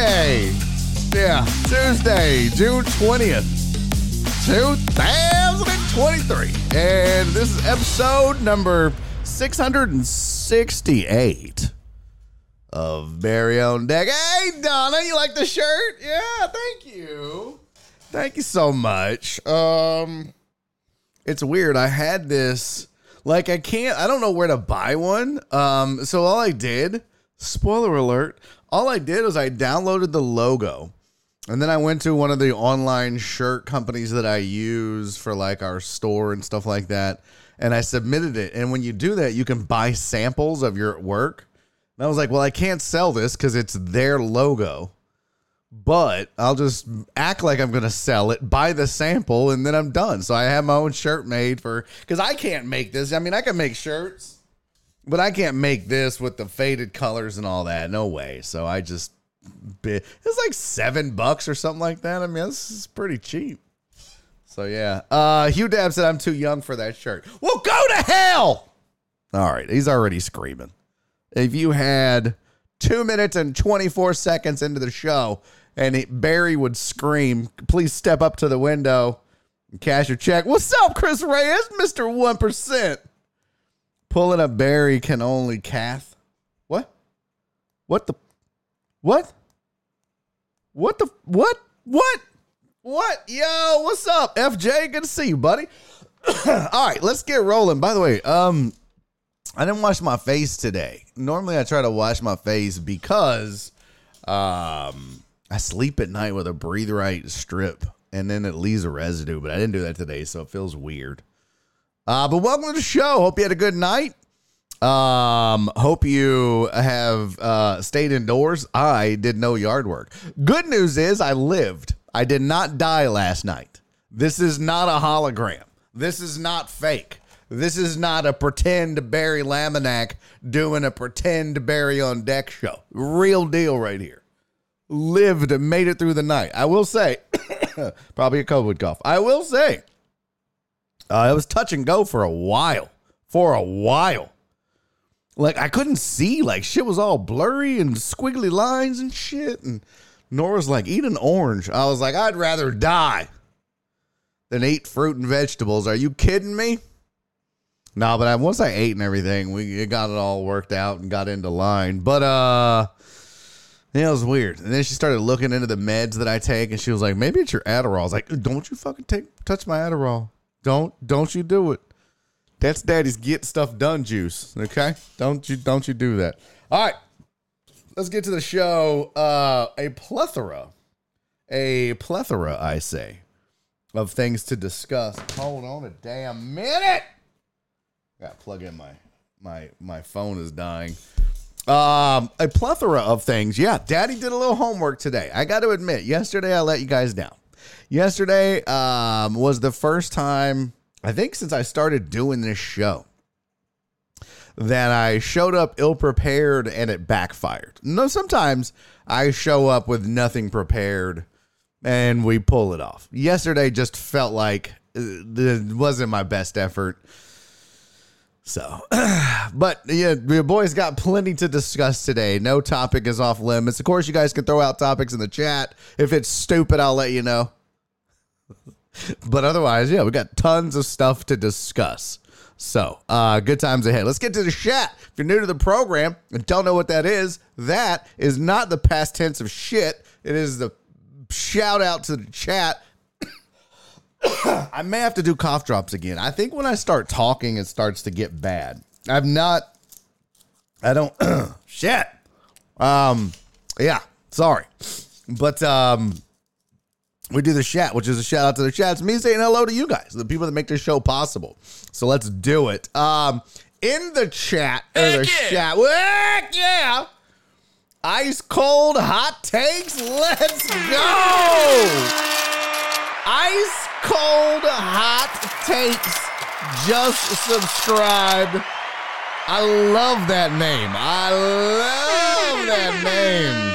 Tuesday. Yeah, Tuesday, June 20th, 2023. And this is episode number 668 of Barry on Deck. Hey, Donna, you like the shirt? Yeah, thank you. Thank you so much. Um, it's weird. I had this, like, I can't, I don't know where to buy one. Um, so all I did, spoiler alert, all I did was I downloaded the logo. And then I went to one of the online shirt companies that I use for like our store and stuff like that. And I submitted it. And when you do that, you can buy samples of your work. And I was like, well, I can't sell this because it's their logo. But I'll just act like I'm going to sell it, buy the sample, and then I'm done. So I have my own shirt made for, because I can't make this. I mean, I can make shirts, but I can't make this with the faded colors and all that. No way. So I just, it's like seven bucks or something like that. I mean, this is pretty cheap. So yeah. Uh, Hugh Dab said I'm too young for that shirt. Well, go to hell. All right. He's already screaming if you had two minutes and 24 seconds into the show and it, Barry would scream, please step up to the window and cash your check. What's up, Chris Reyes? Mr. 1%. Pulling a Barry can only Kath. What? What the? What? What the? What? What? What? Yo, what's up, FJ? Good to see you, buddy. All right, let's get rolling. By the way, um, I didn't wash my face today. Normally, I try to wash my face because um, I sleep at night with a breathe right strip, and then it leaves a residue. But I didn't do that today, so it feels weird. Uh, but welcome to the show. Hope you had a good night. Um, hope you have uh, stayed indoors. I did no yard work. Good news is I lived. I did not die last night. This is not a hologram. This is not fake. This is not a pretend Barry Laminack doing a pretend Barry on deck show. Real deal right here. Lived and made it through the night. I will say, probably a COVID cough. I will say, uh, it was touch and go for a while. For a while. Like I couldn't see. Like shit was all blurry and squiggly lines and shit. And Nora's like, eat an orange. I was like, I'd rather die than eat fruit and vegetables. Are you kidding me? No, but I, once I ate and everything, we it got it all worked out and got into line. But uh, yeah, it was weird. And then she started looking into the meds that I take, and she was like, "Maybe it's your Adderall." I was like, "Don't you fucking take touch my Adderall? Don't don't you do it? That's Daddy's get stuff done juice. Okay, don't you don't you do that? All right, let's get to the show. Uh, a plethora, a plethora, I say, of things to discuss. Hold on a damn minute. Got to plug in my my my phone is dying. Um, a plethora of things. Yeah, Daddy did a little homework today. I got to admit, yesterday I let you guys down. Yesterday um, was the first time I think since I started doing this show that I showed up ill prepared and it backfired. No, sometimes I show up with nothing prepared and we pull it off. Yesterday just felt like uh, it wasn't my best effort. So, but yeah, your boys got plenty to discuss today. No topic is off limits. Of course, you guys can throw out topics in the chat. If it's stupid, I'll let you know. But otherwise, yeah, we got tons of stuff to discuss. So, uh, good times ahead. Let's get to the chat. If you're new to the program and don't know what that is, that is not the past tense of shit. It is the shout out to the chat. I may have to do cough drops again. I think when I start talking, it starts to get bad. I've not. I don't. shit. Um. Yeah. Sorry, but um. We do the chat, which is a shout out to the chat. It's me saying hello to you guys, the people that make this show possible. So let's do it. Um, in the chat, or the chat, heck yeah, ice cold hot takes. Let's go. Ice cold hot takes. Just subscribe. I love that name. I love that name.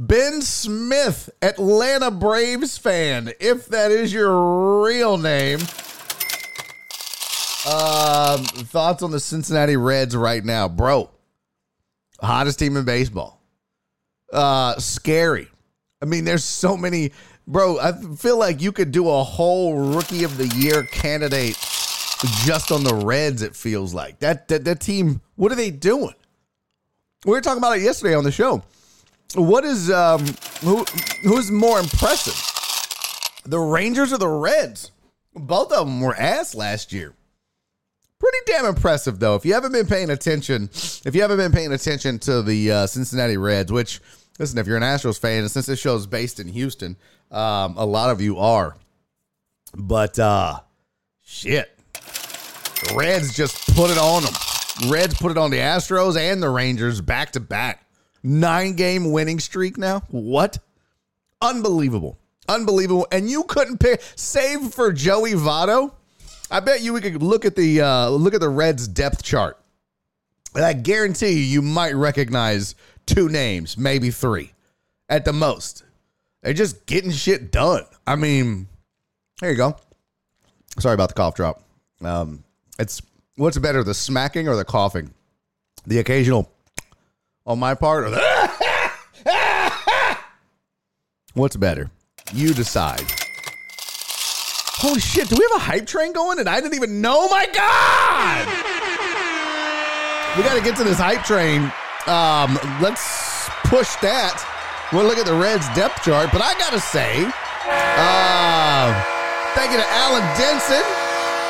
Ben Smith, Atlanta Braves fan, if that is your real name. Um, thoughts on the Cincinnati Reds right now, bro? Hottest team in baseball. Uh, scary. I mean, there's so many, bro. I feel like you could do a whole Rookie of the Year candidate just on the Reds. It feels like that that, that team. What are they doing? We were talking about it yesterday on the show. What is um who who's more impressive? The Rangers or the Reds? Both of them were ass last year. Pretty damn impressive though. If you haven't been paying attention, if you haven't been paying attention to the uh, Cincinnati Reds, which listen, if you're an Astros fan, and since this show is based in Houston, um, a lot of you are. But uh shit. Reds just put it on them. Reds put it on the Astros and the Rangers back to back. Nine game winning streak now. What? Unbelievable. Unbelievable. And you couldn't pick save for Joey Votto. I bet you we could look at the uh, look at the Reds depth chart. And I guarantee you you might recognize two names, maybe three at the most. They're just getting shit done. I mean, there you go. Sorry about the cough drop. Um, it's what's better, the smacking or the coughing? The occasional on my part or the What's better? You decide. Holy shit, do we have a hype train going and I didn't even know? My God! We got to get to this hype train. Um, let's push that. We'll look at the Reds depth chart, but I got to say, uh, thank you to Alan Denson,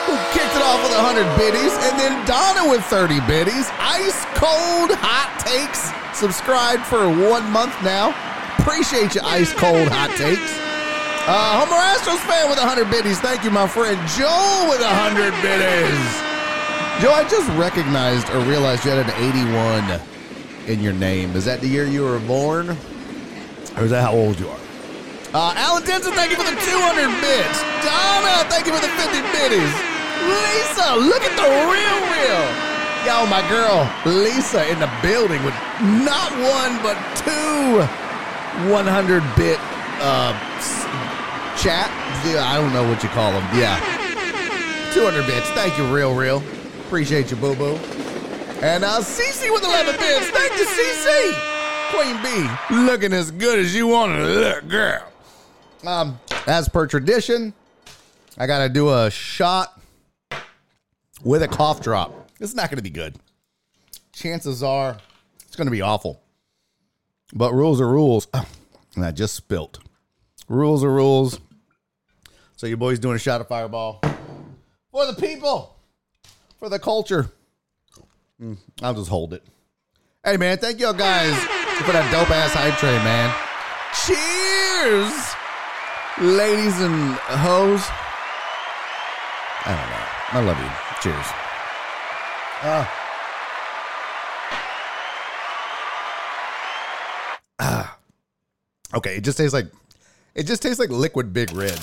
who kicked it off with 100 biddies, and then Donna with 30 biddies. Ice cold hot takes. Subscribed for one month now. Appreciate you, ice cold hot takes. Uh, Homer Astros fan with 100 biddies. Thank you, my friend Joel with 100 biddies. Joe, I just recognized or realized you had an 81 in your name. Is that the year you were born? Or is that how old you are? Uh, Alan Denson, thank you for the 200 bits. Donna, thank you for the 50 biddies. Lisa, look at the real real. Yo, my girl, Lisa in the building with not one, but two 100 bit uh, chat. I don't know what you call them. Yeah. 200 bits. Thank you, Real Real. Appreciate you, boo boo. And uh, CC with 11 bits. Thank you, CC. Queen B, looking as good as you want to look, girl. Um, as per tradition, I got to do a shot with a cough drop. It's not going to be good. Chances are it's going to be awful. But rules are rules. And I just spilt. Rules are rules. So your boy's doing a shot of fireball for the people, for the culture. Mm, I'll just hold it. Hey man, thank y'all guys for that dope ass hype train, man. Cheers, ladies and hoes. I don't know. I love you. Cheers. Uh, ah. Okay, it just tastes like it just tastes like liquid big red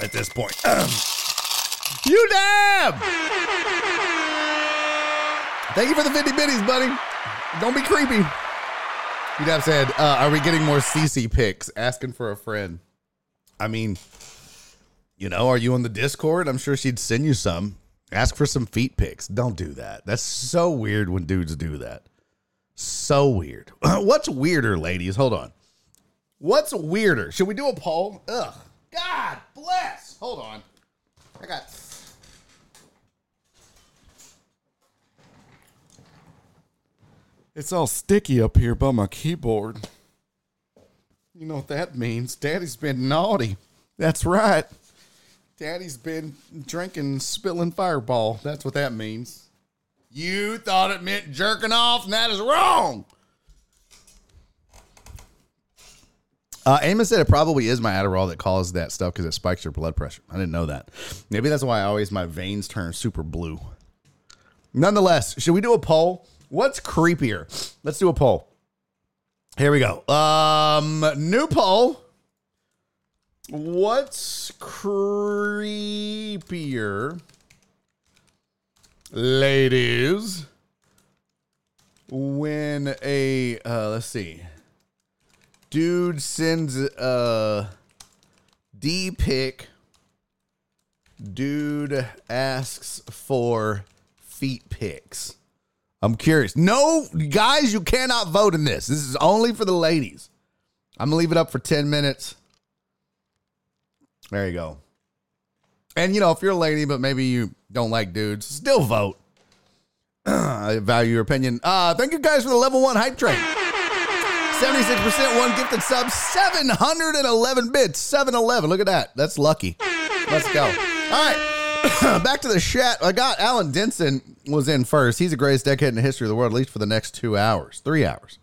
at this point. you dab! Thank you for the 50 biddies, buddy. Don't be creepy. UDAB said, uh, Are we getting more CC picks? Asking for a friend. I mean, you know, are you on the Discord? I'm sure she'd send you some. Ask for some feet pics. Don't do that. That's so weird when dudes do that. So weird. What's weirder, ladies? Hold on. What's weirder? Should we do a poll? Ugh. God bless. Hold on. I got. It's all sticky up here by my keyboard. You know what that means? Daddy's been naughty. That's right. Daddy's been drinking, spilling fireball. That's what that means. You thought it meant jerking off, and that is wrong. Uh, Amos said it probably is my Adderall that causes that stuff because it spikes your blood pressure. I didn't know that. Maybe that's why I always my veins turn super blue. Nonetheless, should we do a poll? What's creepier? Let's do a poll. Here we go. Um, new poll. What's creepier, ladies? When a uh, let's see, dude sends a D pic. Dude asks for feet pics. I'm curious. No, guys, you cannot vote in this. This is only for the ladies. I'm gonna leave it up for 10 minutes. There you go. And you know, if you're a lady, but maybe you don't like dudes, still vote. I value your opinion. Uh, thank you guys for the level one hype train. 76% one gifted sub, 711 bits, 711. Look at that. That's lucky. Let's go. All right. Back to the chat. I got Alan Denson was in first. He's the greatest decade in the history of the world, at least for the next two hours, three hours.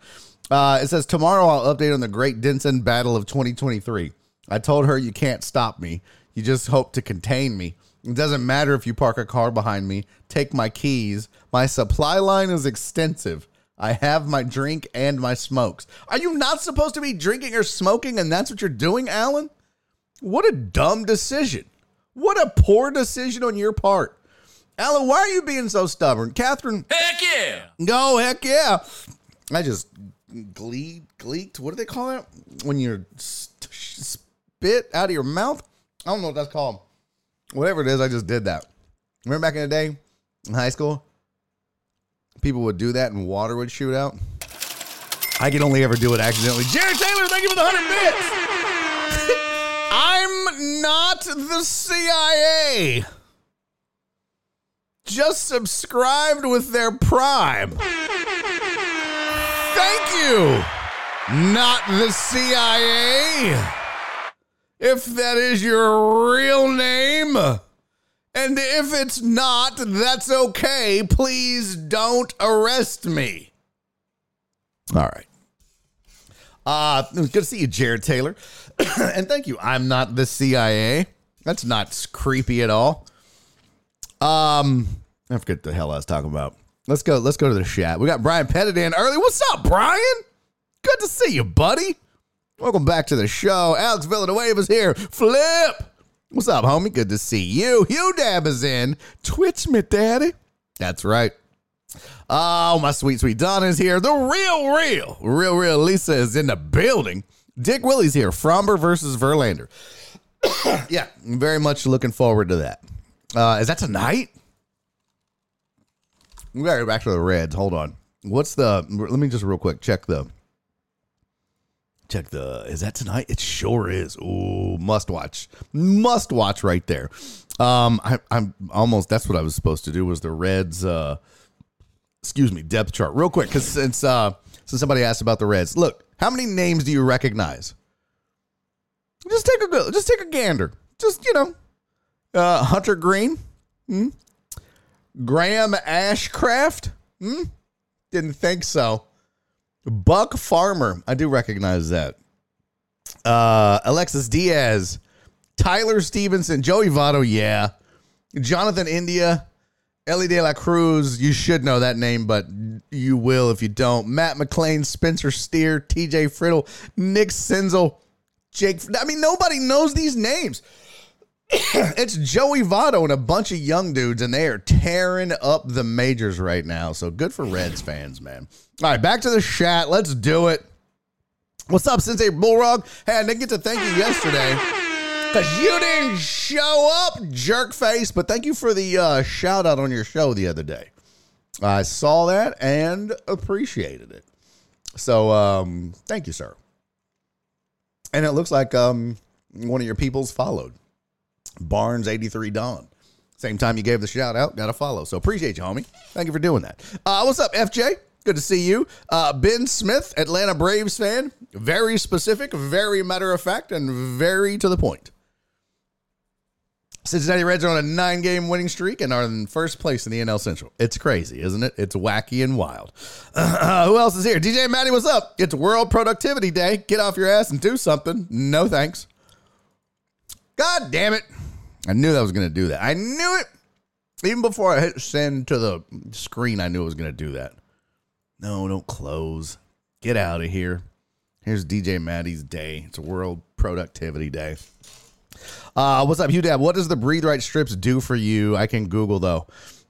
Uh, it says, Tomorrow I'll update on the great Denson battle of 2023. I told her you can't stop me. You just hope to contain me. It doesn't matter if you park a car behind me. Take my keys. My supply line is extensive. I have my drink and my smokes. Are you not supposed to be drinking or smoking and that's what you're doing, Alan? What a dumb decision. What a poor decision on your part. Alan, why are you being so stubborn? Catherine. Heck yeah. Go, heck yeah. I just gleed, gleeked. What do they call it? When you spit out of your mouth? I don't know what that's called. Whatever it is, I just did that. Remember back in the day in high school? People would do that and water would shoot out. I can only ever do it accidentally. Jared Taylor, thank you for the 100 bits. I'm not the CIA. Just subscribed with their Prime. Thank you. Not the CIA. If that is your real name. And if it's not, that's okay. Please don't arrest me. All right. Uh, it was good to see you, Jared Taylor. and thank you. I'm not the CIA. That's not creepy at all. Um, I forget the hell I was talking about. Let's go. Let's go to the chat. We got Brian Pettit in early. What's up, Brian? Good to see you, buddy. Welcome back to the show. Alex Villanueva's here. Flip. What's up, homie? Good to see you. Hugh Dab is in. Twitch me, daddy. That's right. Oh, my sweet, sweet Donna's here. The real, real, real, real Lisa is in the building. Dick Willie's here. Framber versus Verlander. yeah, very much looking forward to that. Uh, is that tonight? We gotta go back to the Reds. Hold on. What's the? Let me just real quick check the. Check the. Is that tonight? It sure is. Ooh, must watch. Must watch right there. Um, I, I'm almost. That's what I was supposed to do. Was the Reds? Uh, excuse me, depth chart real quick because since uh since somebody asked about the Reds, look, how many names do you recognize? Just take a. Just take a gander. Just you know, uh, Hunter Greene, hmm? Graham Ashcraft. Hmm? Didn't think so. Buck Farmer. I do recognize that. Uh, Alexis Diaz, Tyler Stephenson, Joey Votto. Yeah, Jonathan India. Elly De La Cruz, you should know that name, but you will if you don't. Matt McLain, Spencer Steer, TJ Friedl, Nick Senzel, Jake. I mean, nobody knows these names. it's Joey Votto and a bunch of young dudes, and they are tearing up the majors right now. So good for Reds fans, man. All right, back to the chat. Let's do it. What's up, Sensei Bullrog? Hey, I didn't get to thank you yesterday because you didn't show up, jerk face. But thank you for the uh, shout out on your show the other day. I saw that and appreciated it. So um, thank you, sir. And it looks like um, one of your people's followed. Barnes 83 Dawn. Same time you gave the shout out, got to follow. So appreciate you, homie. Thank you for doing that. Uh, what's up, FJ? Good to see you. Uh, ben Smith, Atlanta Braves fan. Very specific, very matter of fact, and very to the point. Cincinnati Reds are on a nine game winning streak and are in first place in the NL Central. It's crazy, isn't it? It's wacky and wild. Uh, who else is here? DJ Maddie, what's up? It's World Productivity Day. Get off your ass and do something. No thanks. God damn it. I knew that was going to do that. I knew it. Even before I hit send to the screen, I knew it was going to do that. No, don't close. Get out of here. Here's DJ Maddie's day. It's World Productivity Day. Uh, what's up, Hugh Dab? What does the breathe right strips do for you? I can Google though.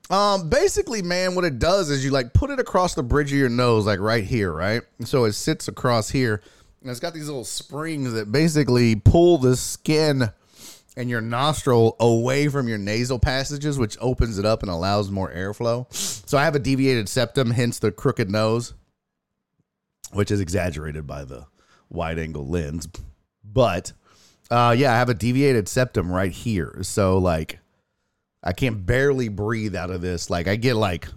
Um, basically, man, what it does is you like put it across the bridge of your nose, like right here, right? So it sits across here, and it's got these little springs that basically pull the skin and your nostril away from your nasal passages, which opens it up and allows more airflow. So I have a deviated septum, hence the crooked nose, which is exaggerated by the wide angle lens. But uh, yeah, I have a deviated septum right here. So like I can't barely breathe out of this. Like I get like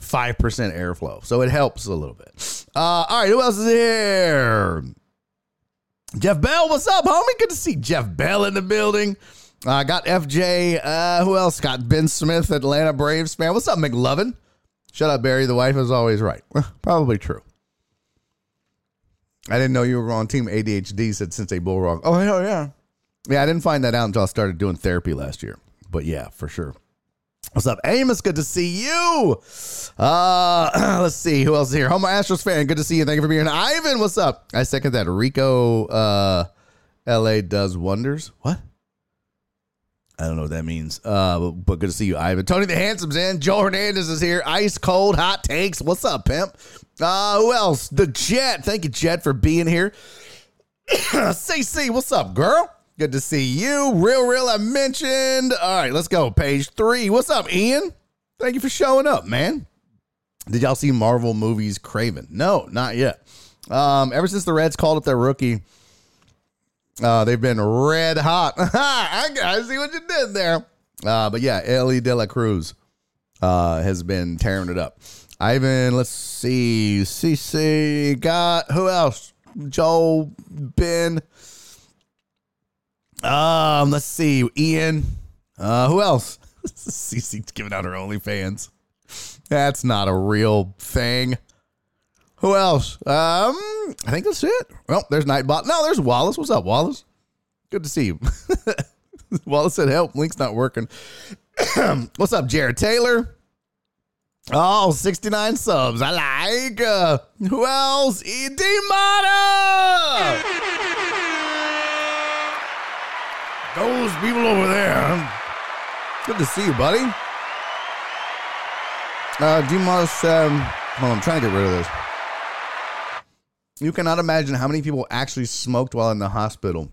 5% airflow. So it helps a little bit. Uh, all right, who else is here? Jeff Bell, what's up, homie? Good to see Jeff Bell in the building. I uh, got FJ. Uh, who else? Got Ben Smith, Atlanta Braves fan. What's up, McLovin? Shut up, Barry. The wife is always right. Probably true. I didn't know you were on team ADHD, said Sensei Bullrock. Oh, hell yeah. Yeah, I didn't find that out until I started doing therapy last year. But yeah, for sure. What's up, Amos? Good to see you. Uh, let's see who else is here. Homo Astros fan. Good to see you. Thank you for being here. Ivan, what's up? I second that. Rico, uh, LA does wonders. What? I don't know what that means. Uh, but, but good to see you, Ivan. Tony the Handsome's in. Joe Hernandez is here. Ice cold hot takes. What's up, pimp? Uh, who else? The Jet. Thank you, Jet, for being here. CC, what's up, girl? Good to see you. Real, real, I mentioned. All right, let's go. Page three. What's up, Ian? Thank you for showing up, man. Did y'all see Marvel movies Kraven? No, not yet. Um, ever since the Reds called up their rookie, uh, they've been red hot. I, see what you did there. Uh, but yeah, Elly De La Cruz uh, has been tearing it up. Ivan, let's see. CC got who else? Joel, Ben. Um, let's see. Ian. Uh, who else? CC giving out her OnlyFans. That's not a real thing. Who else? Um, I think that's it. Well, there's Nightbot. No, there's Wallace. What's up, Wallace? Good to see you. Wallace said, "Help, link's not working." What's up, Jared Taylor? Oh, 69 subs. I like. Uh, who else? E.D. Those people over there. Good to see you, buddy. Uh, Demos, um, hold on, I'm trying to get rid of this. You cannot imagine how many people actually smoked while in the hospital,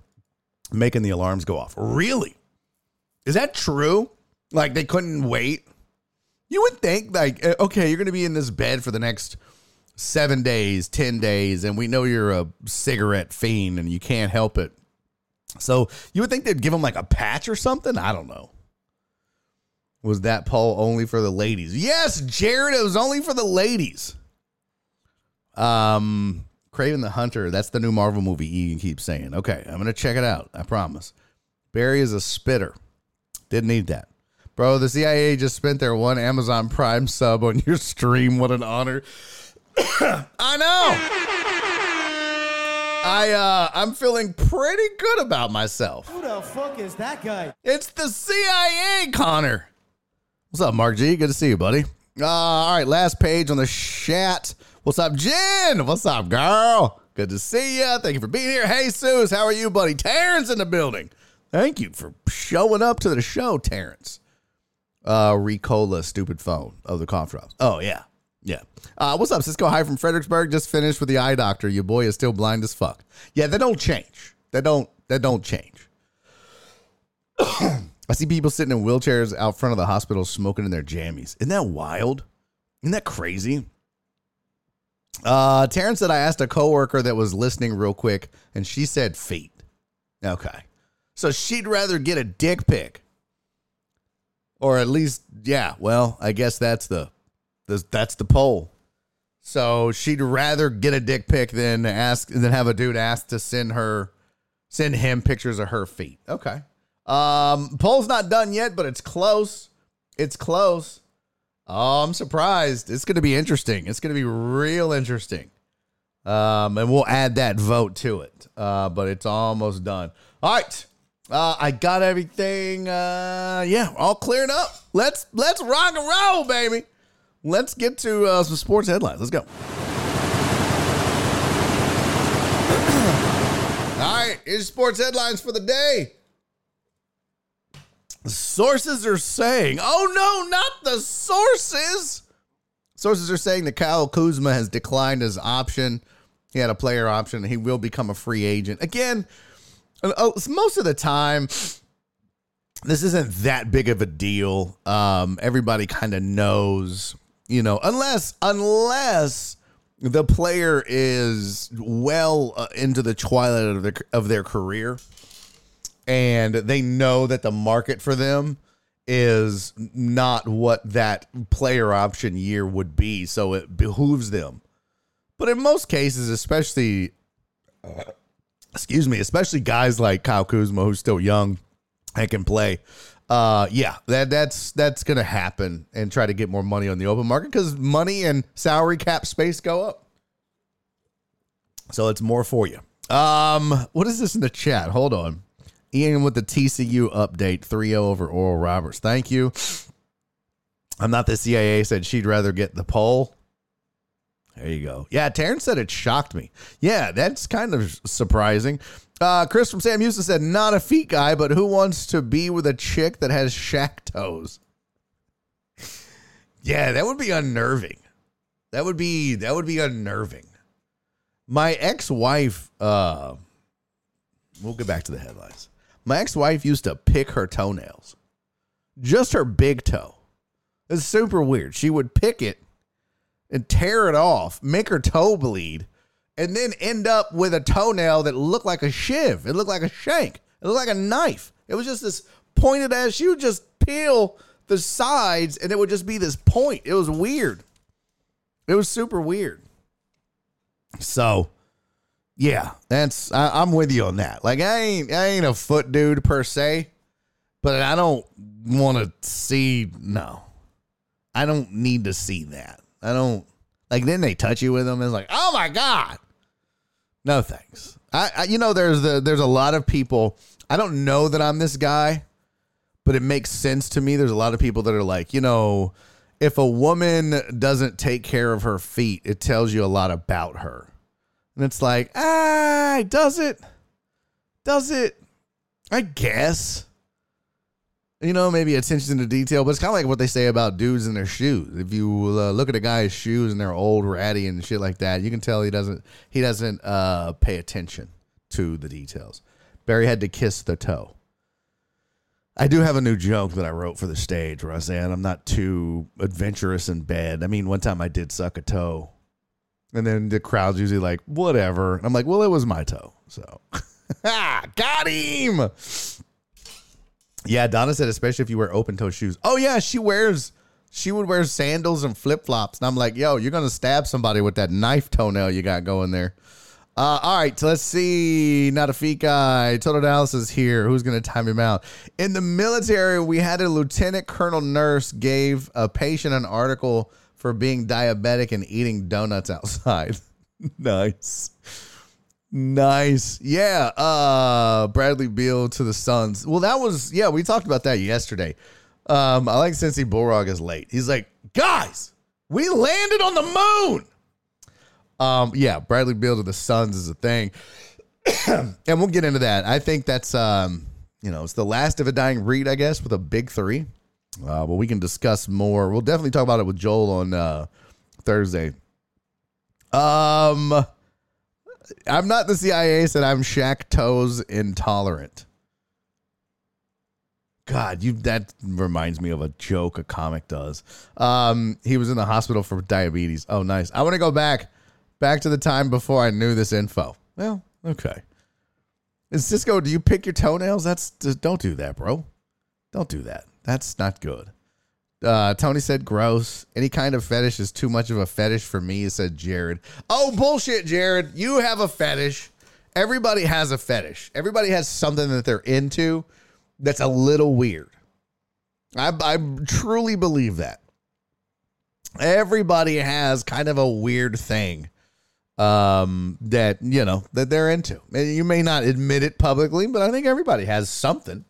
making the alarms go off. Really? Is that true? Like they couldn't wait? You would think, like, uh, okay, you're going to be in this bed for the next seven days, 10 days, and we know you're a cigarette fiend and you can't help it. So you would think they'd give him like a patch or something? I don't know. Was that poll only for the ladies? Yes, Jared, it was only for the ladies. Um, Kraven the Hunter, that's the new Marvel movie Ian keeps saying. Okay, I'm going to check it out. I promise. Barry is a spitter. Didn't need that. Bro, the CIA just spent their one Amazon Prime sub on your stream. What an honor. I know. I uh I'm feeling pretty good about myself. Who the fuck is that guy? It's the CIA, Connor. What's up, Mark G? Good to see you, buddy. Uh, all right, last page on the chat. What's up, Jen? What's up, girl? Good to see you. Thank you for being here. Hey, Suze, how are you, buddy? Terrence in the building. Thank you for showing up to the show, Terrence uh, Ricola stupid phone of the cough drops. Oh yeah, yeah. Uh, what's up, Cisco? Hi from Fredericksburg. Just finished with the eye doctor. Your boy is still blind as fuck. Yeah, they don't change. They don't. They don't change. I see people sitting in wheelchairs out front of the hospital smoking in their jammies. Isn't that wild? Isn't that crazy? Uh, Terrence said I asked a coworker that was listening real quick, and she said feet. Okay, so she'd rather get a dick pic or at least yeah well i guess that's the that's the poll So she'd rather get a dick pic than ask than have a dude ask to send her send him pictures of her feet. Okay. Um poll's not done yet, but it's close. It's close. Oh, I'm surprised. It's going to be interesting. It's going to be real interesting. Um, and we'll add that vote to it. Uh, but it's almost done. All right. Uh, I got everything. Uh, yeah, all cleared up. Let's let's rock and roll, baby. Let's get to uh, some sports headlines. Let's go. all right, here's sports headlines for the day. Sources are saying, oh no, not the sources. Sources are saying that Kyle Kuzma has declined his option. He had a player option. He will become a free agent. Again, uh, uh, most of the time, this isn't that big of a deal. Um, everybody kind of knows, you know, unless, unless the player is well uh, into the twilight of their, of their career and they know that the market for them is not what that player option year would be. So it behooves them. But in most cases, especially, excuse me, especially guys like Kyle Kuzma, who's still young and can play, uh, yeah, that that's that's gonna happen and try to get more money on the open market because money and salary cap space go up. So it's more for you. Um, what is this in the chat? Hold on. Ian with the TCU update 3 0 over Oral Roberts. Thank you. I'm not the CIA said she'd rather get the poll. There you go. Yeah, Terrence said it shocked me. Yeah, that's kind of surprising. Uh, Chris from Sam Houston said, not a feet guy, but who wants to be with a chick that has shack toes? yeah, that would be unnerving. That would be that would be unnerving. My ex-wife, uh, we'll get back to the headlines. My ex-wife used to pick her toenails. Just her big toe. It's super weird. She would pick it and tear it off, make her toe bleed, and then end up with a toenail that looked like a shiv. It looked like a shank. It looked like a knife. It was just this pointed ass. you just peel the sides and it would just be this point. It was weird. It was super weird. So, yeah, that's I, I'm with you on that. Like I ain't I ain't a foot dude per se, but I don't want to see no. I don't need to see that. I don't like. Then they touch you with them. It's like, oh my god, no thanks. I, I you know there's the there's a lot of people. I don't know that I'm this guy, but it makes sense to me. There's a lot of people that are like, you know, if a woman doesn't take care of her feet, it tells you a lot about her. And it's like, ah, does it? Does it? I guess. You know, maybe attention to detail, but it's kind of like what they say about dudes and their shoes. If you uh, look at a guy's shoes and they're old, ratty, and shit like that, you can tell he doesn't he doesn't uh, pay attention to the details. Barry had to kiss the toe. I do have a new joke that I wrote for the stage where I say I'm not too adventurous in bed. I mean, one time I did suck a toe, and then the crowd's usually like, "Whatever." And I'm like, "Well, it was my toe, so got him." Yeah, Donna said, especially if you wear open toe shoes. Oh yeah, she wears she would wear sandals and flip flops, and I'm like, yo, you're gonna stab somebody with that knife toenail you got going there. Uh, all right, so let's see. Not a feet guy. Total Dallas is here. Who's gonna time him out? In the military, we had a lieutenant colonel nurse gave a patient an article for being diabetic and eating donuts outside. nice. Nice. Yeah. Uh Bradley Beal to the Suns. Well, that was yeah, we talked about that yesterday. Um, I like Sensei Bullrog is late. He's like, guys, we landed on the moon. Um, yeah, Bradley Beal to the Suns is a thing. and we'll get into that. I think that's um, you know, it's the last of a dying breed, I guess, with a big three. Uh, but we can discuss more. We'll definitely talk about it with Joel on uh Thursday. Um I'm not the CIA said I'm Shaq Toes intolerant. God, you that reminds me of a joke a comic does. Um, he was in the hospital for diabetes. Oh, nice. I want to go back, back to the time before I knew this info. Well, okay. Is Cisco? Do you pick your toenails? That's don't do that, bro. Don't do that. That's not good. Uh, Tony said gross. Any kind of fetish is too much of a fetish for me, said Jared. Oh, bullshit, Jared. You have a fetish. Everybody has a fetish. Everybody has something that they're into that's a little weird. I, I truly believe that. Everybody has kind of a weird thing um, that, you know, that they're into. And You may not admit it publicly, but I think everybody has something.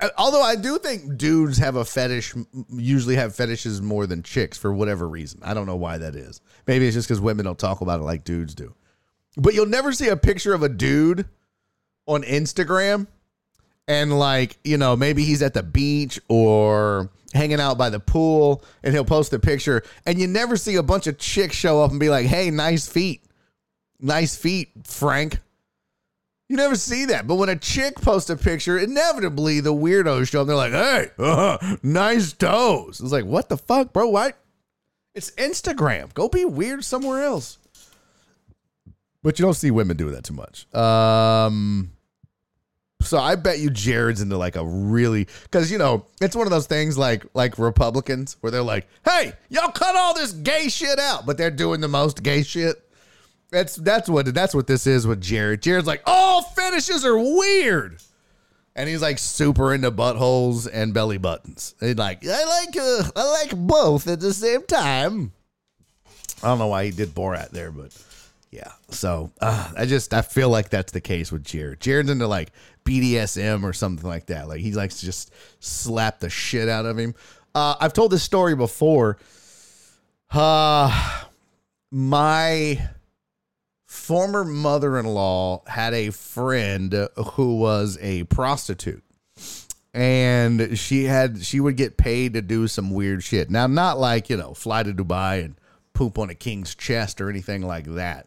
Uh, Although I do think dudes have a fetish, usually have fetishes more than chicks for whatever reason. I don't know why that is. Maybe it's just because women don't talk about it like dudes do. But you'll never see a picture of a dude on Instagram and like, you know, maybe he's at the beach or hanging out by the pool and he'll post a picture and you never see a bunch of chicks show up and be like, "Hey, nice feet." Nice feet, Frank. You never see that. But when a chick posts a picture, inevitably the weirdos show up. They're like, hey, uh, nice toes. It's like, what the fuck, bro? What? It's Instagram. Go be weird somewhere else. But you don't see women doing that too much. Um, so I bet you Jared's into like a really because you know it's one of those things like like Republicans where they're like, "Hey, y'all cut all this gay shit out," but they're doing the most gay shit. That's that's what that's what this is with Jared. Jared's like, all fetishes are weird, and he's like super into buttholes and belly buttons. He's like, I like uh, I like both at the same time. I don't know why he did Borat there, but yeah. So uh, I just I feel like that's the case with Jared. Jared's into like BDSM or something like that. Like he likes to just slap the shit out of him. Uh, I've told this story before. Uh, my former mother-in-law had a friend who was a prostitute and she had she would get paid to do some weird shit now not like you know fly to dubai and poop on a king's chest or anything like that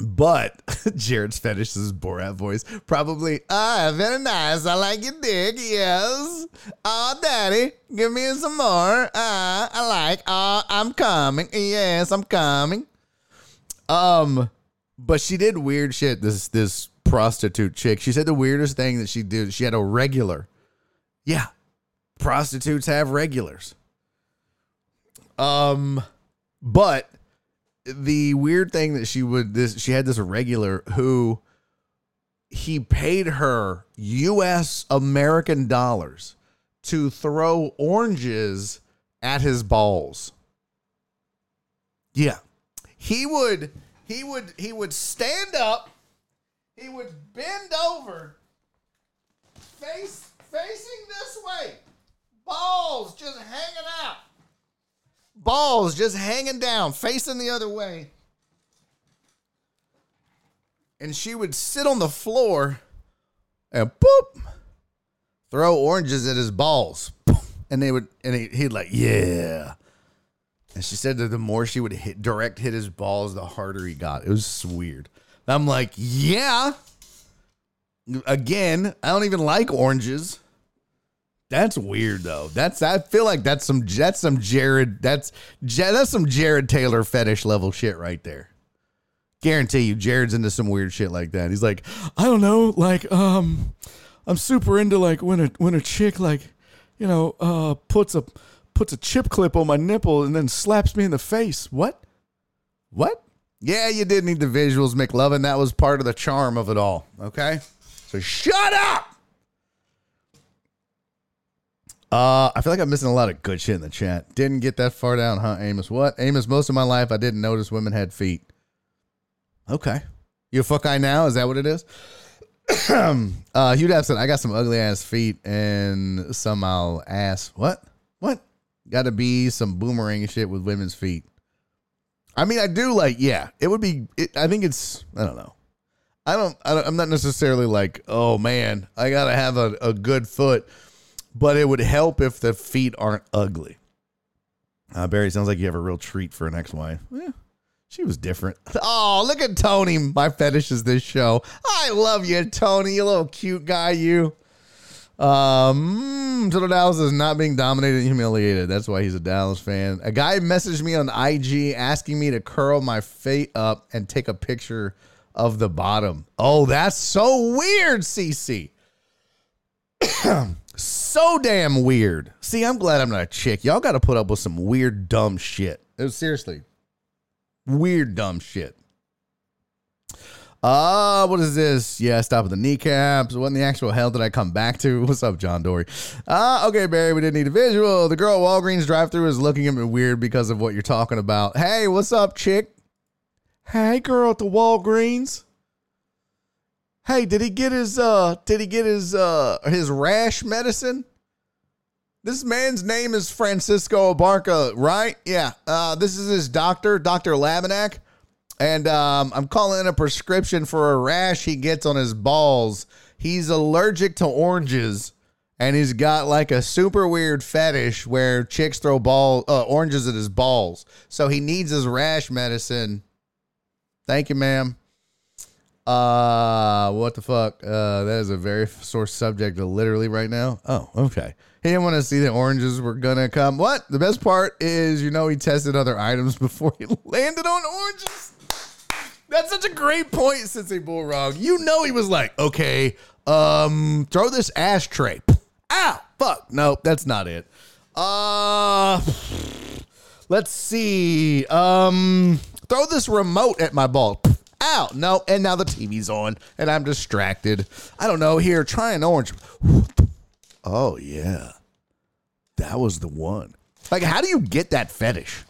but Jared's fetish is Borat voice. Probably, ah, very nice. I like your dick. Yes. Oh, daddy, give me some more. Ah, I like. Ah, I'm coming. Yes, I'm coming. Um, but she did weird shit. This this prostitute chick. She said the weirdest thing that she did. She had a regular. Yeah, prostitutes have regulars. Um, but the weird thing that she would this she had this regular who he paid her US American dollars to throw oranges at his balls. Yeah. He would he would he would stand up, he would bend over, face facing this way, balls just hanging out balls just hanging down, facing the other way. And she would sit on the floor and boop, throw oranges at his balls. And they would, and he, he'd like, yeah. And she said that the more she would hit, direct hit his balls, the harder he got. It was weird. I'm like, yeah. Again, I don't even like oranges. That's weird though. That's I feel like that's some that's some Jared that's that's some Jared Taylor fetish level shit right there. Guarantee you, Jared's into some weird shit like that. He's like, I don't know, like um, I'm super into like when a when a chick like, you know, uh, puts a puts a chip clip on my nipple and then slaps me in the face. What? What? Yeah, you did need the visuals, McLovin. That was part of the charm of it all. Okay, so shut up. Uh, I feel like I'm missing a lot of good shit in the chat. Didn't get that far down, huh, Amos? What? Amos, most of my life I didn't notice women had feet. Okay. You a fuck eye now? Is that what it is? uh, Hugh Dapson, I got some ugly ass feet and some I'll ass. What? What? Got to be some boomerang shit with women's feet. I mean, I do like, yeah, it would be, it, I think it's, I don't know. I don't, I don't, I'm not necessarily like, oh man, I got to have a, a good foot but it would help if the feet aren't ugly. Uh, Barry, sounds like you have a real treat for an ex-wife. Yeah, she was different. Oh, look at Tony. My fetish is this show. I love you, Tony. You little cute guy, you. Um, Total Dallas is not being dominated and humiliated. That's why he's a Dallas fan. A guy messaged me on IG asking me to curl my feet up and take a picture of the bottom. Oh, that's so weird, CC. so damn weird. See, I'm glad I'm not a chick. Y'all got to put up with some weird, dumb shit. It was seriously weird, dumb shit. Uh, what is this? Yeah, stop at the kneecaps. What in the actual hell did I come back to? What's up, John Dory? Uh, okay, Barry, we didn't need a visual. The girl at Walgreens drive through is looking at me weird because of what you're talking about. Hey, what's up, chick? Hey, girl at the Walgreens. Hey, did he get his uh did he get his uh his rash medicine? This man's name is Francisco Barca, right? Yeah. Uh this is his doctor, Dr. Laminack. And um, I'm calling in a prescription for a rash he gets on his balls. He's allergic to oranges, and he's got like a super weird fetish where chicks throw ball uh, oranges at his balls. So he needs his rash medicine. Thank you, ma'am. Uh, what the fuck? Uh, that is a very sore subject literally right now. Oh, okay. He didn't want to see the oranges were gonna come. What? The best part is, you know, he tested other items before he landed on oranges. That's such a great point, Sensei Bullrog. You know he was like, okay, um, throw this ashtray. Ah, fuck. Nope, that's not it. Uh let's see. Um throw this remote at my ball. Ow, no, and now the TV's on and I'm distracted. I don't know. Here, try an orange. Oh yeah. That was the one. Like, how do you get that fetish?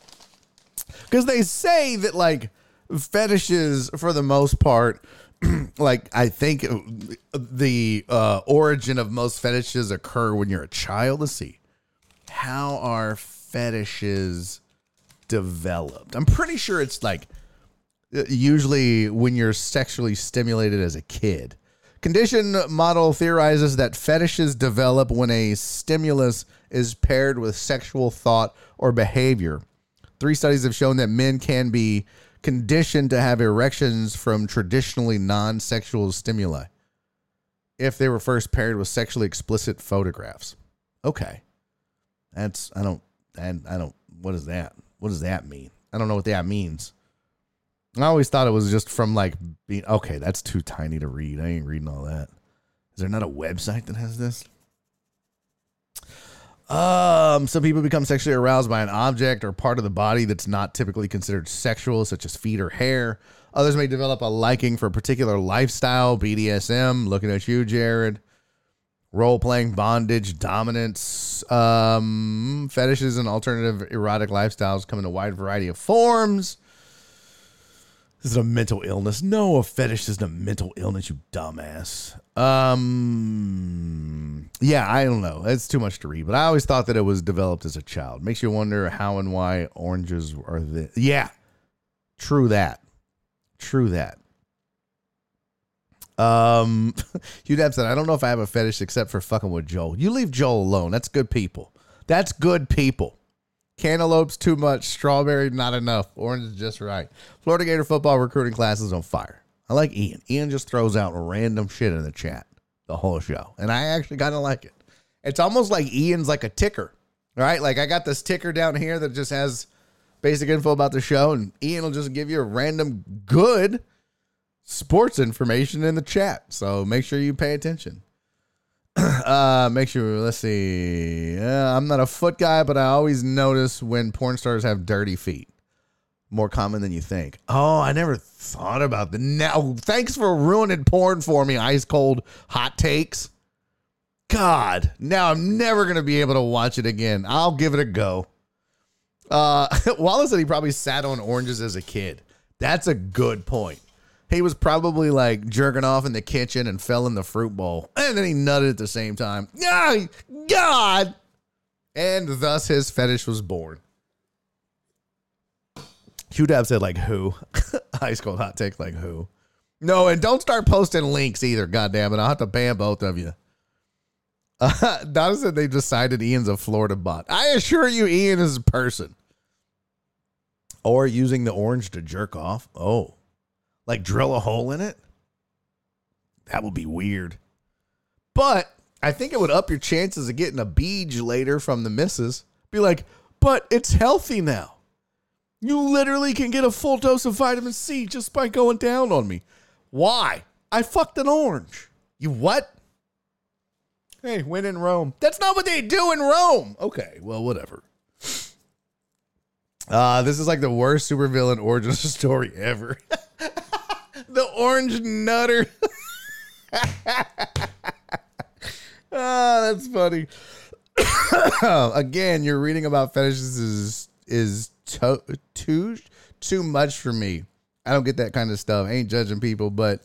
Because they say that like fetishes for the most part like i think the uh, origin of most fetishes occur when you're a child. Let's see. How are fetishes developed? I'm pretty sure it's like usually when you're sexually stimulated as a kid. Condition model theorizes that fetishes develop when a stimulus is paired with sexual thought or behavior. Three studies have shown that men can be conditioned to have erections from traditionally non sexual stimuli if they were first paired with sexually explicit photographs. Okay. That's, I don't, and I don't, what is that? What does that mean? I don't know what that means. I always thought it was just from like being, okay, that's too tiny to read. I ain't reading all that. Is there not a website that has this? Um, some people become sexually aroused by an object or part of the body that's not typically considered sexual, such as feet or hair. Others may develop a liking for a particular lifestyle, BDSM, looking at you, Jared. Role playing, bondage, dominance, um, fetishes, and alternative erotic lifestyles come in a wide variety of forms. This is a mental illness. No, a fetish isn't a mental illness, you dumbass. Um, yeah, I don't know. It's too much to read, but I always thought that it was developed as a child. Makes you wonder how and why oranges are the. Yeah, true that. True that. Um, Hugh said, I don't know if I have a fetish except for fucking with Joel. You leave Joel alone. That's good people. That's good people. Cantaloupe's too much. Strawberry, not enough. Orange is just right. Florida Gator football recruiting class is on fire. I like Ian. Ian just throws out random shit in the chat the whole show. And I actually kind of like it. It's almost like Ian's like a ticker, right? Like I got this ticker down here that just has basic info about the show, and Ian will just give you a random good sports information in the chat. So make sure you pay attention. uh, make sure. Let's see. Uh, I'm not a foot guy, but I always notice when porn stars have dirty feet. More common than you think. Oh, I never thought about that. Now, thanks for ruining porn for me. Ice cold hot takes. God, now I'm never gonna be able to watch it again. I'll give it a go. Uh, Wallace said he probably sat on oranges as a kid. That's a good point. He was probably like jerking off in the kitchen and fell in the fruit bowl. And then he nutted at the same time. Oh, God. And thus his fetish was born. Hugh Dab said, like, who? Ice cold hot take, like, who? No, and don't start posting links either, God damn it! I'll have to ban both of you. Uh, Donna said they decided Ian's a Florida bot. I assure you, Ian is a person. Or using the orange to jerk off. Oh. Like drill a hole in it? That would be weird. But I think it would up your chances of getting a beach later from the missus. Be like, but it's healthy now. You literally can get a full dose of vitamin C just by going down on me. Why? I fucked an orange. You what? Hey, when in Rome. That's not what they do in Rome. Okay, well, whatever. Uh, this is like the worst supervillain origin story ever. the orange nutter. Ah, that's funny. Again, you're reading about fetishes is is to, too too much for me. I don't get that kind of stuff. I ain't judging people, but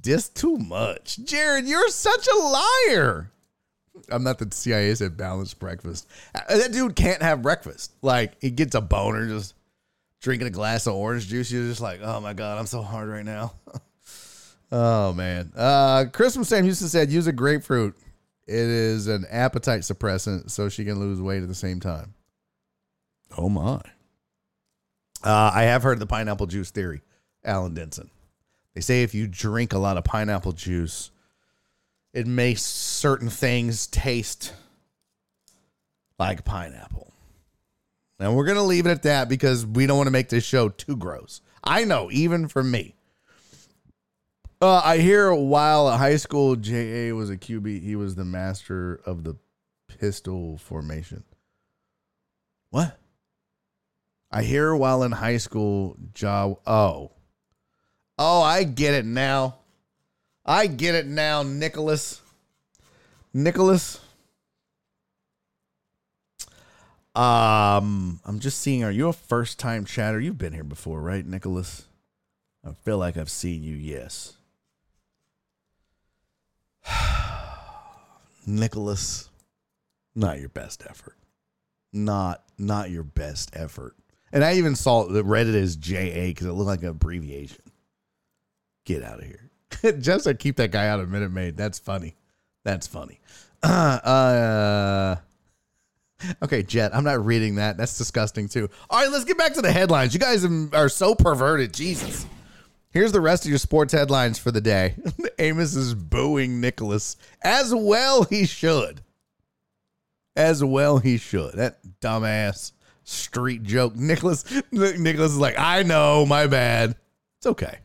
just too much. Jared, you're such a liar. I'm not the CIA said balanced breakfast. Uh, That dude can't have breakfast. Like he gets a boner just drinking a glass of orange juice. You're just like, oh my god, I'm so hard right now. oh man. Uh, Chris from Sam Houston said use a grapefruit. It is an appetite suppressant, so she can lose weight at the same time. Oh my. Uh, I have heard the pineapple juice theory, Alan Denson. They say if you drink a lot of pineapple juice, it makes certain things taste like pineapple. And we're going to leave it at that because we don't want to make this show too gross. I know, even for me. Uh, I hear while at high school, J.A. was a QB, he was the master of the pistol formation. What? I hear while in high school, Ja. Oh. Oh, I get it now. I get it now, Nicholas. Nicholas. Um, I'm just seeing. Are you a first time chatter? You've been here before, right, Nicholas? I feel like I've seen you. Yes. Nicholas, not your best effort. Not not your best effort. And I even saw it read it as JA because it looked like an abbreviation. Get out of here. Just to keep that guy out of Minute Maid. That's funny. That's funny. Uh, okay, Jet. I'm not reading that. That's disgusting too. All right, let's get back to the headlines. You guys are so perverted. Jesus. Here's the rest of your sports headlines for the day. Amos is booing Nicholas. As well he should. As well he should. That dumbass street joke. Nicholas Nicholas is like, I know, my bad. It's okay.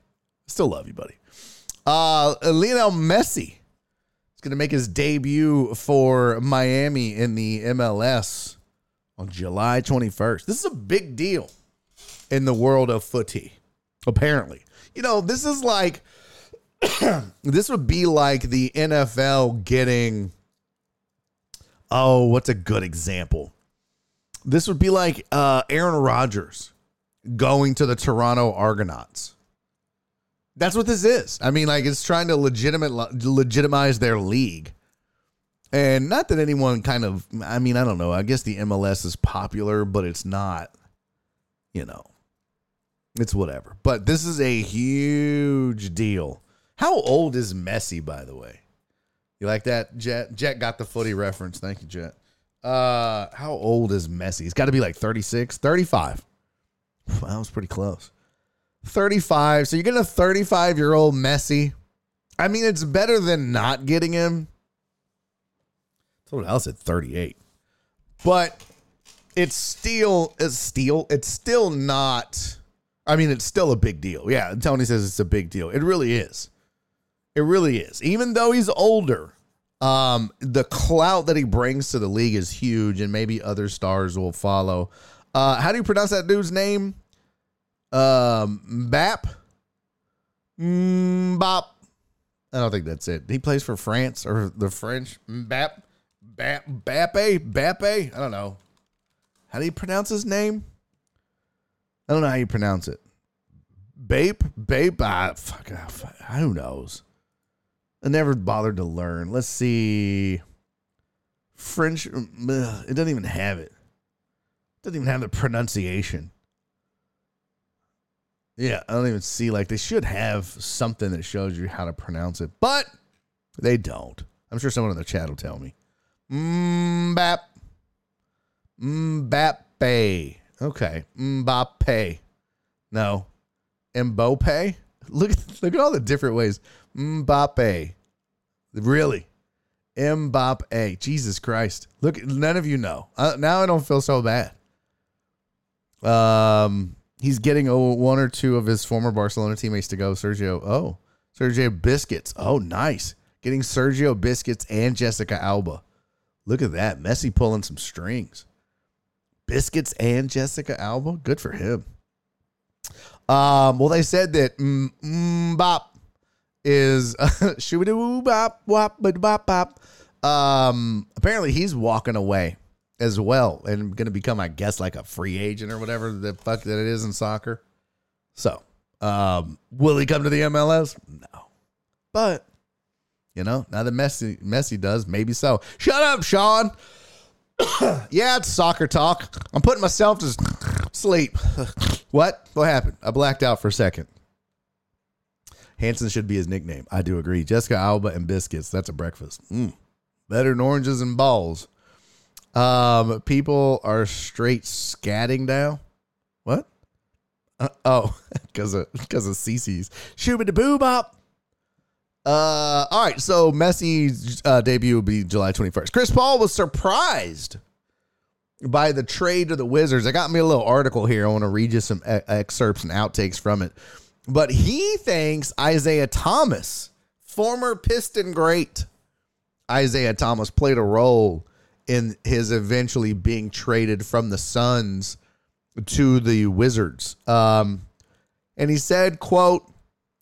Still love you, buddy. Uh Lionel Messi is gonna make his debut for Miami in the MLS on July 21st. This is a big deal in the world of footy, apparently. You know, this is like this would be like the NFL getting oh, what's a good example? This would be like uh, Aaron Rodgers going to the Toronto Argonauts. That's what this is. I mean, like it's trying to legitimate legitimize their league. And not that anyone kind of I mean, I don't know. I guess the MLS is popular, but it's not, you know. It's whatever. But this is a huge deal. How old is Messi, by the way? You like that, Jet? Jet got the footy reference. Thank you, Jet. Uh, how old is Messi? He's got to be like 36, 35. That was pretty close. 35. So you're getting a 35 year old Messi. I mean, it's better than not getting him. Someone else at 38. But it's still it's still it's still not I mean, it's still a big deal. Yeah, Tony says it's a big deal. It really is. It really is. Even though he's older, um, the clout that he brings to the league is huge, and maybe other stars will follow. Uh, how do you pronounce that dude's name? Um, Bap. Mbop. I don't think that's it. He plays for France or the French. Bap. Bap. Bappe. Bappe. I don't know. How do you pronounce his name? I don't know how you pronounce it. Bape, Bape, ah, fuck, ah, fuck, who knows? I never bothered to learn. Let's see. French, um, ugh, it doesn't even have it. It doesn't even have the pronunciation. Yeah, I don't even see like they should have something that shows you how to pronounce it, but they don't. I'm sure someone in the chat will tell me. Mbap. Mbappe. Okay. Mbappe. No. Mbappe. Look, look at all the different ways. Mbappe. Really? Mbappe. Jesus Christ. Look, none of you know. Uh, now I don't feel so bad. Um, he's getting oh, one or two of his former Barcelona teammates to go. Sergio. Oh, Sergio Biscuits. Oh, nice. getting Sergio Biscuits and Jessica Alba. Look at that. Messi pulling some strings. Biscuits and Jessica Alba. Good for him. Um, well, they said that Bop is bop. Um, apparently he's walking away as well and going to become, I guess, like a free agent or whatever the fuck that it is in soccer. So, um, will he come to the MLS? No, but you know, now that Messi Messi does, maybe so. Shut up, Sean. yeah, it's soccer talk. I'm putting myself to sleep. what? What happened? I blacked out for a second. Hanson should be his nickname. I do agree. Jessica Alba and biscuits. That's a breakfast. Mm. Better than oranges and balls. Um, people are straight scatting now. What? Uh, oh, because of because of Cece's shooba de boo bop. Uh, all right. So Messi's uh, debut will be July 21st. Chris Paul was surprised by the trade to the Wizards. I got me a little article here. I want to read you some excerpts and outtakes from it. But he thinks Isiah Thomas, former Piston great Isiah Thomas, played a role in his eventually being traded from the Suns to the Wizards. Um, and he said, quote,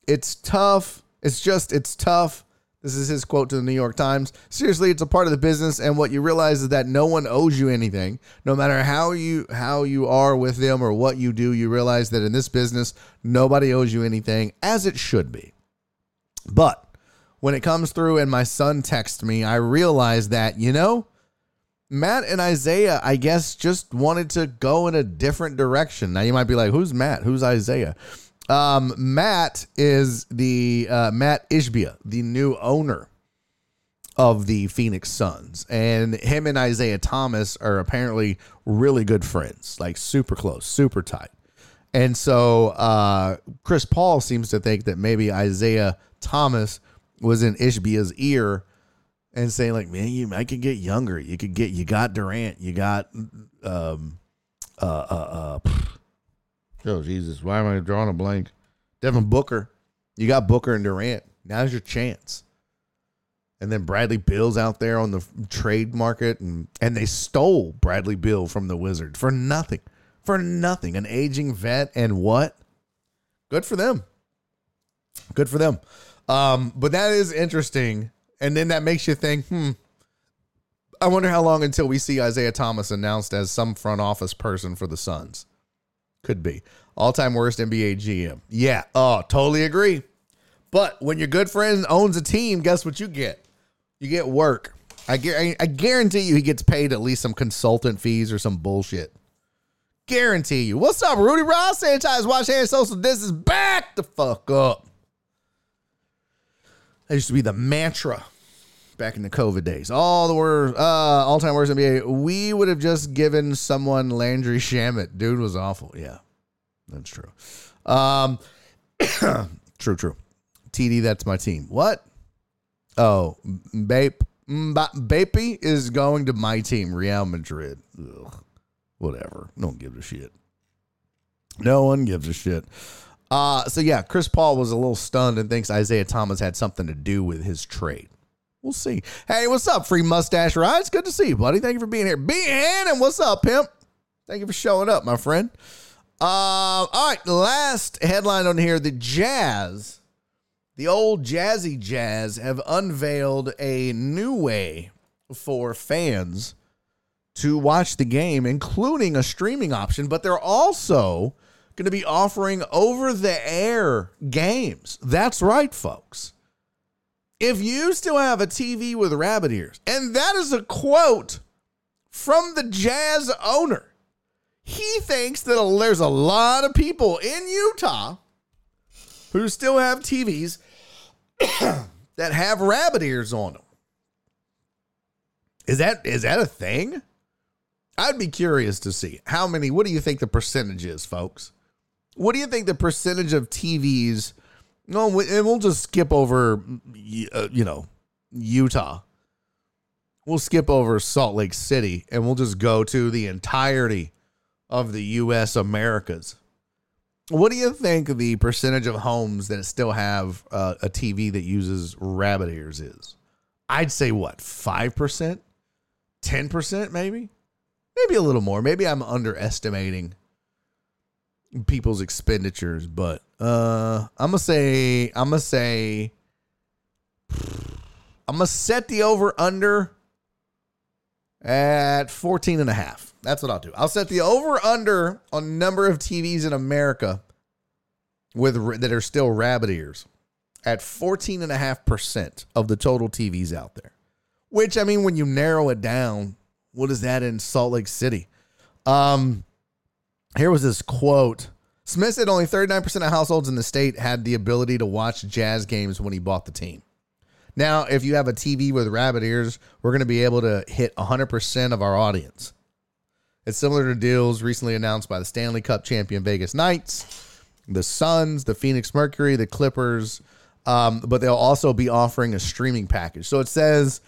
it's tough. It's just, it's tough. This is his quote to the New York Times. Seriously, it's a part of the business, and what you realize is that no one owes you anything. No matter how you how you are with them or what you do, you realize that in this business, nobody owes you anything, as it should be. But when it comes through and my son texts me, I realize that, you know, Matt and Isiah, I guess, just wanted to go in a different direction. Now you might be like, "Who's Matt? Who's Isiah?" Um, Matt is the uh, Matt Ishbia, the new owner of the Phoenix Suns, and him and Isiah Thomas are apparently really good friends, like super close, super tight. And so uh, Chris Paul seems to think that maybe Isiah Thomas was in Ishbia's ear and saying like, man, you I could get younger. You could get you got Durant, you got um uh uh uh Oh Jesus, why am I drawing a blank? Devin Booker. You got Booker and Durant. Now's your chance. And then Bradley Beal's out there on the trade market and and they stole Bradley Beal from the Wizards for nothing. For nothing. An aging vet and what? Good for them. Good for them. Um, but that is interesting and then that makes you think, hmm, I wonder how long until we see Isiah Thomas announced as some front office person for the Suns. Could be. All time worst NBA GM. Yeah. Oh, totally agree. But when your good friend owns a team, guess what you get? You get work. I, I guarantee you he gets paid at least some consultant fees or some bullshit. Guarantee you. What's up, Rudy Ross? Sanitize, wash hands, social distance. Back the fuck up. That used to be the mantra back in the COVID days. All the worst, uh, all time worst NBA. We would have just given someone Landry Shamet. Dude was awful. Yeah, that's true. Um, true, true. TD, that's my team. What? Oh, Bape, Bape is going to my team, Real Madrid. Ugh, whatever. Don't give a shit. No one gives a shit. Uh, so yeah, Chris Paul was a little stunned and thinks Isiah Thomas had something to do with his trade. We'll see. Hey, what's up, free mustache rides? Good to see you, buddy. Thank you for being here. B Hannon, what's up, pimp? Thank you for showing up, my friend. Uh, all right, last headline on here: the Jazz, the old Jazzy Jazz, have unveiled a new way for fans to watch the game, including a streaming option. But they're also going to be offering over the air games. That's right, folks. If you still have a TV with rabbit ears, and that is a quote from the Jazz owner, he thinks that there's a lot of people in Utah who still have TVs that have rabbit ears on them. Is that is that a thing? I'd be curious to see how many. What do you think the percentage is, folks? What do you think the percentage of TVs? No, and we'll just skip over, uh, you know, Utah. We'll skip over Salt Lake City and we'll just go to the entirety of the U.S. Americas. what do you think the percentage of homes that still have uh, a TV that uses rabbit ears is? I'd say what, 5%? 10% maybe? Maybe a little more. Maybe I'm underestimating people's expenditures, but uh I'm gonna say I'm gonna say I'm gonna set the over under at 14 and a half. That's what I'll do. I'll set the over under on number of TVs in America with that are still rabbit ears at 14 and a half percent of the total TVs out there. Which I mean, when you narrow it down, what is that in Salt Lake City? Um, here was this quote. Smith said only 39% of households in the state had the ability to watch jazz games when he bought the team. Now, if you have a TV with rabbit ears, we're going to be able to hit 100% of our audience. It's similar to deals recently announced by the Stanley Cup champion Vegas Knights, the Suns, the Phoenix Mercury, the Clippers, um, but they'll also be offering a streaming package. So it says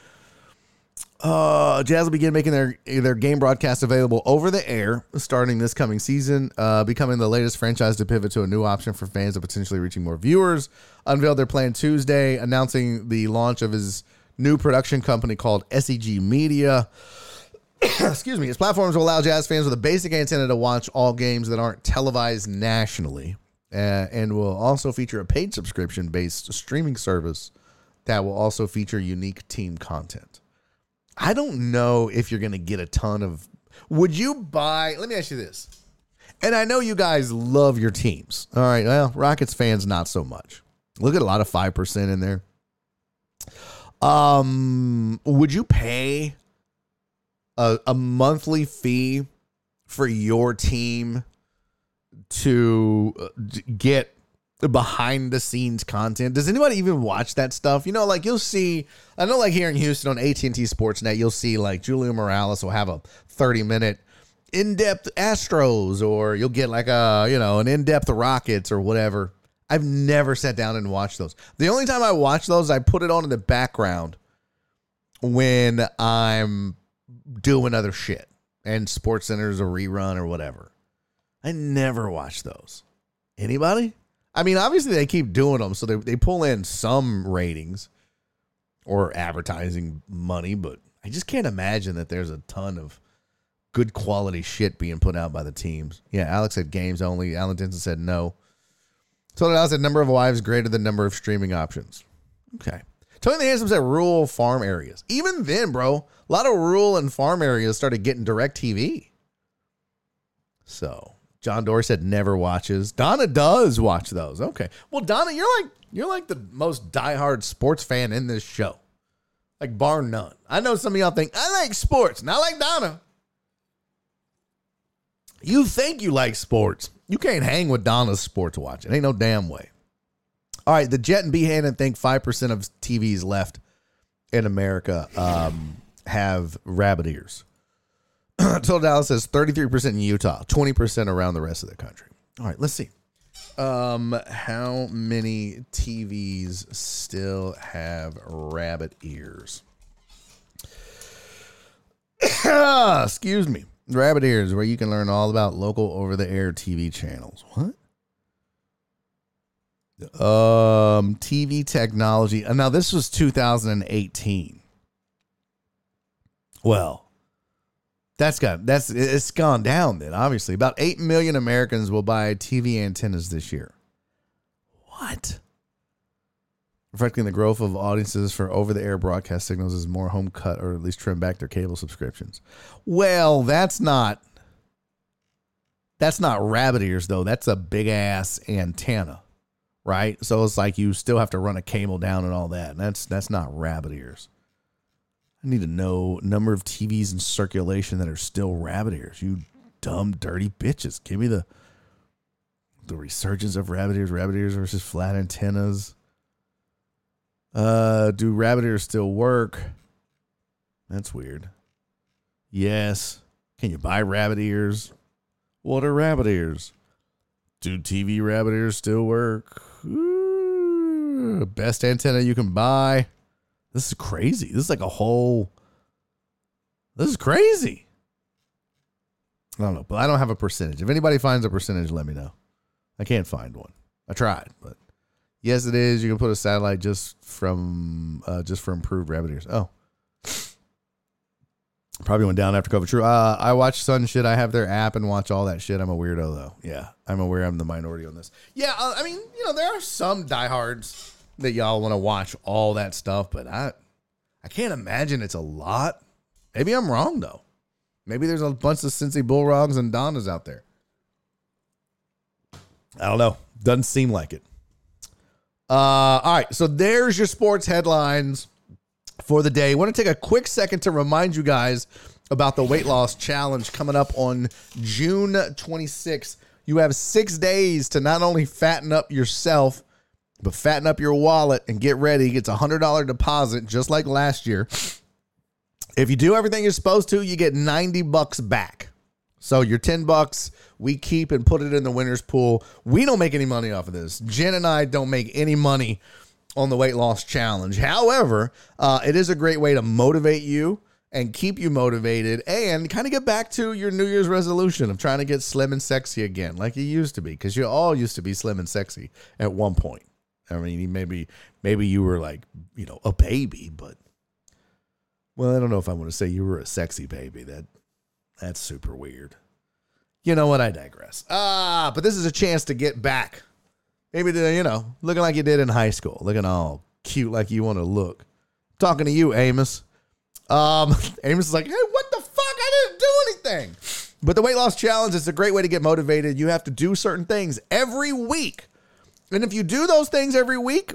uh, Jazz will begin making their their game broadcast available over the air starting this coming season, uh, becoming the latest franchise to pivot to a new option for fans and potentially reaching more viewers. Unveiled their plan Tuesday, announcing the launch of his new production company called SEG Media. Excuse me. His platforms will allow Jazz fans with a basic antenna to watch all games that aren't televised nationally, uh, and will also feature a paid subscription based streaming service that will also feature unique team content. I don't know if you're going to get a ton of. Would you buy? Let me ask you this. And I know you guys love your teams. All right. Well, Rockets fans, not so much. Look at a lot of 5% in there. Um, would you pay a, a monthly fee for your team to uh, get behind the scenes content. Does anybody even watch that stuff? You know, like you'll see. I know, like here in Houston on AT and T Sportsnet, you'll see like Julia Morales will have a thirty minute in depth Astros, or you'll get like a you know an in depth Rockets or whatever. I've never sat down and watched those. The only time I watch those, I put it on in the background when I'm doing other shit and Sports Center's a rerun or whatever. I never watch those. Anybody? I mean, obviously they keep doing them, so they they pull in some ratings or advertising money, but I just can't imagine that there's a ton of good quality shit being put out by the teams. Yeah, Alex said games only. Alan Denson said no. Told Alex said number of wives greater than number of streaming options. Okay. Tony the Handsome said rural farm areas. Even then, bro, a lot of rural and farm areas started getting DirecTV. So John Dory said never watches. Donna does watch those. Okay. Well, Donna, you're like you're like the most diehard sports fan in this show. Like bar none. I know some of y'all think I like sports, not like Donna. You think you like sports. You can't hang with Donna's sports watching. Ain't no damn way. All right, the Jet and B Hannon think 5% of TVs left in America um, have rabbit ears. Total Dallas says 33% in Utah, 20% around the rest of the country. All right, let's see. Um, how many TVs still have rabbit ears? Excuse me. Rabbit Ears, where you can learn all about local over the air TV channels. What? Um, TV technology. Uh, Now, this was 2018. Well, that's got that's it's gone down then. Obviously, about eight million Americans will buy TV antennas this year. What? Reflecting the growth of audiences for over-the-air broadcast signals as more home cut or at least trim back their cable subscriptions. Well, that's not that's not rabbit ears though. That's a big ass antenna, right? So it's like you still have to run a cable down and all that. And that's that's not rabbit ears. Need to know number of TVs in circulation that are still rabbit ears. You dumb, dirty bitches. Give me the the resurgence of rabbit ears, rabbit ears versus flat antennas. Uh, do rabbit ears still work? That's weird. Yes. Can you buy rabbit ears? What are rabbit ears? Do TV rabbit ears still work? Ooh, best antenna you can buy. This is crazy. This is like a whole. This is crazy. I don't know, but I don't have a percentage. If anybody finds a percentage, let me know. I can't find one. I tried, but yes, it is. You can put a satellite just from uh, just for improved rabbit ears. Oh, probably went down after COVID. True. Uh, I watch Sun shit. I have their app and watch all that shit. I'm a weirdo though. Yeah, I'm aware I'm the minority on this. Yeah, uh, I mean, you know, there are some diehards that y'all want to watch all that stuff, but I, I can't imagine it's a lot. Maybe I'm wrong though. Maybe there's a bunch of Sensei Bullrogs and Donnas out there. I don't know. Doesn't seem like it. Uh, all right. So there's your sports headlines for the day. I want to take a quick second to remind you guys about the weight loss challenge coming up on June 26th. You have six days to not only fatten up yourself, but fatten up your wallet and get ready. It's a $100 deposit, just like last year. If you do everything you're supposed to, you get 90 bucks back. So your 10 bucks we keep and put it in the winner's pool. We don't make any money off of this. Jen and I don't make any money on the weight loss challenge. However, uh, it is a great way to motivate you and keep you motivated and kind of get back to your New Year's resolution of trying to get slim and sexy again, like you used to be, because you all used to be slim and sexy at one point. I mean, maybe maybe you were like you know a baby, but well, I don't know if I want to say you were a sexy baby. That that's super weird. You know what? I digress. Ah, but this is a chance to get back. Maybe to, you know, looking like you did in high school, looking all cute like you want to look. talking to you, Amos. Um, Amos is like, hey, what the fuck? I didn't do anything. But the weight loss challenge is a great way to get motivated. You have to do certain things every week. And if you do those things every week,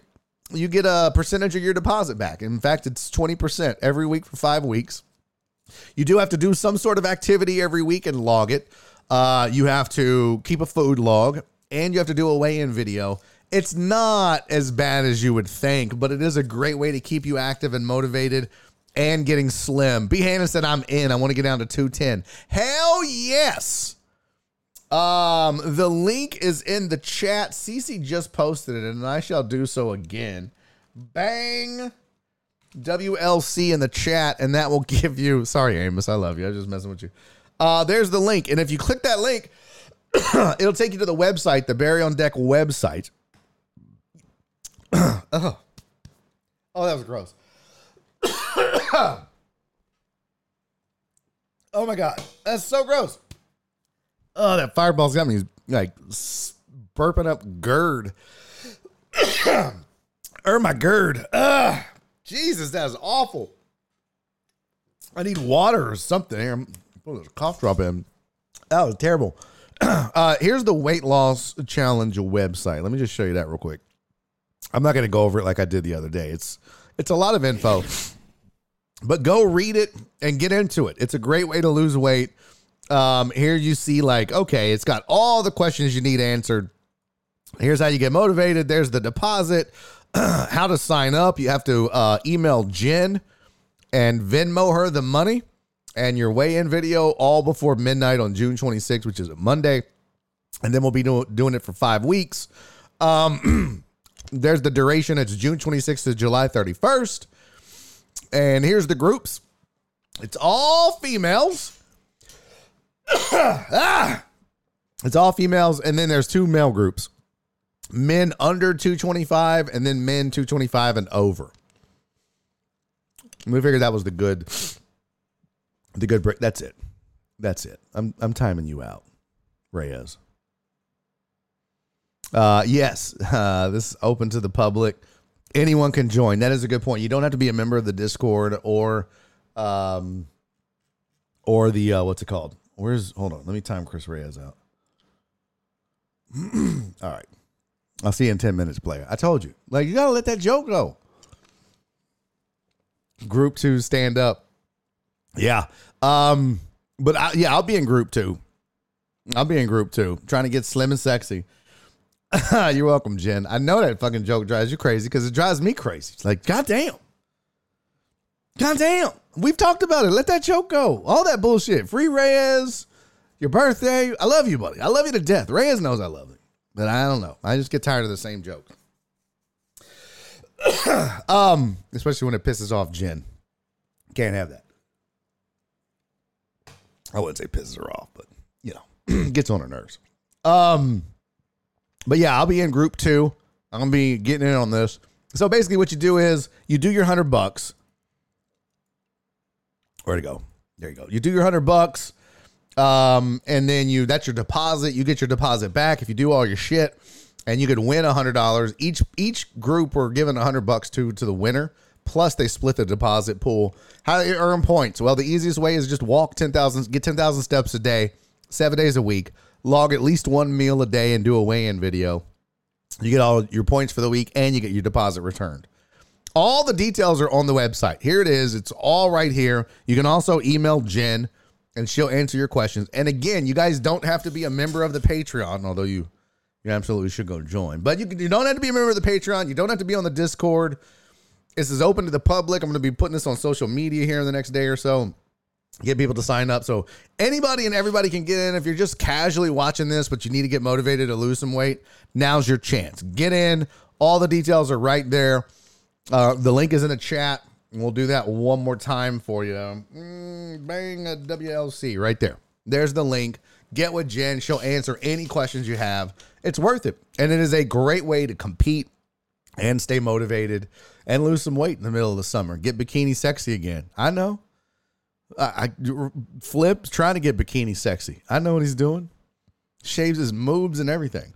you get a percentage of your deposit back. In fact, it's 20% every week for five weeks. You do have to do some sort of activity every week and log it. Uh, you have to keep a food log and you have to do a weigh in video. It's not as bad as you would think, but it is a great way to keep you active and motivated and getting slim. B. Hannah said, I'm in. I want to get down to 210. Hell yes. Um, the link is in the chat. Cece just posted it, and I shall do so again. Bang. WLC in the chat, and that will give you. Sorry, Amos, I love you. I was just messing with you. Uh, there's the link, and if you click that link, it'll take you to the website, the Barry on Deck website. oh. oh, that was gross. oh my god, that's so gross. Oh, that fireball's got me like burping up GERD. or my GERD. Ugh. Jesus, that is awful. I need water or something here. I'm putting a cough drop in. That was terrible. Uh, here's the weight loss challenge website. Let me just show you that real quick. I'm not going to go over it like I did the other day. It's it's a lot of info, but go read it and get into it. It's a great way to lose weight. Um, here you see like okay, it's got all the questions you need answered. Here's how you get motivated. There's the deposit. how to sign up. You have to uh, email Jen and Venmo her the money and your weigh in video all before midnight on June 26th, which is a Monday. And then we'll be do- doing it for five weeks. Um, there's the duration. It's June 26th to July 31st. And here's the groups it's all females. ah! It's all females. And then there's two male groups men under 225 and then men 225 and over. We figured that was the good the good break. That's it. That's it. I'm I'm timing you out, Reyes. Uh, yes, uh, this is open to the public. Anyone can join. That is a good point. You don't have to be a member of the Discord or, um, or the uh, what's it called? Where's hold on? Let me time Chris Reyes out. All right, I'll see you in ten minutes, player. I told you. Like you gotta let that joke go. Group two, stand up. Yeah. Um, but I, yeah, I'll be in group two. I'll be in group two, trying to get slim and sexy. You're welcome, Jen. I know that fucking joke drives you crazy because it drives me crazy. It's like, goddamn. Goddamn. We've talked about it. Let that joke go. All that bullshit. Free Reyes, your birthday. I love you, buddy. I love you to death. Reyes knows I love him. But I don't know. I just get tired of the same joke. um, especially when it pisses off Jen. Can't have that. I wouldn't say pisses her off, but you know, gets on her nerves. Um, But yeah, I'll be in group two. I'm gonna be getting in on this. So basically, what you do is you do your hundred bucks. Where'd it go? There you go. You do your hundred bucks, um, and then you that's your deposit. You get your deposit back if you do all your shit, and you could win a hundred dollars. Each each group were given a hundred bucks to to the winner. Plus, they split the deposit pool. How do you earn points? Well, the easiest way is just walk ten thousand, get ten thousand steps a day, seven days a week. Log at least one meal a day, and do a weigh-in video. You get all your points for the week, and you get your deposit returned. All the details are on the website. Here it is. It's all right here. You can also email Jen and she'll answer your questions. And again, you guys don't have to be a member of the Patreon, although you you absolutely should go join. But you, you don't have to be a member of the Patreon. You don't have to be on the Discord. This is open to the public. I'm going to be putting this on social media here in the next day or so. Get people to sign up. So anybody and everybody can get in. If you're just casually watching this, but you need to get motivated to lose some weight, now's your chance. Get in. All the details are right there. Uh, the link is in the chat. We'll do that one more time for you. Mm, bang a WLC right there. There's the link. Get with Jen. She'll answer any questions you have. It's worth it. And it is a great way to compete and stay motivated and lose some weight in the middle of the summer. Get bikini sexy again. I know. I, I Flip trying to get bikini sexy. I know what he's doing. Shaves his moves and everything.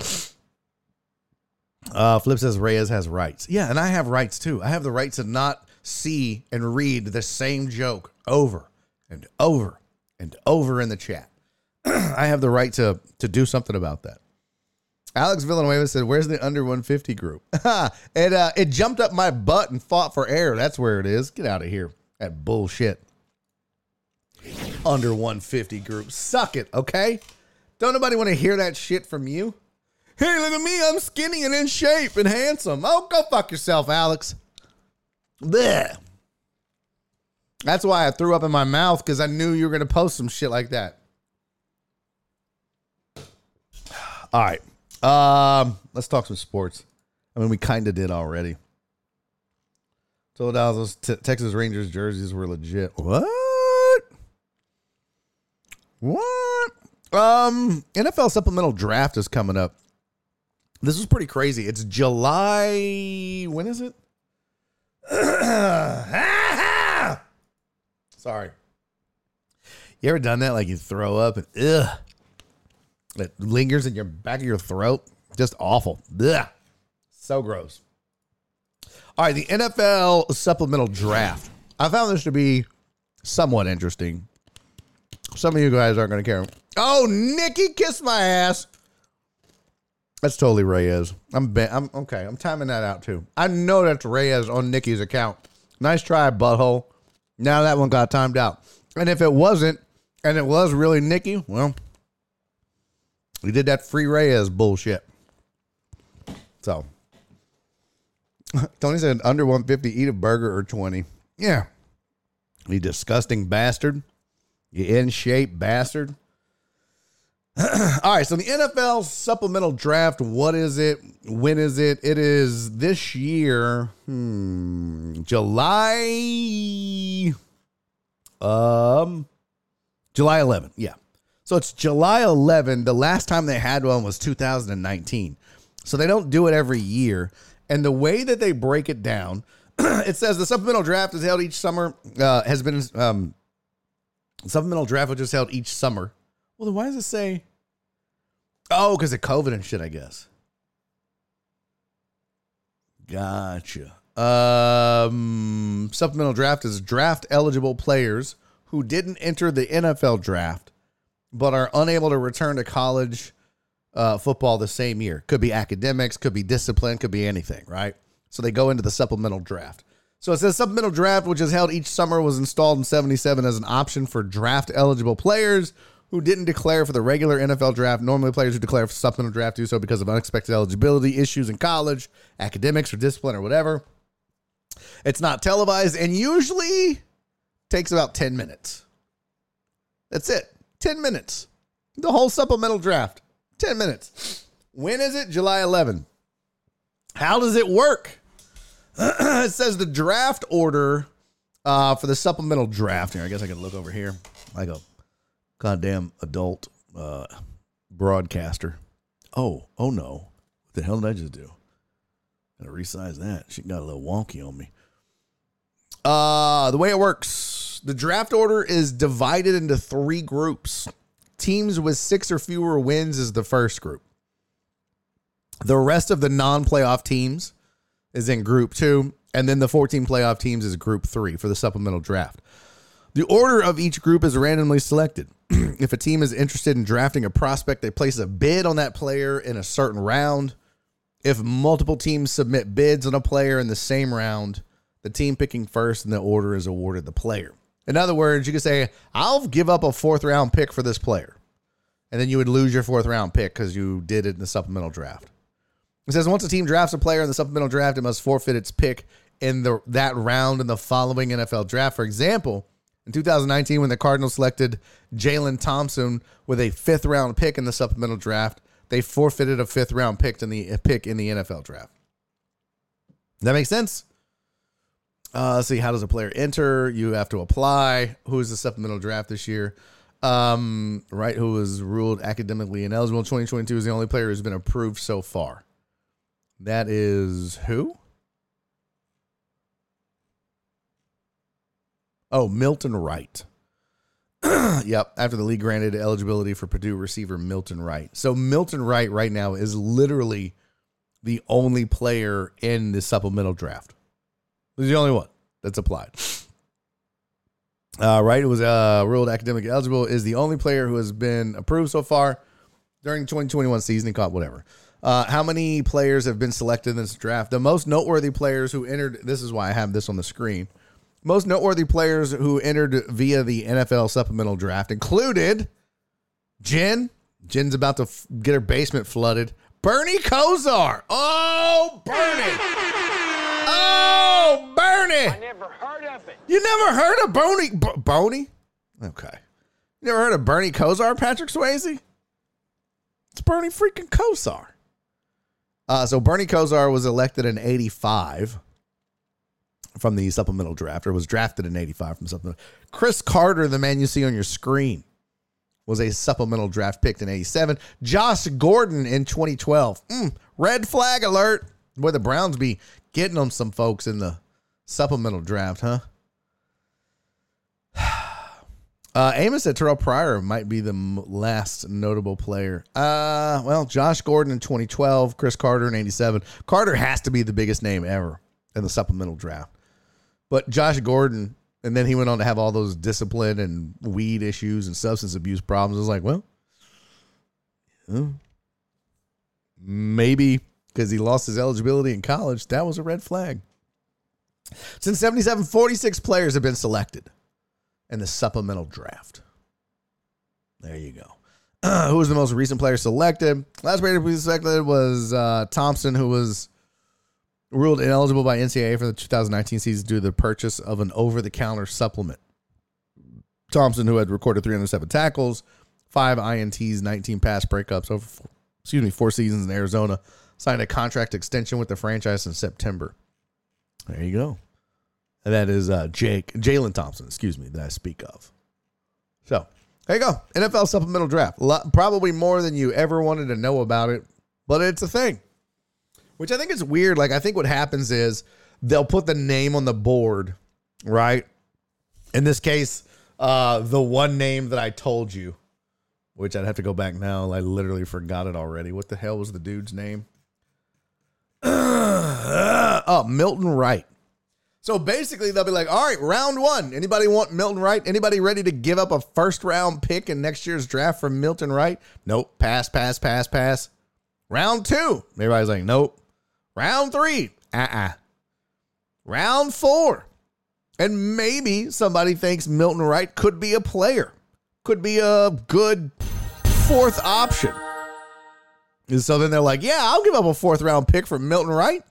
Uh, Flip says Reyes has rights. Yeah, and I have rights too. I have the right to not see and read the same joke over and over and over in the chat. I have the right to to do something about that. Alex Villanueva said, "Where's the under 150 group?" it uh, it jumped up my butt and fought for air. That's where it is. Get out of here. That bullshit. Under 150 group. Suck it, okay? Don't nobody want to hear that shit from you. Hey, look at me. I'm skinny and in shape and handsome. Oh, go fuck yourself, Alex. Blech. That's why I threw up in my mouth because I knew you were going to post some shit like that. All right. Um, let's talk some sports. I mean, we kind of did already. Told Dallas t- Texas Rangers jerseys were legit. What? What? Um, NFL supplemental draft is coming up. This is pretty crazy. It's July. When is it? Sorry. You ever done that? Like you throw up and ugh, it lingers in your back of your throat. Just awful. Ugh. So gross. All right, the NFL supplemental draft. I found this to be somewhat interesting. Some of you guys aren't going to care. Oh, Nikki, kiss my ass. That's totally Reyes. I'm, be- I'm okay. I'm timing that out too. I know that's Reyes on Nikki's account. Nice try, butthole. Now that one got timed out. And if it wasn't, and it was really Nikki, well, we did that free Reyes bullshit. So, Tony said under 150, eat a burger or 20. Yeah. You disgusting bastard. You in shape bastard. All right, so the NFL supplemental draft, what is it? When is it? It is this year, hmm, July um July 11. Yeah. So it's July 11. The last time they had one was 2019. So they don't do it every year. And the way that they break it down, it says the supplemental draft is held each summer, uh, has been, um, supplemental draft which is held each summer. Well, then why does it say? Oh, because of COVID and shit, I guess. Gotcha. Um, supplemental draft is draft eligible players who didn't enter the NFL draft but are unable to return to college uh, football the same year. Could be academics, could be discipline, could be anything, right? So they go into the supplemental draft. So it says supplemental draft, which is held each summer, was installed in 77 as an option for draft eligible players who didn't declare for the regular NFL draft. Normally, players who declare for supplemental draft do so because of unexpected eligibility issues in college, academics, or discipline, or whatever. It's not televised and usually takes about 10 minutes. That's it. 10 minutes. The whole supplemental draft. 10 minutes. When is it? July 11. How does it work? it says the draft order uh, for the supplemental draft. Here, I guess I can look over here. I go, goddamn adult uh, broadcaster. Oh, oh no. What the hell did I just do? Gotta resize that. She got a little wonky on me. Uh, the way it works, the draft order is divided into three groups. Teams with six or fewer wins is the first group. The rest of the non-playoff teams is in group two, and then the 14 playoff teams is group three for the supplemental draft. The order of each group is randomly selected. if a team is interested in drafting a prospect, they place a bid on that player in a certain round. If multiple teams submit bids on a player in the same round, the team picking first in the order is awarded the player. In other words, you could say, I'll give up a fourth round pick for this player. And then you would lose your fourth round pick because you did it in the supplemental draft. It says once a team drafts a player in the supplemental draft, it must forfeit its pick in the that round in the following NFL draft. For example, in 2019, when the Cardinals selected Jalen Thompson with a fifth round pick in the supplemental draft, they forfeited a fifth round pick in the pick in the NFL draft. That make sense? Uh, see. How does a player enter? You have to apply. Who is the supplemental draft this year? Um, right. Who was ruled academically ineligible in 2022 is the only player who's been approved so far. That is who? Oh, Milton Wright. yep. After the league granted eligibility for Purdue receiver Milton Wright. So Milton Wright right now is literally the only player in the supplemental draft. He's the only one that's applied. Uh, Wright was uh, ruled academic eligible. Is the only player who has been approved so far during the 2021 season. He caught whatever. Uh, how many players have been selected in this draft? The most noteworthy players who entered. This is why I have this on the screen. Most noteworthy players who entered via the NFL supplemental draft included Jen. Jen's about to f- get her basement flooded. Bernie Kosar. Oh, Bernie. Oh, Bernie. I never heard of it. You never heard of Boney? B- Boney? Okay. You never heard of Bernie Kosar, Patrick Swayze? It's Bernie freaking Kosar. Uh, so Bernie Kosar was elected in 85 from the supplemental draft, or was drafted in 85 from something. Cris Carter, the man you see on your screen, was a supplemental draft picked in 87. Josh Gordon in 2012. Mm, red flag alert. Boy, the Browns be getting them some folks in the supplemental draft, huh? Uh, Amos said Terrelle Pryor might be the last notable player. Uh, well, Josh Gordon in 2012, Cris Carter in 87. Carter has to be the biggest name ever in the supplemental draft. But Josh Gordon, and then he went on to have all those discipline and weed issues and substance abuse problems. I was like, well, yeah, maybe because he lost his eligibility in college, that was a red flag. Since 77, 46 players have been selected in the supplemental draft. There you go. who was the most recent player selected? Last player to be selected was uh, Thompson, who was ruled ineligible by NCAA for the 2019 season due to the purchase of an over-the-counter supplement. Thompson, who had recorded 307 tackles, five ints, 19 pass breakups over, four, excuse me, four seasons in Arizona, signed a contract extension with the franchise in September. There you go. And that is uh, Jake Jalen Thompson, excuse me, that I speak of. So there you go. NFL supplemental draft. Lot, probably more than you ever wanted to know about it, but it's a thing. Which I think is weird. Like I think what happens is they'll put the name on the board, right? In this case, uh, the one name that I told you, which I'd have to go back now. I literally forgot it already. What the hell was the dude's name? oh, Milton Wright. So basically, they'll be like, all right, round one. Anybody want Milton Wright? Anybody ready to give up a first round pick in next year's draft for Milton Wright? Nope. Pass, pass, pass, pass. Round two. Everybody's like, nope. Round three. Uh uh-uh. uh Round four. And maybe somebody thinks Milton Wright could be a player, could be a good fourth option. And so then they're like, yeah, I'll give up a fourth round pick for Milton Wright.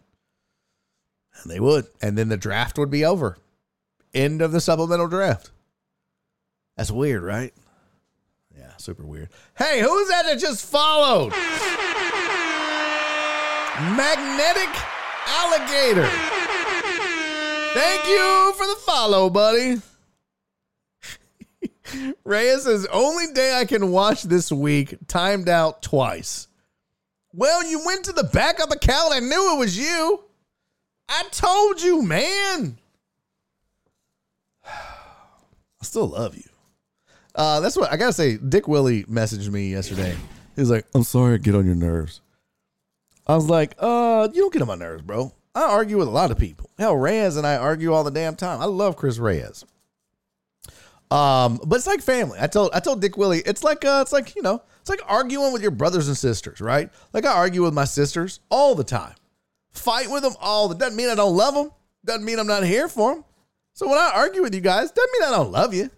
And they would. And then the draft would be over. End of the supplemental draft. That's weird, right? Yeah, super weird. Hey, who's that that just followed? Magnetic Alligator. Thank you for the follow, buddy. Reyes says, only day I can watch this week, timed out twice. Well, you went to the back of the account. I knew it was you. I told you, man. I still love you. Uh, that's what I gotta say. Dick Willie messaged me yesterday. He was like, "I'm sorry, get on your nerves." I was like, "Uh, you don't get on my nerves, bro. I argue with a lot of people. Hell, Reyes and I argue all the damn time. I love Chris Reyes. Um, but it's like family. I told I told Dick Willie, it's like uh, it's like you know, it's like arguing with your brothers and sisters, right? Like I argue with my sisters all the time, fight with them all. That doesn't mean I don't love them. Doesn't mean I'm not here for them. So when I argue with you guys, doesn't mean I don't love you.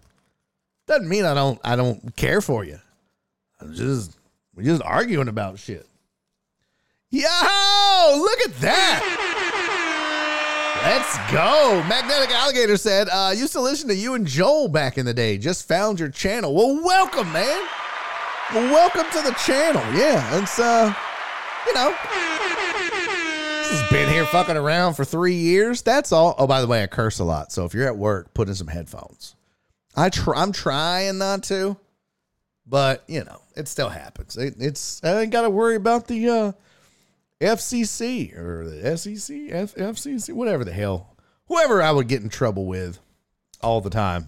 Doesn't mean I don't I don't care for you. I'm just we're just arguing about shit. Yo, look at that. Let's go. Magnetic Alligator said, uh, used to listen to you and Joel back in the day. Just found your channel. Well, welcome, man. Welcome to the channel. Yeah, it's uh, you know, this has been here fucking around for three years. That's all. Oh, by the way, I curse a lot. So if you're at work, put in some headphones. I try. I'm trying not to, but you know, it still happens. It, it's I ain't got to worry about the uh, FCC or the SEC, F, FCC, whatever the hell, whoever I would get in trouble with all the time.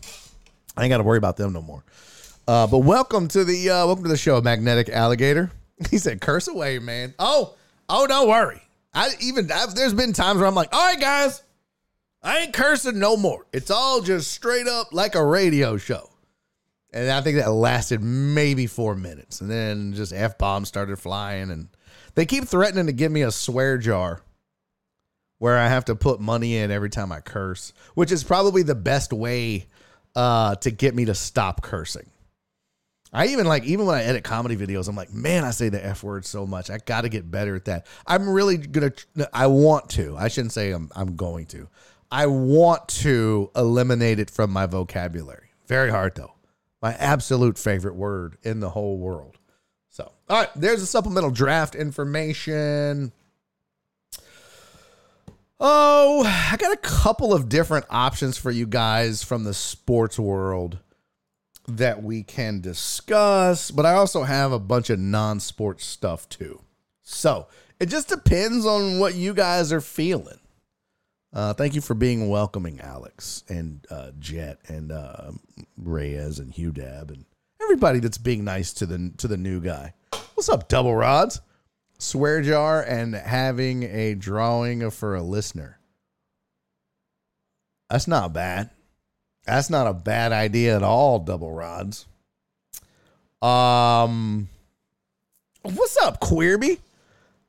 I ain't got to worry about them no more. Uh, but welcome to the uh, welcome to the show, Magnetic Alligator. He said, "Curse away, man." Oh, oh, don't worry. I even I've, there's been times where I'm like, "All right, guys, I ain't cursing no more. It's all just straight up like a radio show." And I think that lasted maybe four minutes, and then just f bombs started flying, and they keep threatening to give me a swear jar where I have to put money in every time I curse, which is probably the best way uh, to get me to stop cursing. I even like even when I edit comedy videos, I'm like, man, I say the f word so much. I got to get better at that. I'm really gonna. I want to. I shouldn't say I'm. I'm going to. I want to eliminate it from my vocabulary. Very hard though. My absolute favorite word in the whole world. So, all right, there's a supplemental draft information. Oh, I got a couple of different options for you guys from the sports world that we can discuss, but I also have a bunch of non sports stuff too. So it just depends on what you guys are feeling. Uh, thank you for being welcoming, Alex and uh, Jet and uh, Reyes and Hugh Dab and everybody that's being nice to the to the new guy. What's up, double rods? Swear jar and having a drawing for a listener. That's not bad. That's not a bad idea at all, double rods. Um What's up, Queerby?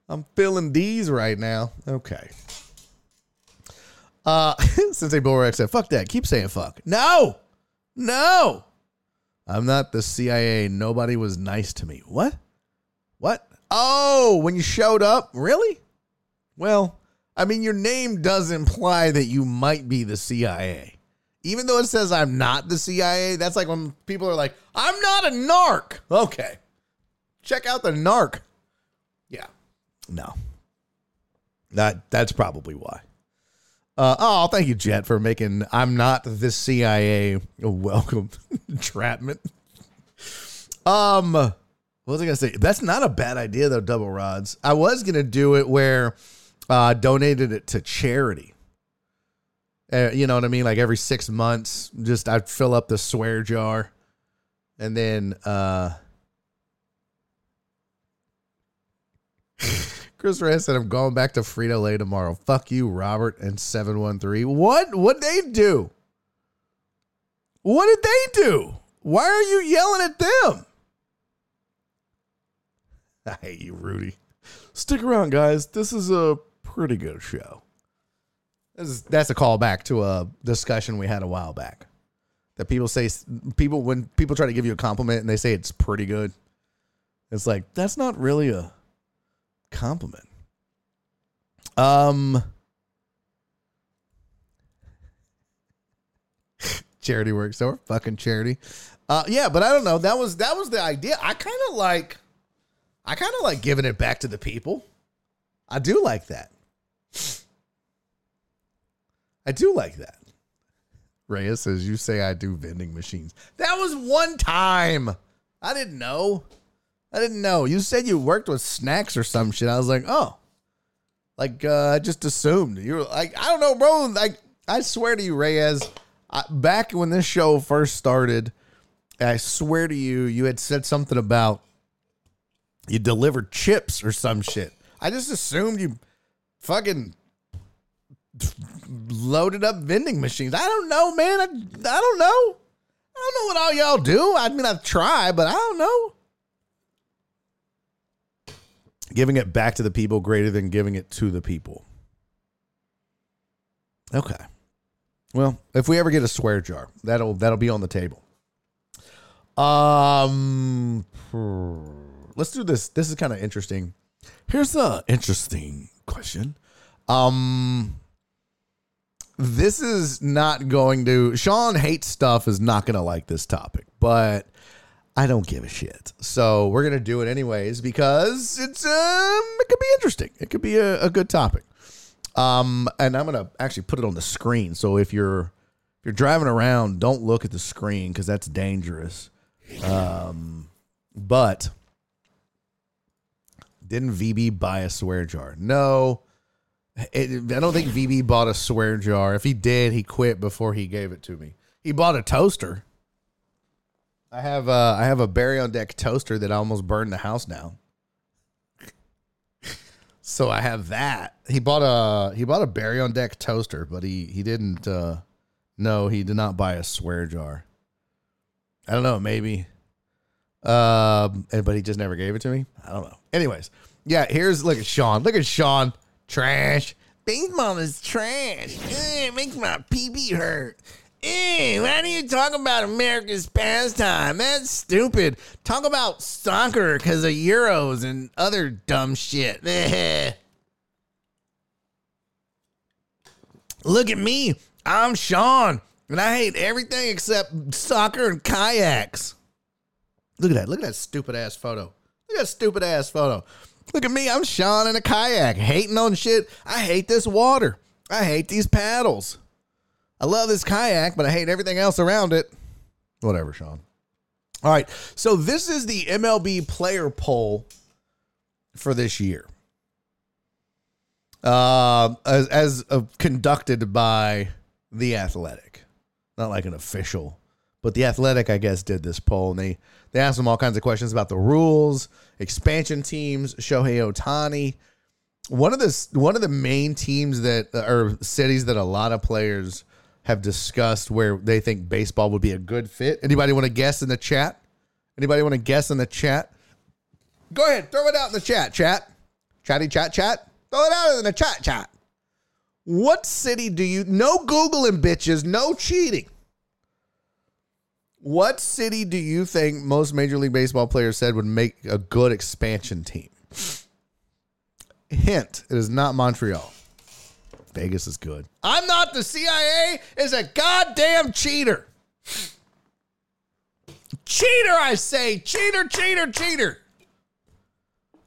I'm filling these right now. Okay. Uh since Sensei Bullrogs said, fuck that. Keep saying fuck. No! No! I'm not the CIA. Nobody was nice to me. What? What? Oh, when you showed up? Really? Well, I mean, your name does imply that you might be the CIA. Even though it says I'm not the CIA, that's like when people are like, I'm not a narc. Okay. Check out the narc. Yeah. No. That that's probably why. Uh, oh, thank you, Jet, for making I'm not the CIA a welcome entrapment. Um, what was I gonna say? That's not a bad idea though, double rods. I was gonna do it where uh donated it to charity. Uh, you know what I mean? Like every six months, just I'd fill up the swear jar, and then uh Chris Reyes said, I'm going back to Frito Lay tomorrow. Fuck you, Robert and 713. What? What'd they do? What did they do? Why are you yelling at them? I hate you, Rudy. Stick around, guys. This is a pretty good show. Is, that's a callback to a discussion we had a while back. That people say, people, when people try to give you a compliment and they say it's pretty good, it's like, that's not really a compliment. Um, charity works so fucking charity. Uh, yeah, but I don't know. That was that was the idea. I kind of like, I kind of like giving it back to the people. I do like that. I do like that. Reyes says, "You say I do vending machines." That was one time. I didn't know. I didn't know. You said you worked with snacks or some shit. I was like, oh, like uh, I just assumed you were like, I don't know, bro. Like I swear to you, Reyes, I, back when this show first started, I swear to you, you had said something about you delivered chips or some shit. I just assumed you fucking loaded up vending machines. I don't know, man. I, I don't know. I don't know what all y'all do. I mean, I've tried, but I don't know. Giving it back to the people greater than giving it to the people. Okay. Well, if we ever get a swear jar, that'll that'll be on the table. Um let's do this. This is kind of interesting. Here's a interesting question. Um this is not going to Sean hates stuff is not going to like this topic, but I don't give a shit. So we're gonna do it anyways because it's um it could be interesting. It could be a, a good topic. Um, and I'm gonna actually put it on the screen. So if you're if you're driving around, don't look at the screen because that's dangerous. Um, but didn't VB buy a swear jar? No. It, I don't think VB bought a swear jar. If he did, he quit before he gave it to me. He bought a toaster. I have uh, I have a Barry on deck toaster that almost burned the house down. so I have that. He bought a he bought a Barry on deck toaster, but he he didn't. Uh, no, he did not buy a swear jar. I don't know, maybe. Um, but he just never gave it to me. I don't know. Anyways, yeah. Here's look at Sean. Look at Sean. Trash. Baseball is trash. Ugh, it makes my pee pee hurt. Hey, why do you talk about America's pastime? That's stupid. Talk about soccer because of Euros and other dumb shit. Look at me. I'm Sean, and I hate everything except soccer and kayaks. Look at that. Look at that stupid ass photo. Look at that stupid ass photo. Look at me. I'm Sean in a kayak, hating on shit. I hate this water. I hate these paddles. I love this kayak, but I hate everything else around it. Whatever, Sean. All right. So this is the MLB player poll for this year. Uh, as as uh, conducted by the Athletic, not like an official, but the Athletic, I guess, did this poll, and they they asked them all kinds of questions about the rules, expansion teams, Shohei Ohtani. One of the one of the main teams that or cities that a lot of players have discussed where they think baseball would be a good fit. Anybody want to guess in the chat? Anybody want to guess in the chat? Go ahead, throw it out in the chat, chat. Chatty chat chat. Throw it out in the chat chat. What city do you no Googling bitches, no cheating. What city do you think most Major League Baseball players said would make a good expansion team? Hint, it is not Montreal. Vegas is good. I'm not the CIA is a goddamn cheater. Cheater, I say. Cheater, cheater, cheater.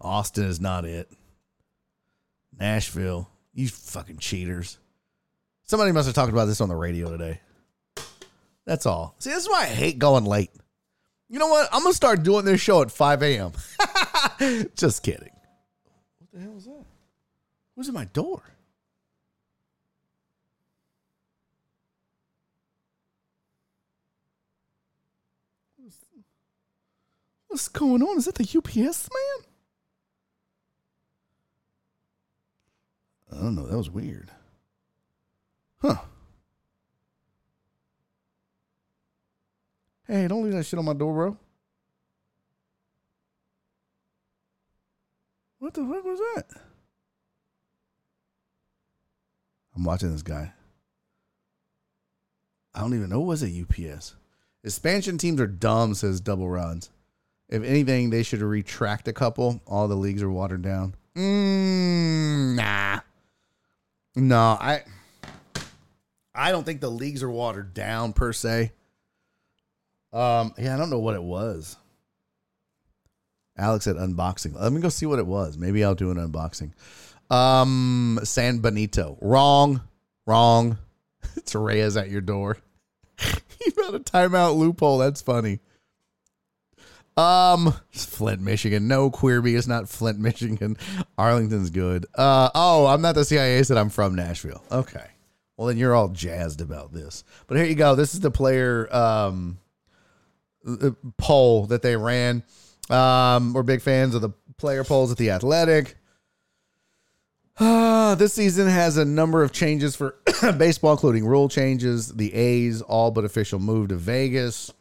Austin is not it. Nashville. You fucking cheaters. Somebody must have talked about this on the radio today. That's all. See, this is why I hate going late. You know what? I'm going to start doing this show at 5 a.m. Just kidding. What the hell is that? Who's at my door? What's going on? Is that the UPS man? I don't know. That was weird. Huh. Hey, don't leave that shit on my door, bro. What the fuck was that? I'm watching this guy. I don't even know what was a UPS. Expansion teams are dumb, says Double Runs. If anything, they should retract a couple. All the leagues are watered down. Mm, nah. No, I I don't think the leagues are watered down per se. Um, yeah, I don't know what it was. Alex said unboxing. Let me go see what it was. Maybe I'll do an unboxing. Um, San Benito. Wrong. Wrong. it's Reyes at your door. you found a timeout loophole. That's funny. Um, Flint, Michigan. No, Queerby is not Flint, Michigan. Arlington's good. Uh, oh, I'm not the CIA. Said I'm from Nashville. Okay. Well, then you're all jazzed about this. But here you go. This is the player um, uh, poll that they ran. Um, we're big fans of the player polls at the Athletic. Uh, this season has a number of changes for baseball, including rule changes. The A's all but official move to Vegas.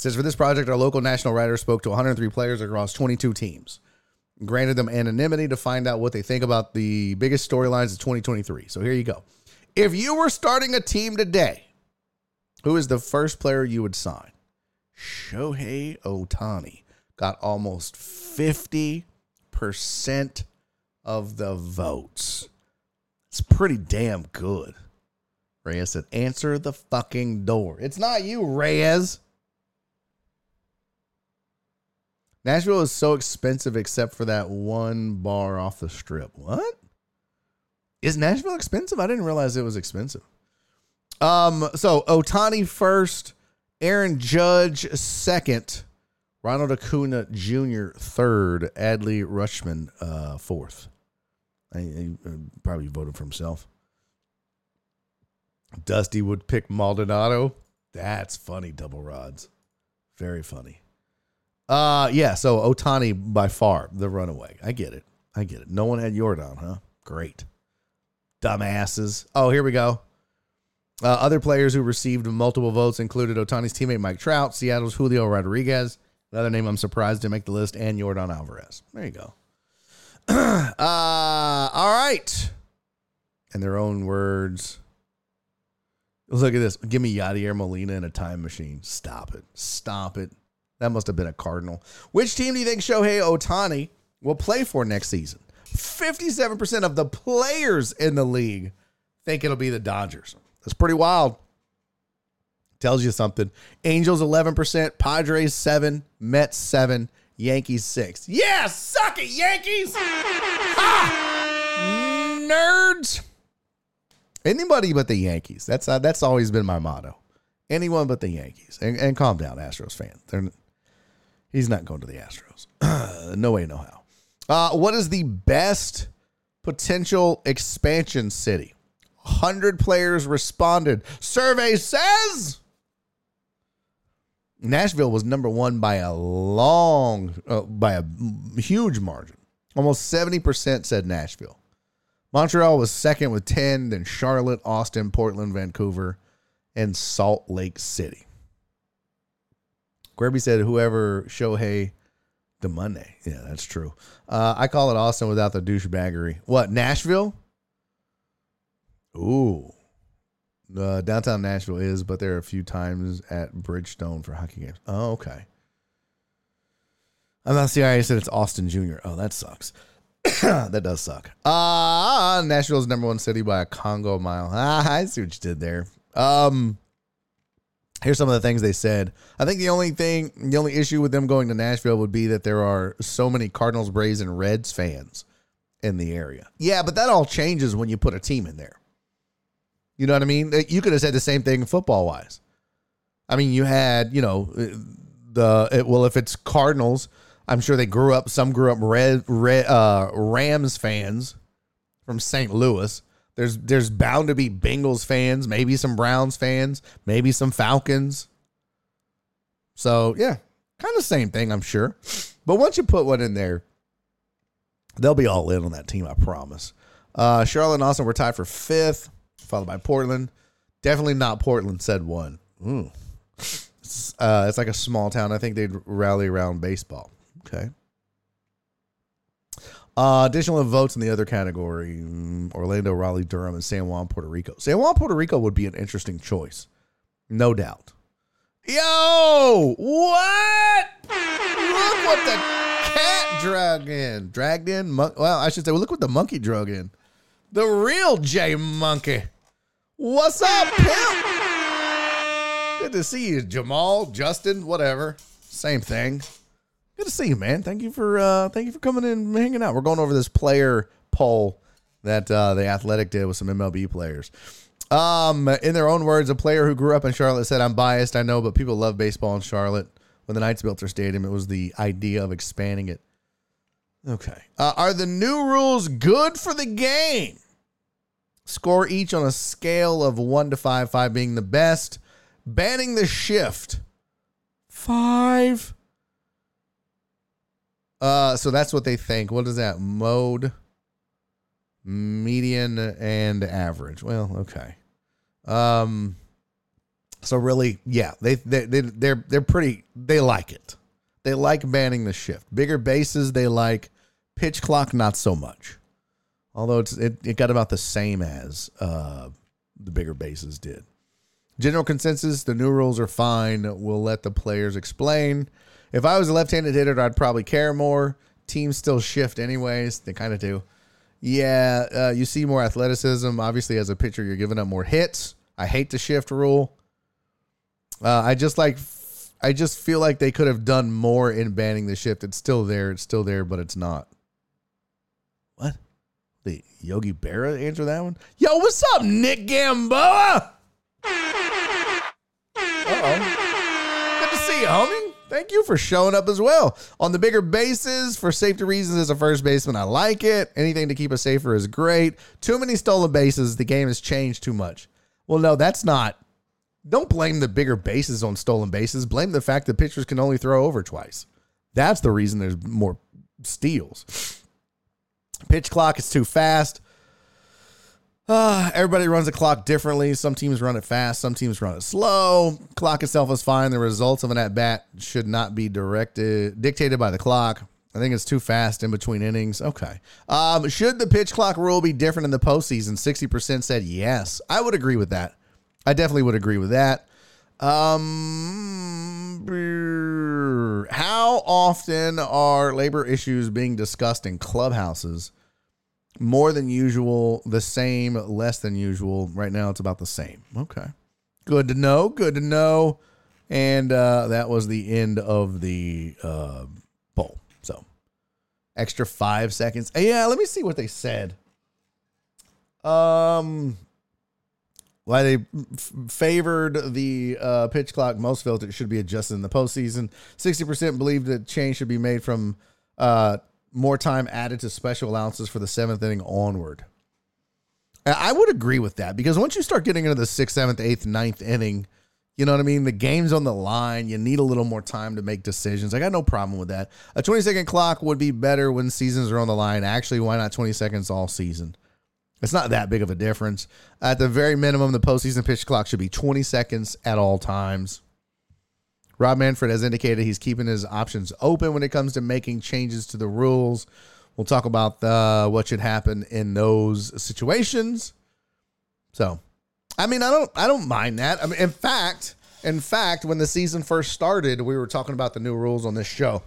Says for this project, our local national writer spoke to 103 players across 22 teams, granted them anonymity to find out what they think about the biggest storylines of 2023. So here you go. If you were starting a team today, who is the first player you would sign? Shohei Ohtani got almost 50% of the votes. It's pretty damn good. Reyes said, answer the fucking door. It's not you, Reyes. Nashville is so expensive except for that one bar off the strip. What? Is Nashville expensive? I didn't realize it was expensive. Um, so Ohtani first, Aaron Judge second, Ronald Acuna Jr. third, Adley Rutschman uh, fourth. He, probably voted for himself. Dusty would pick Maldonado. That's funny, double rods. Very funny. Uh yeah, so Ohtani by far the runaway. I get it. I get it. No one had Yordan, huh? Great. Dumbasses. Oh, here we go. Uh, other players who received multiple votes included Ohtani's teammate Mike Trout, Seattle's Julio Rodriguez, another name I'm surprised didn't make the list, and Yordan Alvarez. There you go. uh, all right. In their own words. Look at this. Give me Yadier Molina in a time machine. Stop it. Stop it. That must have been a Cardinal. Which team do you think Shohei Ohtani will play for next season? 57% of the players in the league think it'll be the Dodgers. That's pretty wild. Tells you something. Angels 11%, Padres 7, Mets 7, Yankees 6. Yeah, suck it, Yankees! Ah! Nerds! Anybody but the Yankees. That's uh, that's always been my motto. Anyone but the Yankees. And, and calm down, Astros fan. They're, he's not going to the Astros. no way, no how. Uh, what is the best potential expansion city? 100 players responded. Survey says Nashville was number one by a long, uh, by a huge margin. Almost 70% said Nashville. Montreal was second with 10, then Charlotte, Austin, Portland, Vancouver, and Salt Lake City. Grebby said whoever Shohei the Monday. Yeah, that's true. Uh, I call it Austin without the douchebaggery. What, Nashville? Ooh. Uh, downtown Nashville is, but there are a few times at Bridgestone for hockey games. Oh, okay. I'm not CIA said it's Austin Jr. Oh, that sucks. that does suck. Uh Nashville's number one city by a Congo mile. Ah, I see what you did there. Um here's some of the things they said. I think the only thing the only issue with them going to Nashville would be that there are so many Cardinals, Braves, and Reds fans in the area. Yeah, but that all changes when you put a team in there. You know what I mean? You could have said the same thing football wise. I mean, you had, you know, the it, well, if it's Cardinals, I'm sure they grew up. Some grew up red, red uh, Rams fans from St. Louis. There's there's bound to be Bengals fans, maybe some Browns fans, maybe some Falcons. So yeah, kind of same thing, I'm sure. But once you put one in there, they'll be all in on that team. I promise. Uh, Charlotte and Austin were tied for fifth followed by Portland. Definitely not Portland, said one. Ooh. It's, uh, it's like a small town. I think they'd rally around baseball. Okay. Uh, additional votes in the other category mm, Orlando, Raleigh, Durham, and San Juan, Puerto Rico. San Juan, Puerto Rico would be an interesting choice. No doubt. Yo, what? Look what the cat dragged in. Dragged in? Well, I should say, well, look what the monkey drug in. The real J Monkey. What's up, pimp? Good to see you, Jamal, Justin, whatever. Same thing. Good to see you, man. Thank you for uh thank you for coming in and hanging out. We're going over this player poll that uh the athletic did with some MLB players. Um, in their own words, a player who grew up in Charlotte said, I'm biased, I know, but people love baseball in Charlotte. when the Knights built their stadium. It was the idea of expanding it. Okay. Uh, are the new rules good for the game? Score each on a scale of one to five, five being the best. Banning the shift. Five. Uh, so that's what they think. What is that? Mode, median, and average. Well, okay. Um, so really, yeah, they they they they're they're pretty. They like it. They like banning the shift. Bigger bases, they like. Pitch clock, not so much. Although it's it, it got about the same as uh, the bigger bases did. General consensus: the new rules are fine. We'll let the players explain. If I was a left-handed hitter, I'd probably care more. Teams still shift anyways. They kind of do. Yeah, uh, you see more athleticism. Obviously, as a pitcher, you're giving up more hits. I hate the shift rule. Uh, I just like, I just feel like they could have done more in banning the shift. It's still there. It's still there, but it's not. What? The Yogi Berra answer that one? Yo, what's up, Nick Gamboa? Uh oh. Good to see you, homie. Thank you for showing up as well. On the bigger bases, for safety reasons, as a first baseman, I like it. Anything to keep us safer is great. Too many stolen bases. The game has changed too much. Well, no, that's not. Don't blame the bigger bases on stolen bases. Blame the fact that pitchers can only throw over twice. That's the reason there's more steals. Pitch clock is too fast. Uh, everybody runs the clock differently. Some teams run it fast, some teams run it slow. Clock itself is fine. The results of an at bat should not be directed dictated by the clock. I think it's too fast in between innings. Okay. Um, should the pitch clock rule be different in the postseason? 60% said yes. I would agree with that. I definitely would agree with that. Um, how often are labor issues being discussed in clubhouses? More than usual, the same, less than usual. Right now, it's about the same. Okay. Good to know. Good to know. And uh, that was the end of the uh, poll. So, extra five seconds. Yeah, let me see what they said. Um, why they f- favored the uh, pitch clock most felt it should be adjusted in the postseason. Sixty percent believed that change should be made from uh, more time added to special allowances for the seventh inning onward. I would agree with that because once you start getting into the sixth, seventh, eighth, ninth inning, you know what I mean? The game's on the line. You need a little more time to make decisions. I got no problem with that. A 20 second clock would be better when seasons are on the line. Actually, why not 20 seconds all season? It's not that big of a difference. At the very minimum, the postseason pitch clock should be 20 seconds at all times. Rob Manfred has indicated he's keeping his options open when it comes to making changes to the rules. We'll talk about the, what should happen in those situations. So, I mean, I don't, I don't mind that. I mean, in fact, in fact, when the season first started, we were talking about the new rules on this show,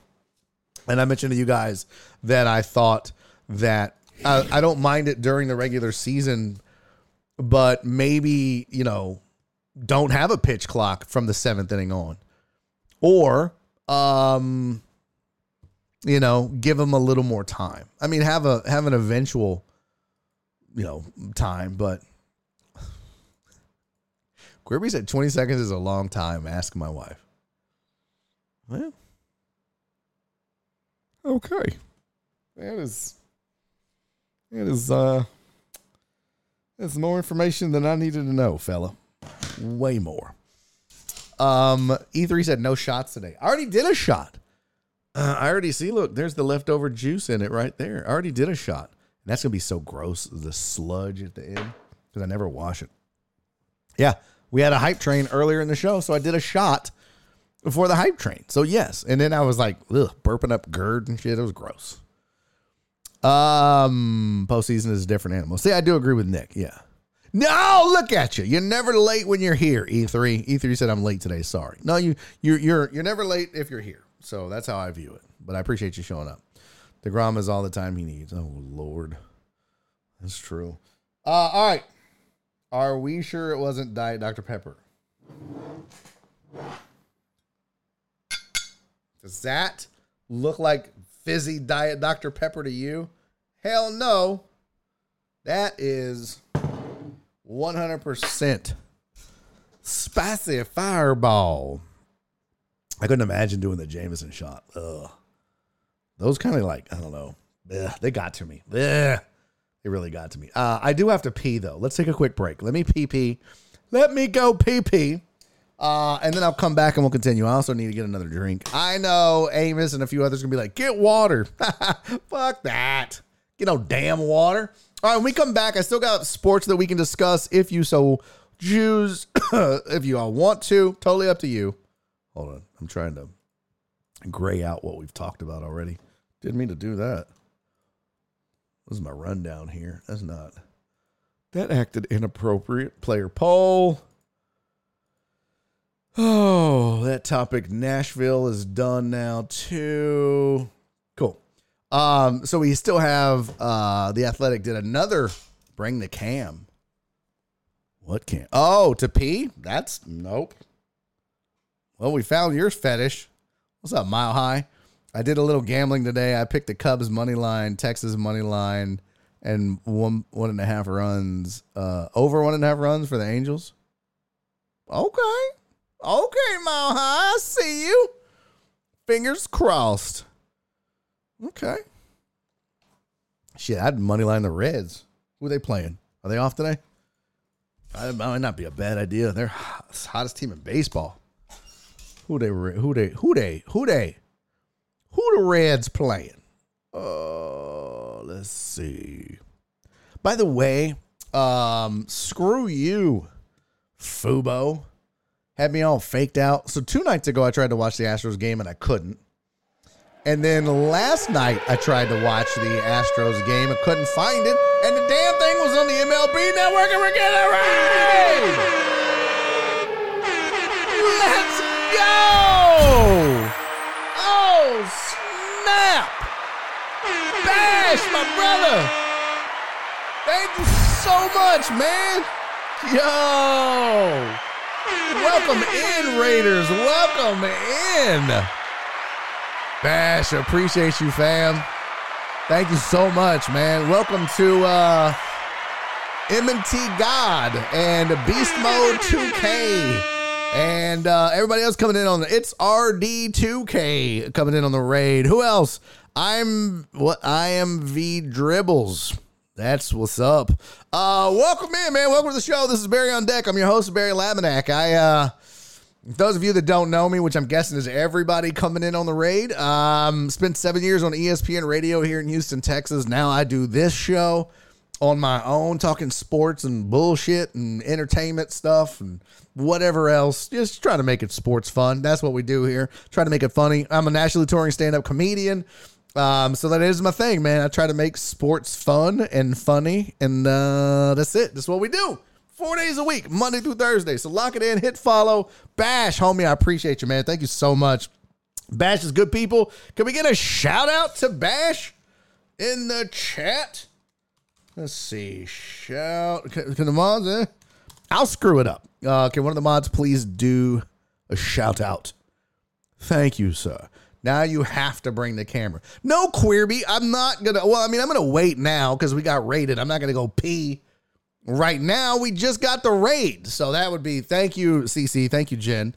and I mentioned to you guys that I thought that I, I don't mind it during the regular season, but maybe you know, don't have a pitch clock from the seventh inning on or um you know give them a little more time. I mean have a have an eventual you know time but Quirby said 20 seconds is a long time. Ask my wife. Well okay. That is that is uh that's more information than i needed to know fella. Way more um, E3 said no shots today. I already did a shot. Uh, I already see. Look, there's the leftover juice in it right there. I already did a shot. And that's gonna be so gross. The sludge at the end because I never wash it. Yeah, we had a hype train earlier in the show, so I did a shot before the hype train. So yes, and then I was like, ugh, burping up GERD and shit. It was gross. Um, postseason is a different animal. See, I do agree with Nick. Yeah. No, look at you. You're never late when you're here. E3. E3 said I'm late today. Sorry. No, you you're you're you're never late if you're here. So that's how I view it. But I appreciate you showing up. The DeGrom is all the time he needs. Oh Lord. That's true. Uh all right. Are we sure it wasn't Diet Dr. Pepper? Does that look like fizzy Diet Dr. Pepper to you? Hell no. That is 100% spicy fireball. I couldn't imagine doing the Jameson shot. Ugh. Those kind of like I don't know. Ugh, they got to me. Ugh. They really got to me. Uh, I do have to pee though. Let's take a quick break. Let me pee pee. Let me go pee pee. Uh, and then I'll come back and we'll continue. I also need to get another drink. I know Amos and a few others gonna be like, get water. Fuck that. Get no damn water. All right, when we come back, I still got sports that we can discuss if you so choose. if you all want to, totally up to you. Hold on, I'm trying to gray out what we've talked about already. Didn't mean to do that. This is my rundown here. That's not. That acted inappropriate. Player poll. Oh, that topic. Nashville is done now too. Um, so we still have uh the athletic did another bring the cam. What cam? Oh, to pee? That's nope. Well, we found your fetish. What's up, Mile High? I did a little gambling today. I picked the Cubs money line, Texas money line, and one one and a half runs. Uh, over one and a half runs for the Angels. Okay, okay, Mile High. I see you. Fingers crossed. Okay. Shit, I'd money line the Reds. Who are they playing? Are they off today? That might not be a bad idea. They're the hottest team in baseball. Who they? Who they? Who they? Who they? Who the Reds playing? Uh, let's see. By the way, um, screw you, Fubo. Had me all faked out. So two nights ago, I tried to watch the Astros game and I couldn't. And then last night, I tried to watch the Astros game and couldn't find it. And the damn thing was on the MLB network and we're getting it right. Let's go. Oh, snap. Bash, my brother. Thank you so much, man. Yo. Welcome in, Raiders. Welcome in. Bash, appreciate you, fam. Thank you so much, man. Welcome to uh M&T God and Beast Mode 2K. And uh, everybody else coming in on the it's RD2K coming in on the raid. Who else? I'm what I am V Dribbles. That's what's up. Uh welcome in, man. Welcome to the show. This is Barry on Deck. I'm your host, Barry Laminack. I uh those of you that don't know me, which I'm guessing is everybody coming in on the raid, um, spent seven years on ESPN radio here in Houston, Texas. Now I do this show on my own, talking sports and bullshit and entertainment stuff and whatever else. Just try to make it sports fun. That's what we do here. Try to make it funny. I'm a nationally touring stand up comedian. Um, so that is my thing, man. I try to make sports fun and funny, and uh, that's it. That's what we do. Four days a week, Monday through Thursday. So lock it in, hit follow. Bash, homie, I appreciate you, man. Thank you so much. Bash is good people. Can we get a shout out to Bash in the chat? Let's see. Shout. Can, can the mods, eh? I'll screw it up. Uh, can one of the mods please do a shout out? Thank you, sir. Now you have to bring the camera. No, Queerby, I'm not gonna. Well, I mean, I'm gonna wait now because we got raided. I'm not gonna go pee right now. We just got the raid, so that would be. Thank you, CC. Thank you, Jen.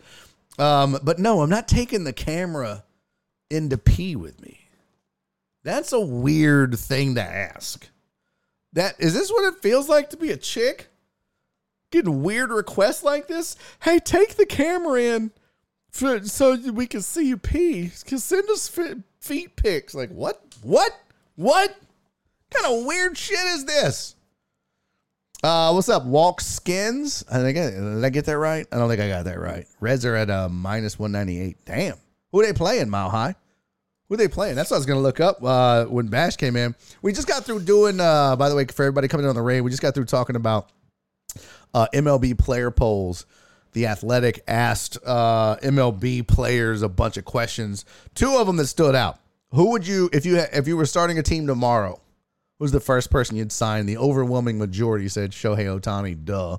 Um, but no, I'm not taking the camera into pee with me. That's a weird thing to ask. That is this what it feels like to be a chick? Getting weird requests like this. Hey, take the camera in for, so we can see you pee. Can send us fe- feet pics. Like what? What? What? kind of weird shit is this? Uh, what's up, Walk Skins? I think I, did I get that right? I don't think I got that right. Reds are at uh, minus one ninety eight. Damn, who are they playing? Mile High. Who are they playing? That's what I was gonna look up uh, when Bash came in. We just got through doing. Uh, by the way, for everybody coming in on the raid, we just got through talking about uh, MLB player polls. The Athletic asked uh, MLB players a bunch of questions. Two of them that stood out. Who would you, if you if you were starting a team tomorrow, who's the first person you'd sign? The overwhelming majority said Shohei Ohtani. Duh.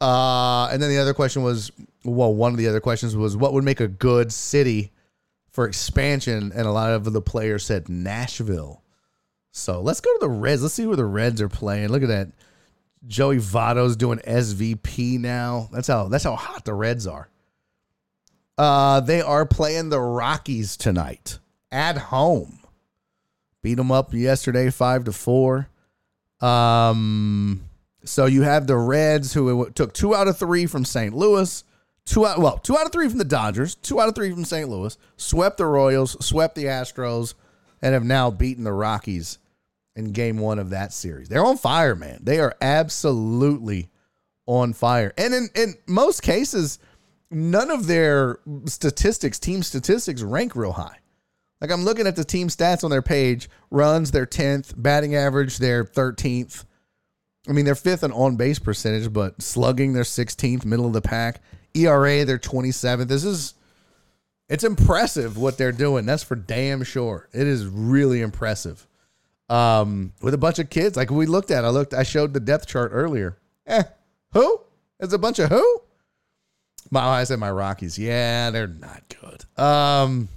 Uh, and then the other question was, well, one of the other questions was, what would make a good city for expansion? And a lot of the players said Nashville. So let's go to the Reds. Let's see where the Reds are playing. Look at that. Joey Votto's doing SVP now. That's how that's how hot the Reds are. Uh, they are playing the Rockies tonight at home. Beat them up yesterday, five to four. Um, so you have the Reds who took two out of three from St. Louis, two out well, two out of three from the Dodgers, two out of three from St. Louis, swept the Royals, swept the Astros, and have now beaten the Rockies in game one of that series. They're on fire, man. They are absolutely on fire. And in, in most cases, none of their statistics, team statistics, rank real high. Like I'm looking at the team stats on their page runs, their 10th, batting average, their 13th. I mean, they're fifth in on base percentage, but slugging, they're 16th, middle of the pack. ERA, they're 27th. This is, it's impressive what they're doing. That's for damn sure. It is really impressive. Um, with a bunch of kids, like we looked at, I looked, I showed the depth chart earlier. Eh, who? It's a bunch of who? My eyes said my Rockies. Yeah, they're not good. Um,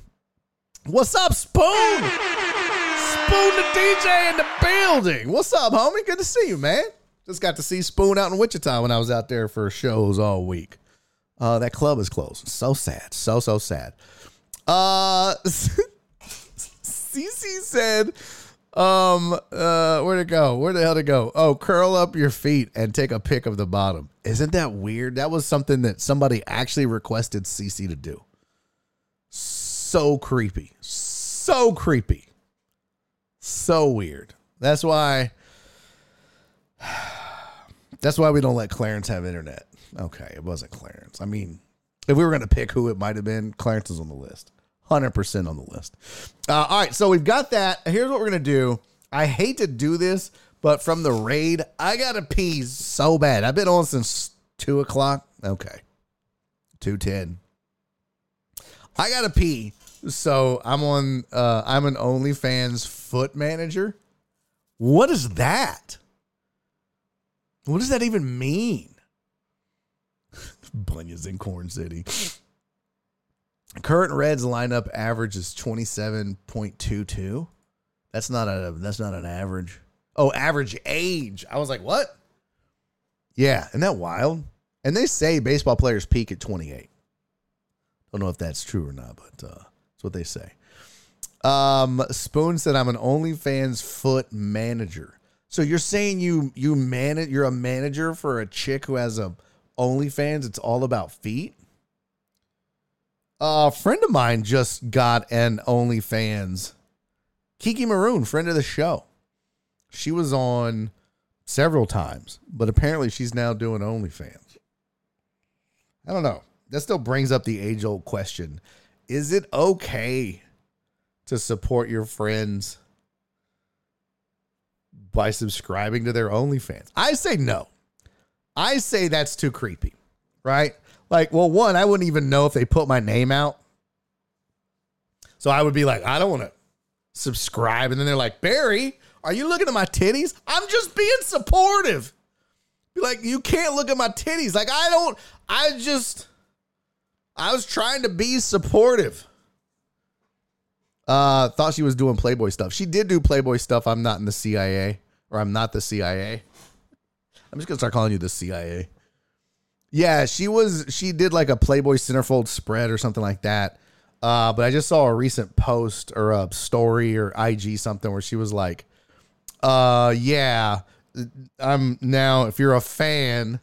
what's up, Spoon? Spoon the DJ in the building. What's up, homie? Good to see you, man. Just got to see Spoon out in Wichita when I was out there for shows all week. Uh, that club is closed. So sad. So so sad. Uh, CC said um, uh, where'd it go? Where the hell did it go? Oh, curl up your feet and take a pic of the bottom. Isn't that weird? That was something that somebody actually requested CC to do. So creepy. So creepy. So weird. That's why. That's why we don't let Clarence have internet. Okay, it wasn't Clarence. I mean, if we were going to pick who it might have been, Clarence is on the list. 100% on the list. Uh, all right, so we've got that. Here's what we're going to do. I hate to do this, but from the raid, I got to pee so bad. I've been on since 2 o'clock. Okay. 210. I got to pee. So I'm on, uh, I'm an OnlyFans foot manager. What is that? What does that even mean? Bunions in Corn City. Current Reds lineup average is 27.22. That's not a that's not an average. Oh, average age. I was like, "What?" Yeah, isn't that wild? And they say baseball players peak at 28. I don't know if that's true or not, but uh, that's what they say. Um, Spoon said, "I'm an OnlyFans foot manager." So you're saying you you manage you're a manager for a chick who has a OnlyFans? It's all about feet. A friend of mine just got an OnlyFans. Kiki Maroon, friend of the show. She was on several times, but apparently she's now doing OnlyFans. I don't know. That still brings up the age old question Is it okay to support your friends by subscribing to their OnlyFans? I say no. I say that's too creepy, right? Like, well, one, I wouldn't even know if they put my name out. So I would be like, I don't want to subscribe. And then they're like, Barry, are you looking at my titties? I'm just being supportive. Like, you can't look at my titties. Like, I don't, I just, I was trying to be supportive. Uh, thought she was doing Playboy stuff. She did do Playboy stuff. I'm not in the CIA, or I'm not the CIA. I'm just gonna start calling you the CIA. Yeah, she was. She did like a Playboy centerfold spread or something like that. Uh, but I just saw a recent post or a story or IG something where she was like, "Uh, yeah, I'm now. If you're a fan,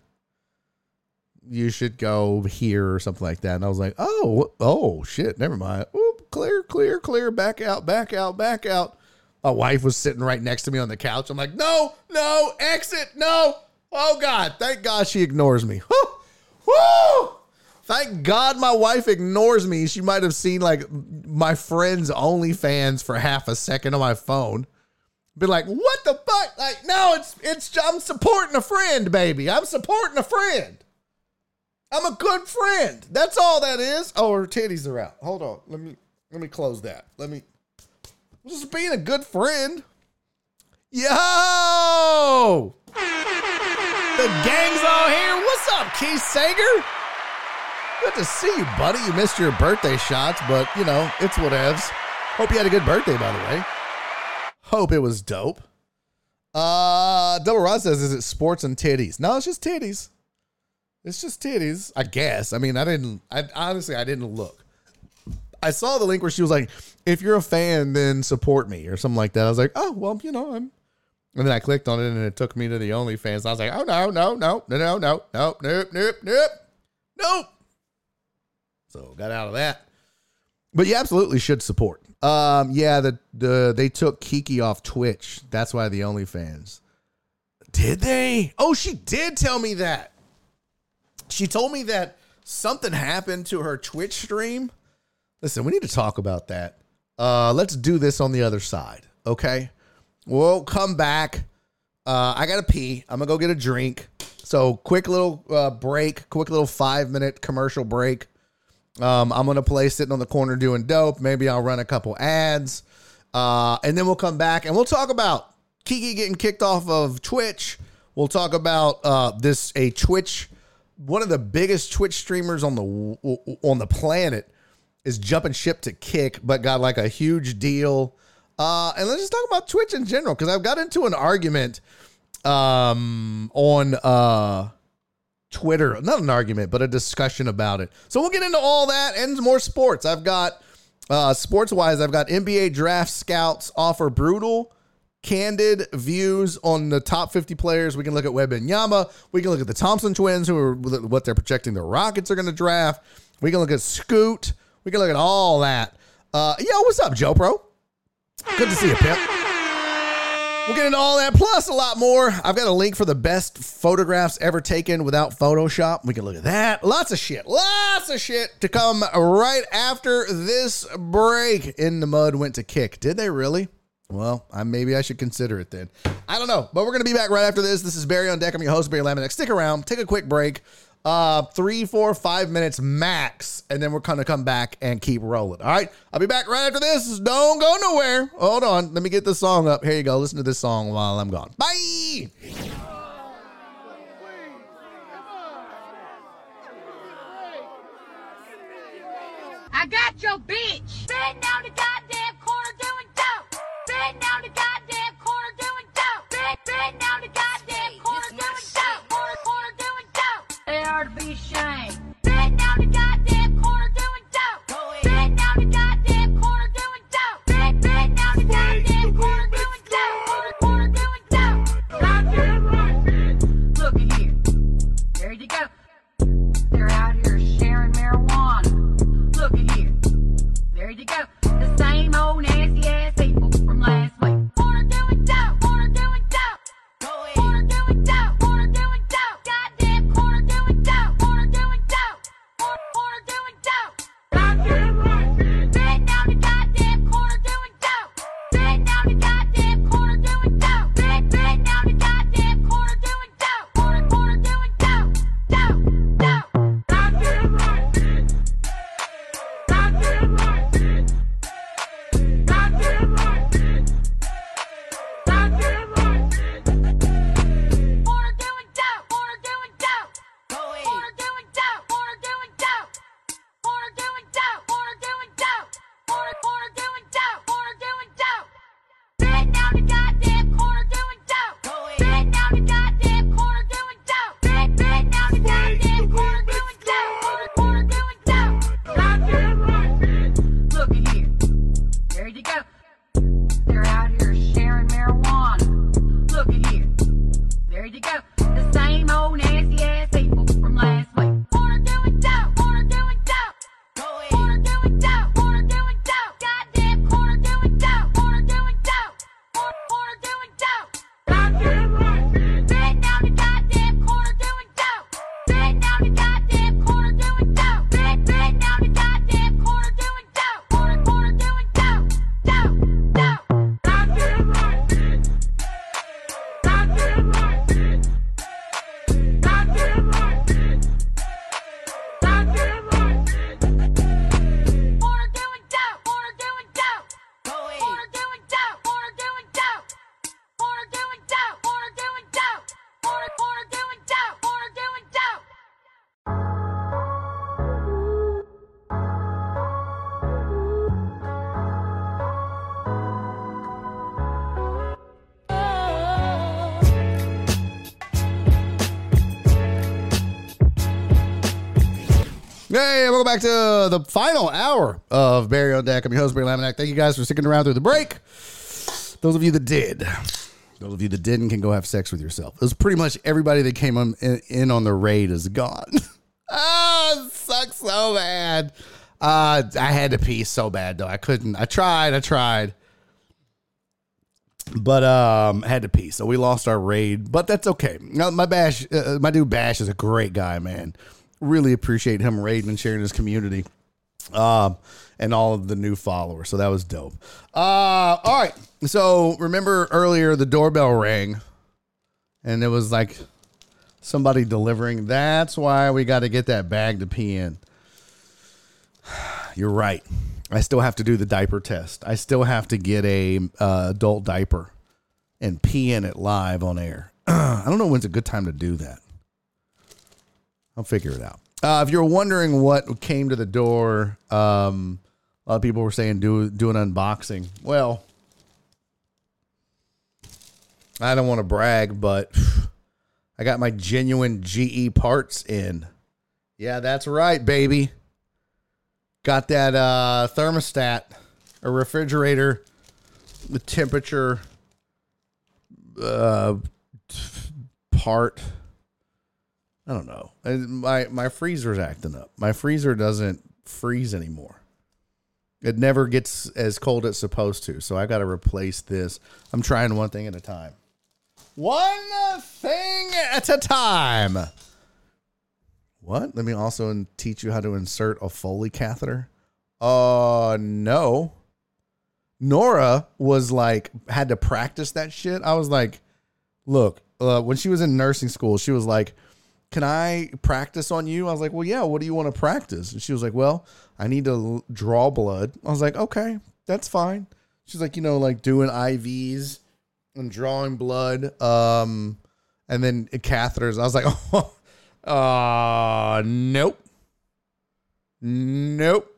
you should go here or something like that." And I was like, "Oh, oh shit, never mind. Oop, clear, clear, clear. Back out, back out, back out." My wife was sitting right next to me on the couch. I'm like, "No, no, exit, no." Oh God, thank God she ignores me. Woo! Thank God my wife ignores me. She might have seen like my friend's OnlyFans for half a second on my phone. Be like, what the fuck? Like, no, it's it's I'm supporting a friend, baby. I'm supporting a friend. I'm a good friend. That's all that is. Oh, her titties are out. Hold on. Let me let me close that. Let me just being a good friend. Yo! The gang's all here. What's up, Keith Sager? Good to see you, buddy. You missed your birthday shots, but you know, it's whatevs. Hope you had a good birthday, by the way. Hope it was dope. Uh Double Rod says, is it sports and titties? No, it's just titties. It's just titties, I guess. I mean, I didn't. I honestly, I didn't look. I saw the link where she was like, "If you're a fan, then support me" or something like that. I was like, "Oh, well, you know, I'm." And then I clicked on it, and it took me to the OnlyFans. I was like, "Oh no, no, no, no, no, no, no, nope, nope, nope, nope." So got out of that. But you absolutely should support. Um, yeah, the the they took Kiki off Twitch. That's why the OnlyFans. Did they? Oh, she did tell me that. She told me that something happened to her Twitch stream. Listen, we need to talk about that. Uh, let's do this on the other side, okay? We'll come back. Uh, I gotta pee. I'm gonna go get a drink. So quick little uh, break, quick little five minute commercial break. Um, I'm gonna play sitting on the corner doing dope. Maybe I'll run a couple ads, uh, and then we'll come back and we'll talk about Kiki getting kicked off of Twitch. We'll talk about uh, this a Twitch, one of the biggest Twitch streamers on the on the planet is jumping ship to Kick, but got like a huge deal. Uh, and let's just talk about Twitch in general because I've got into an argument um, on uh, Twitter, not an argument, but a discussion about it. So we'll get into all that and more sports. I've got uh, sports wise, I've got NBA draft scouts offer brutal candid views on the top 50 players. We can look at Wembanyama. We can look at the Thompson twins, who are what they're projecting the Rockets are going to draft. We can look at Scoot. We can look at all that. Uh, yo, what's up, Joe Pro? Good to see you, Pip. We'll get into all that plus a lot more. I've got a link for the best photographs ever taken without Photoshop. We can look at that. Lots of shit. Lots of shit to come right after this break. In the mud went to kick. Did they really? Well, I, maybe I should consider it then. I don't know, but we're going to be back right after this. This is Barry on Deck. I'm your host, Barry Laminack. Stick around, take a quick break. Uh, three, four, five minutes max, and then we're going to come back and keep rolling. All right, I'll be back right after this. Don't go nowhere. Hold on, let me get the song up. Here you go. Listen to this song while I'm gone. Bye. I got your bitch. Hey, welcome back to the final hour of Barry on Deck. I'm your host, Barry Laminack. Thank you guys for sticking around through the break. Those of you that did, those of you that didn't can go have sex with yourself. It was pretty much everybody that came in, in on the raid is gone. ah, it sucks so bad. Uh, I had to pee so bad though. I couldn't. I tried. I tried. But um, had to pee, so we lost our raid. But that's okay. My bash, uh, my dude Bash is a great guy, man. Really appreciate him raiding and sharing his community, um, and all of the new followers. So that was dope. Uh, all right. So remember earlier the doorbell rang, and it was like somebody delivering. That's why we got to get that bag to pee in. You're right. I still have to do the diaper test. I still have to get a uh, adult diaper and pee in it live on air. I don't know when's a good time to do that. I'll figure it out. Uh, if you're wondering what came to the door, um, a lot of people were saying do do an unboxing. Well, I don't want to brag, but I got my genuine GE parts in. Yeah, that's right, baby. Got that uh, thermostat, a refrigerator, the temperature uh, part. I don't know. My my freezer's acting up. My freezer doesn't freeze anymore. It never gets as cold as it's supposed to. So I got to replace this. I'm trying one thing at a time. One thing at a time. What? Let me also teach you how to insert a Foley catheter. Uh, no. Nora was like, had to practice that shit. I was like, look, uh, when she was in nursing school, she was like, can I practice on you? I was like, well, yeah. What do you want to practice? And she was like, well, I need to draw blood. I was like, okay, that's fine. She's like, you know, like doing IVs and drawing blood, um, and then catheters. I was like, oh, uh, nope, nope,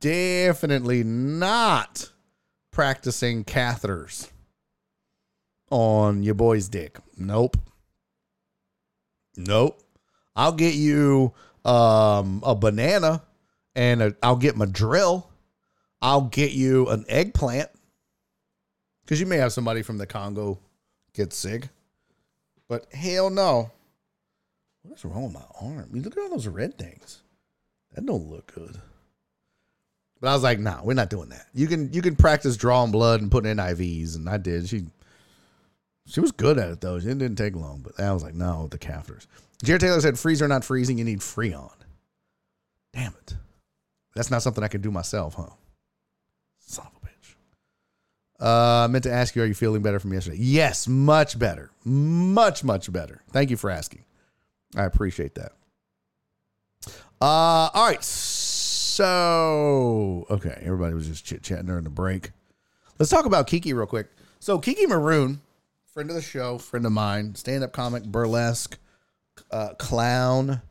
definitely not practicing catheters on your boy's dick. Nope. Nope. I'll get you um, a banana and i I'll get my drill. I'll get you an eggplant because you may have somebody from the Congo get sick. But hell no. What is wrong with my arm? You look at all those red things. That don't look good. But I was like, nah, we're not doing that. You can you can practice drawing blood and putting in IVs, and I did. She she was good at it though. It didn't take long, but I was like, no, the catheters. Jared Taylor said, freezer not freezing, you need Freon. Damn it. That's not something I can do myself, huh? Son of a bitch. Uh, I meant to ask you, are you feeling better from yesterday? Yes, much better. Much, much better. Thank you for asking. I appreciate that. Uh, all right. So, okay, everybody was just chit chatting during the break. Let's talk about Kiki real quick. So, Kiki Maroon, friend of the show, friend of mine, stand up comic, burlesque, uh, clown,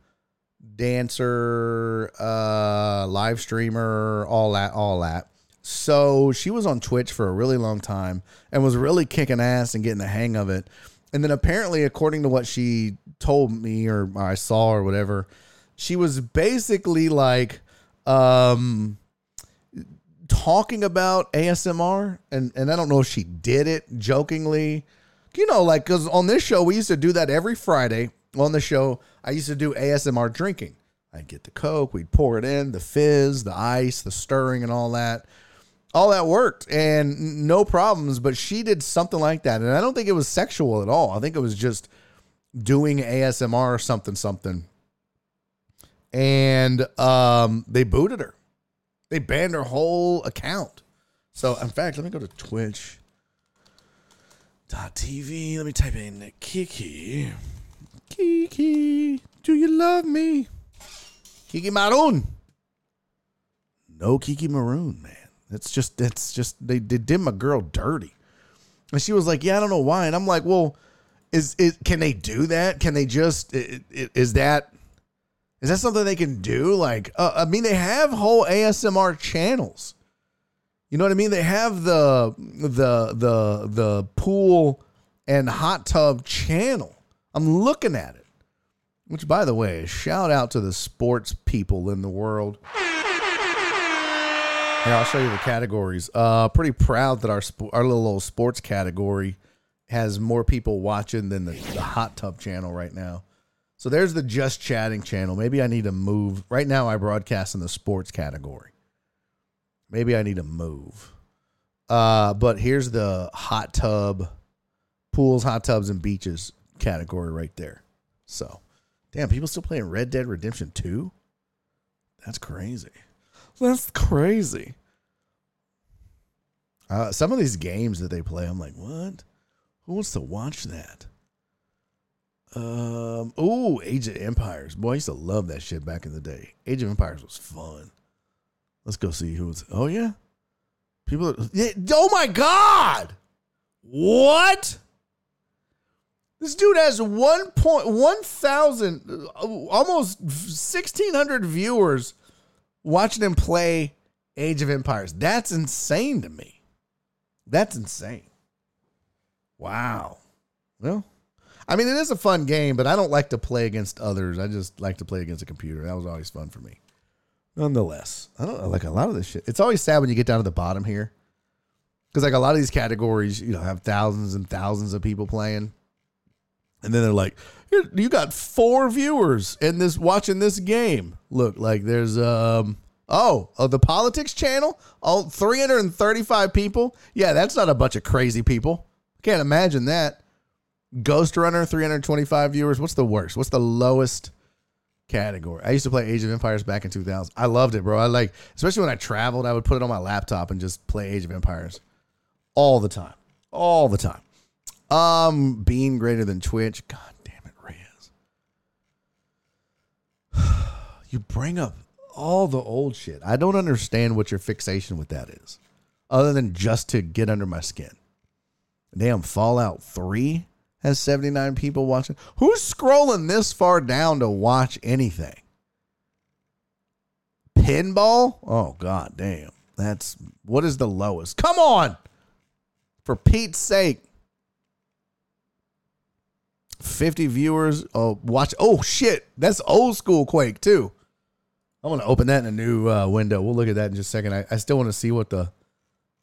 dancer, uh, live streamer, all that, all that. So she was on Twitch for a really long time and was really kicking ass and getting the hang of it. And then apparently, according to what she told me or I saw or whatever, she was basically like um talking about ASMR and and I don't know if she did it jokingly. You know, like cuz on this show we used to do that every Friday on the show. I used to do ASMR drinking. I'd get the Coke, we'd pour it in, the fizz, the ice, the stirring and all that. All that worked and no problems, but she did something like that. And I don't think it was sexual at all. I think it was just doing ASMR or something something. And um they booted her. They banned her whole account. So in fact, let me go to Twitch. TV. Let me type in Kiki. Kiki, do you love me? Kiki Maroon. No Kiki Maroon, man. It's just, it's just, they, they did my girl dirty. And she was like, yeah, I don't know why. And I'm like, well, is it, can they do that? Can they just, is that, is that something they can do? Like, uh, I mean, they have whole ASMR channels. You know what I mean? They have the the the the pool and hot tub channel. I'm looking at it. Which, by the way, shout out to the sports people in the world. Here, I'll show you the categories. Uh, pretty proud that our our little old sports category has more people watching than the, the hot tub channel right now. So there's the just chatting channel. Maybe I need to move. Right now, I broadcast in the sports category. Maybe I need to move. Uh, but here's the hot tub, pools, hot tubs, and beaches category right there. So, damn, people still playing Red Dead Redemption 2? That's crazy. That's crazy. Uh, some of these games that they play, I'm like, what? Who wants to watch that? Um, oh, Age of Empires. Boy, I used to love that shit back in the day. Age of Empires was fun. Let's go see who's. Oh yeah, people. Yeah, oh my god, what? This dude has one point one thousand, uh, almost sixteen hundred viewers watching him play Age of Empires. That's insane to me. That's insane. Wow. Well, I mean, it is a fun game, but I don't like to play against others. I just like to play against a computer. That was always fun for me. Nonetheless, I don't like a lot of this shit. It's always sad when you get down to the bottom here, because like a lot of these categories, you know, have thousands and thousands of people playing, and then they're like, "You got four viewers in this watching this game." Look, like there's um. Oh, oh, the politics channel? Oh, 335 people? Yeah, that's not a bunch of crazy people. Can't imagine that. Ghost Runner, 325 viewers. What's the worst? What's the lowest category? I used to play Age of Empires back in 2000. I loved it, bro. I like, especially when I traveled, I would put it on my laptop and just play Age of Empires all the time. All the time. Um, being greater than Twitch. God damn it, Reyes. you bring up all the old shit. I don't understand what your fixation with that is, other than just to get under my skin. Damn, Fallout 3 has 79 people watching. Who's scrolling this far down to watch anything? Pinball? Oh, god damn. That's what is the lowest? Come on! For Pete's sake. 50 viewers. Oh, watch. Oh, shit. That's old school Quake, too. I want to open that in a new uh, window. We'll look at that in just a second. I, I still want to see what the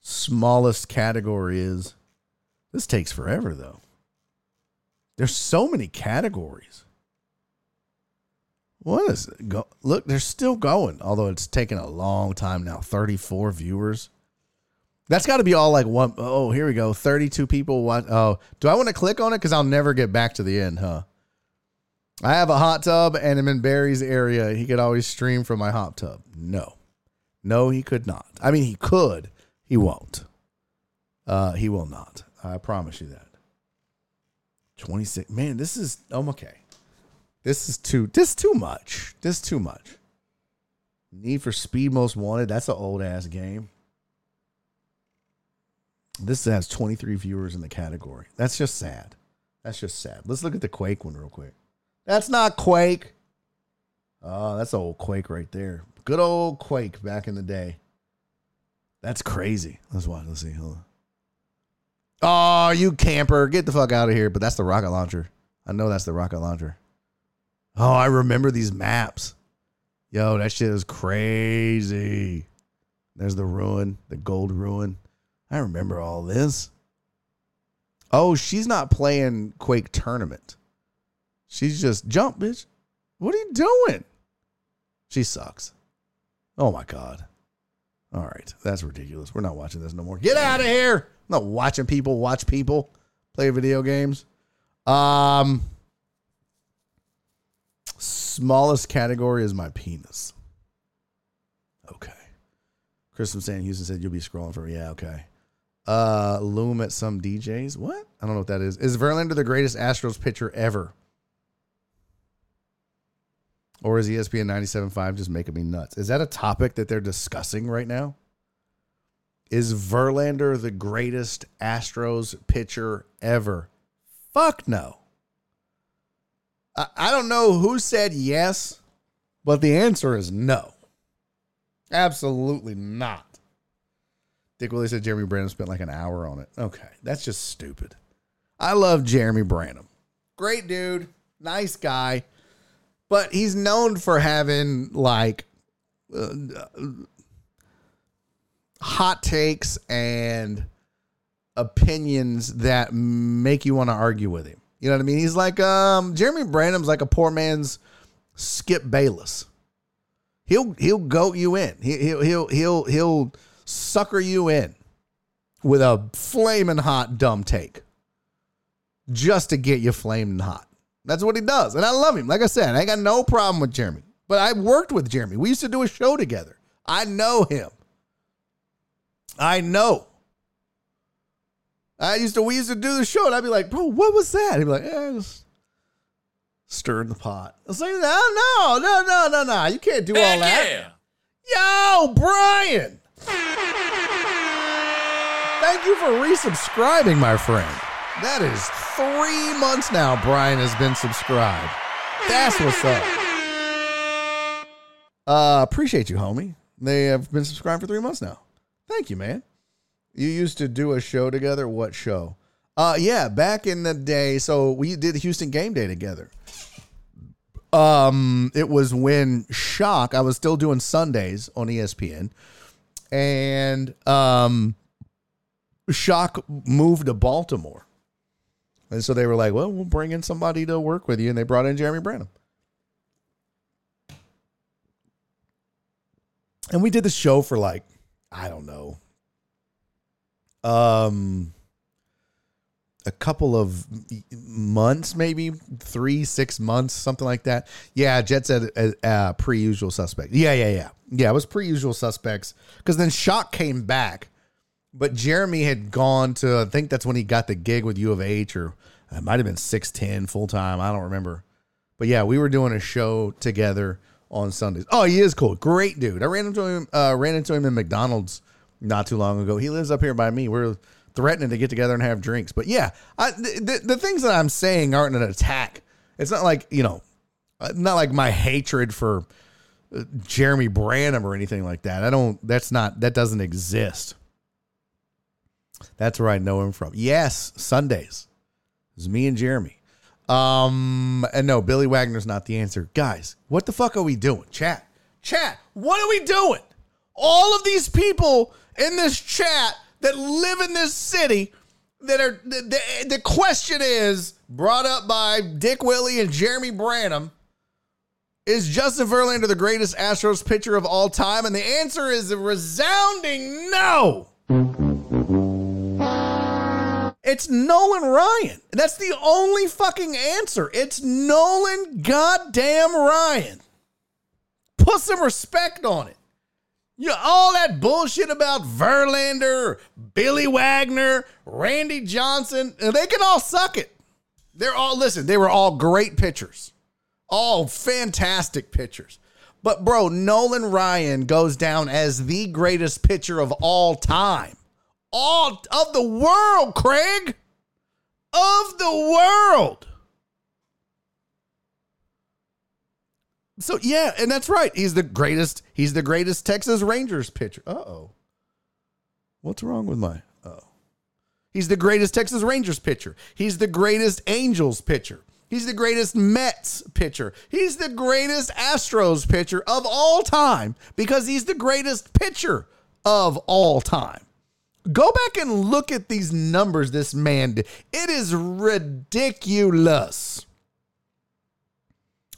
smallest category is. This takes forever, though. There's so many categories. What is it? Go, look, they're still going, although it's taken a long time now. 34 viewers. That's got to be all like one. Oh, here we go. 32 people. What? Oh, do I want to click on it? Because I'll never get back to the end, huh? I have a hot tub and I'm in Barry's area. He could always stream from my hot tub. No. No, he could not. I mean, he could. He won't. Uh, he will not. I promise you that. 26. Man, this is oh, okay. This is too this is too much. This is too much. Need for Speed Most Wanted. That's an old ass game. This has 23 viewers in the category. That's just sad. That's just sad. Let's look at the Quake one real quick. That's not Quake. Oh, that's old Quake right there. Good old Quake back in the day. That's crazy. Let's watch. Let's see. Hold on. Oh, you camper. Get the fuck out of here. But that's the rocket launcher. I know that's the rocket launcher. Oh, I remember these maps. Yo, that shit is crazy. There's the ruin, the gold ruin. I remember all this. Oh, she's not playing Quake Tournament. She's just jump, bitch. What are you doing? She sucks. Oh my god. All right, that's ridiculous. We're not watching this no more. Get out of here. I'm not watching people watch people play video games. Um smallest category is my penis. Okay. From San Houston said you'll be scrolling for me. yeah, okay. Uh Loom at some DJs. What? I don't know what that is. Is Verlander the greatest Astros pitcher ever? Or is ESPN 97.5 just making me nuts? Is that a topic that they're discussing right now? Is Verlander the greatest Astros pitcher ever? Fuck no. I, I don't know who said yes, but the answer is no. Absolutely not. Dick Willie said Jeremy Branham spent like an hour on it. Okay, that's just stupid. I love Jeremy Branham. Great dude, nice guy. but he's known for having like uh, hot takes and opinions that make you want to argue with him. You know what I mean? He's like um Jeremy Branham's like a poor man's Skip Bayless. He'll he'll goat you in. He, he'll he'll he'll he'll sucker you in with a flaming hot dumb take just to get you flaming hot. That's what he does. And I love him. Like I said, I got no problem with Jeremy. But I worked with Jeremy. We used to do a show together. I know him. I know. I used to we used to do the show and I'd be like, bro, what was that? He'd be like, yeah, just stirring the pot. I was like, no, no, no, no, no, no. You can't do all that. Yeah. Yo, Brian. Thank you for resubscribing, my friend. That is three months now Brian has been subscribed. That's what's up. Uh, appreciate you, homie. They have been subscribed for three months now. Thank you, man. You used to do a show together. What show? Uh, yeah, back in the day. So we did Houston Game Day together. Um, it was when Shock. I was still doing Sundays on ESPN, and um, Shock moved to Baltimore, and so they were like, "Well, we'll bring in somebody to work with you," and they brought in Jeremy Branham. And we did the show for like, I don't know, um, a couple of months, maybe three, six months, something like that. Yeah, Jet said uh, uh, pre usual suspect. Yeah, yeah, yeah. Yeah, it was pre usual suspects because then Shock came back, but Jeremy had gone to, I think that's when he got the gig with U of H or it might have been 610 full time. I don't remember. But yeah, we were doing a show together on Sundays. Oh, he is cool. Great dude. I ran into him, uh, ran into him in McDonald's not too long ago. He lives up here by me. We're threatening to get together and have drinks. But yeah, I, the, the, things that I'm saying aren't an attack. It's not like, you know, uh, not like my hatred for uh, Jeremy Branham or anything like that. I don't, that's not, that doesn't exist. That's where I know him from. Yes, Sundays. It was me and Jeremy. Um, and no, Billy Wagner's not the answer. Guys, what the fuck are we doing? Chat. Chat. What are we doing? All of these people in this chat that live in this city that are the, the, the question is brought up by Dick Willie and Jeremy Branham. Is Justin Verlander the greatest Astros pitcher of all time? And the answer is a resounding no. It's Nolan Ryan. That's the only fucking answer. It's Nolan goddamn Ryan. Put some respect on it. You all that bullshit about Verlander, Billy Wagner, Randy Johnson, they can all suck it. They're all listen, they were all great pitchers. All fantastic pitchers. But bro, Nolan Ryan goes down as the greatest pitcher of all time. All of the world, Craig. Of the world. So yeah, and that's right. He's the greatest. He's the greatest Texas Rangers pitcher. Uh oh. What's wrong with my? Oh. He's the greatest Texas Rangers pitcher. He's the greatest Angels pitcher. He's the greatest Mets pitcher. He's the greatest Astros pitcher of all time because he's the greatest pitcher of all time. Go back and look at these numbers this man did. It is ridiculous.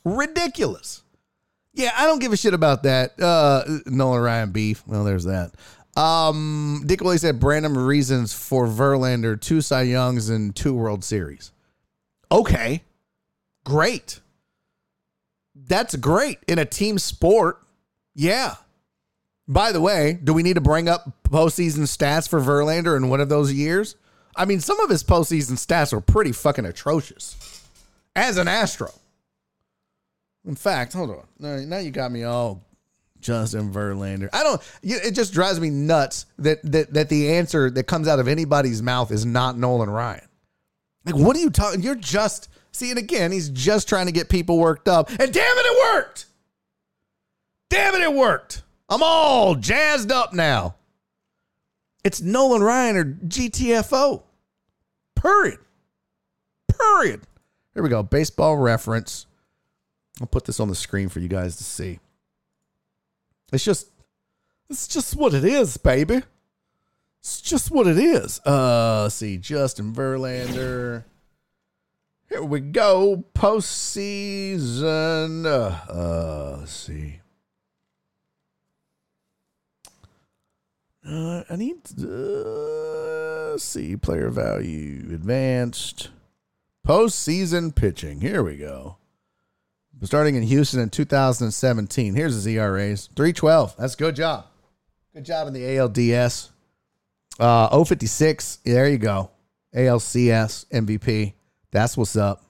Ridiculous. Yeah, I don't give a shit about that. Uh, Nolan Ryan beef. Well, there's that. Um, Dick Willie said Brandon reasons for Verlander, two Cy Youngs and two World Series. Okay, great. That's great in a team sport. Yeah. By the way, do we need to bring up postseason stats for Verlander in one of those years? I mean, some of his postseason stats are pretty fucking atrocious as an Astro. In fact, hold on. Now, you got me all Justin Verlander. I don't. It just drives me nuts that that that the answer that comes out of anybody's mouth is not Nolan Ryan. Like, what are you talking? You're just see, and again, he's just trying to get people worked up. And damn it, it worked. Damn it, it worked. I'm all jazzed up now. It's Nolan Ryan or GTFO. Period. Period. Here we go. Baseball reference. I'll put this on the screen for you guys to see. It's just it's just what it is, baby. It's just what it is. Uh see, Justin Verlander. Here we go. Postseason. Uh, uh let's see. Uh, I need uh, see player value advanced postseason pitching. Here we go. Starting in Houston in 2017. Here's his ERAs 312. That's good job. Good job in the ALDS. Uh, 056. There you go. ALCS MVP. That's what's up.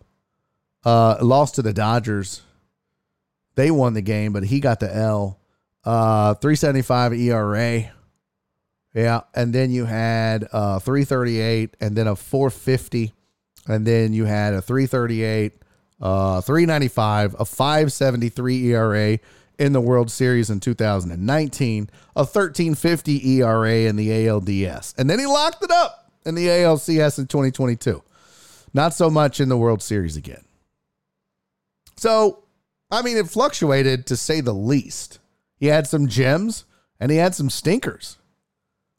Uh, lost to the Dodgers. They won the game, but he got the L. Uh, 375 ERA. Yeah, and then you had uh 338 and then a 450 and then you had a 338, uh 395, a 573 ERA in the World Series in 2019, a 1350 ERA in the ALDS. And then he locked it up in the ALCS in 2022. Not so much in the World Series again. So, I mean, it fluctuated to say the least. He had some gems and he had some stinkers.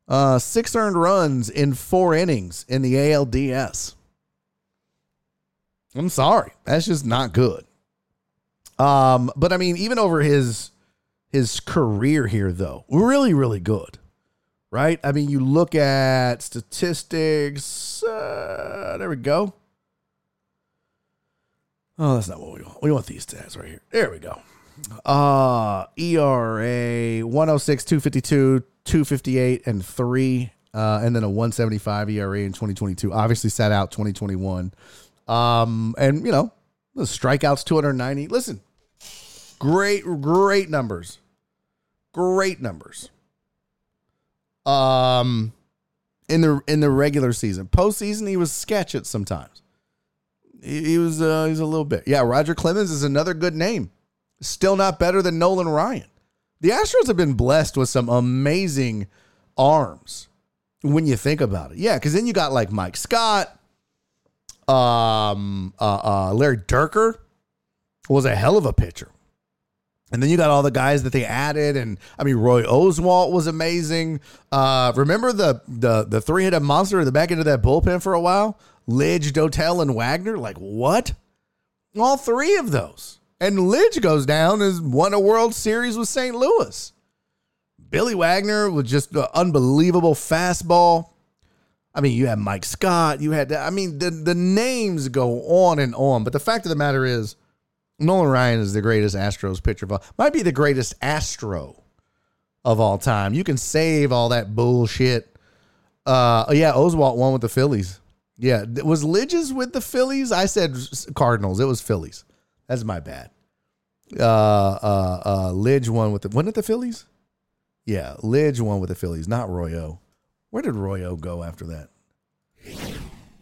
Uh, six earned runs in four innings in the ALDS. I'm sorry, that's just not good. Um, but I mean, even over his his career here, though, really, really good, right? I mean, you look at statistics. Uh, there we go. Oh, that's not what we want. We want these stats right here. There we go. Uh ERA 106, 252, 258, and three. Uh, and then a 175 ERA in 2022. Obviously sat out 2021. Um, and you know, the strikeouts 290. Listen, great, great numbers. Great numbers. Um in the in the regular season. Postseason, he was sketch at sometimes. He, he was uh he's a little bit. Yeah, Roger Clemens is another good name. Still not better than Nolan Ryan. The Astros have been blessed with some amazing arms when you think about it. Yeah, because then you got like Mike Scott, um, uh, uh, Larry Dierker was a hell of a pitcher. And then you got all the guys that they added, and I mean Roy Oswalt was amazing. Uh, remember the the the three headed monster at the back end of that bullpen for a while? Lidge, Dotel, and Wagner. Like what? All three of those. And Lidge goes down as won a World Series with St. Louis. Billy Wagner was just an unbelievable fastball. I mean, you had Mike Scott. You had, I mean, the, the names go on and on. But the fact of the matter is, Nolan Ryan is the greatest Astros pitcher of all, might be the greatest Astro of all time. You can save all that bullshit. Uh, yeah, Oswalt won with the Phillies. Yeah, was Lidges with the Phillies? I said Cardinals. It was Phillies. That's my bad. Uh, uh, uh, Lidge won with the. Wasn't it the Phillies? Yeah, Lidge won with the Phillies, not Royo. Where did Royo go after that?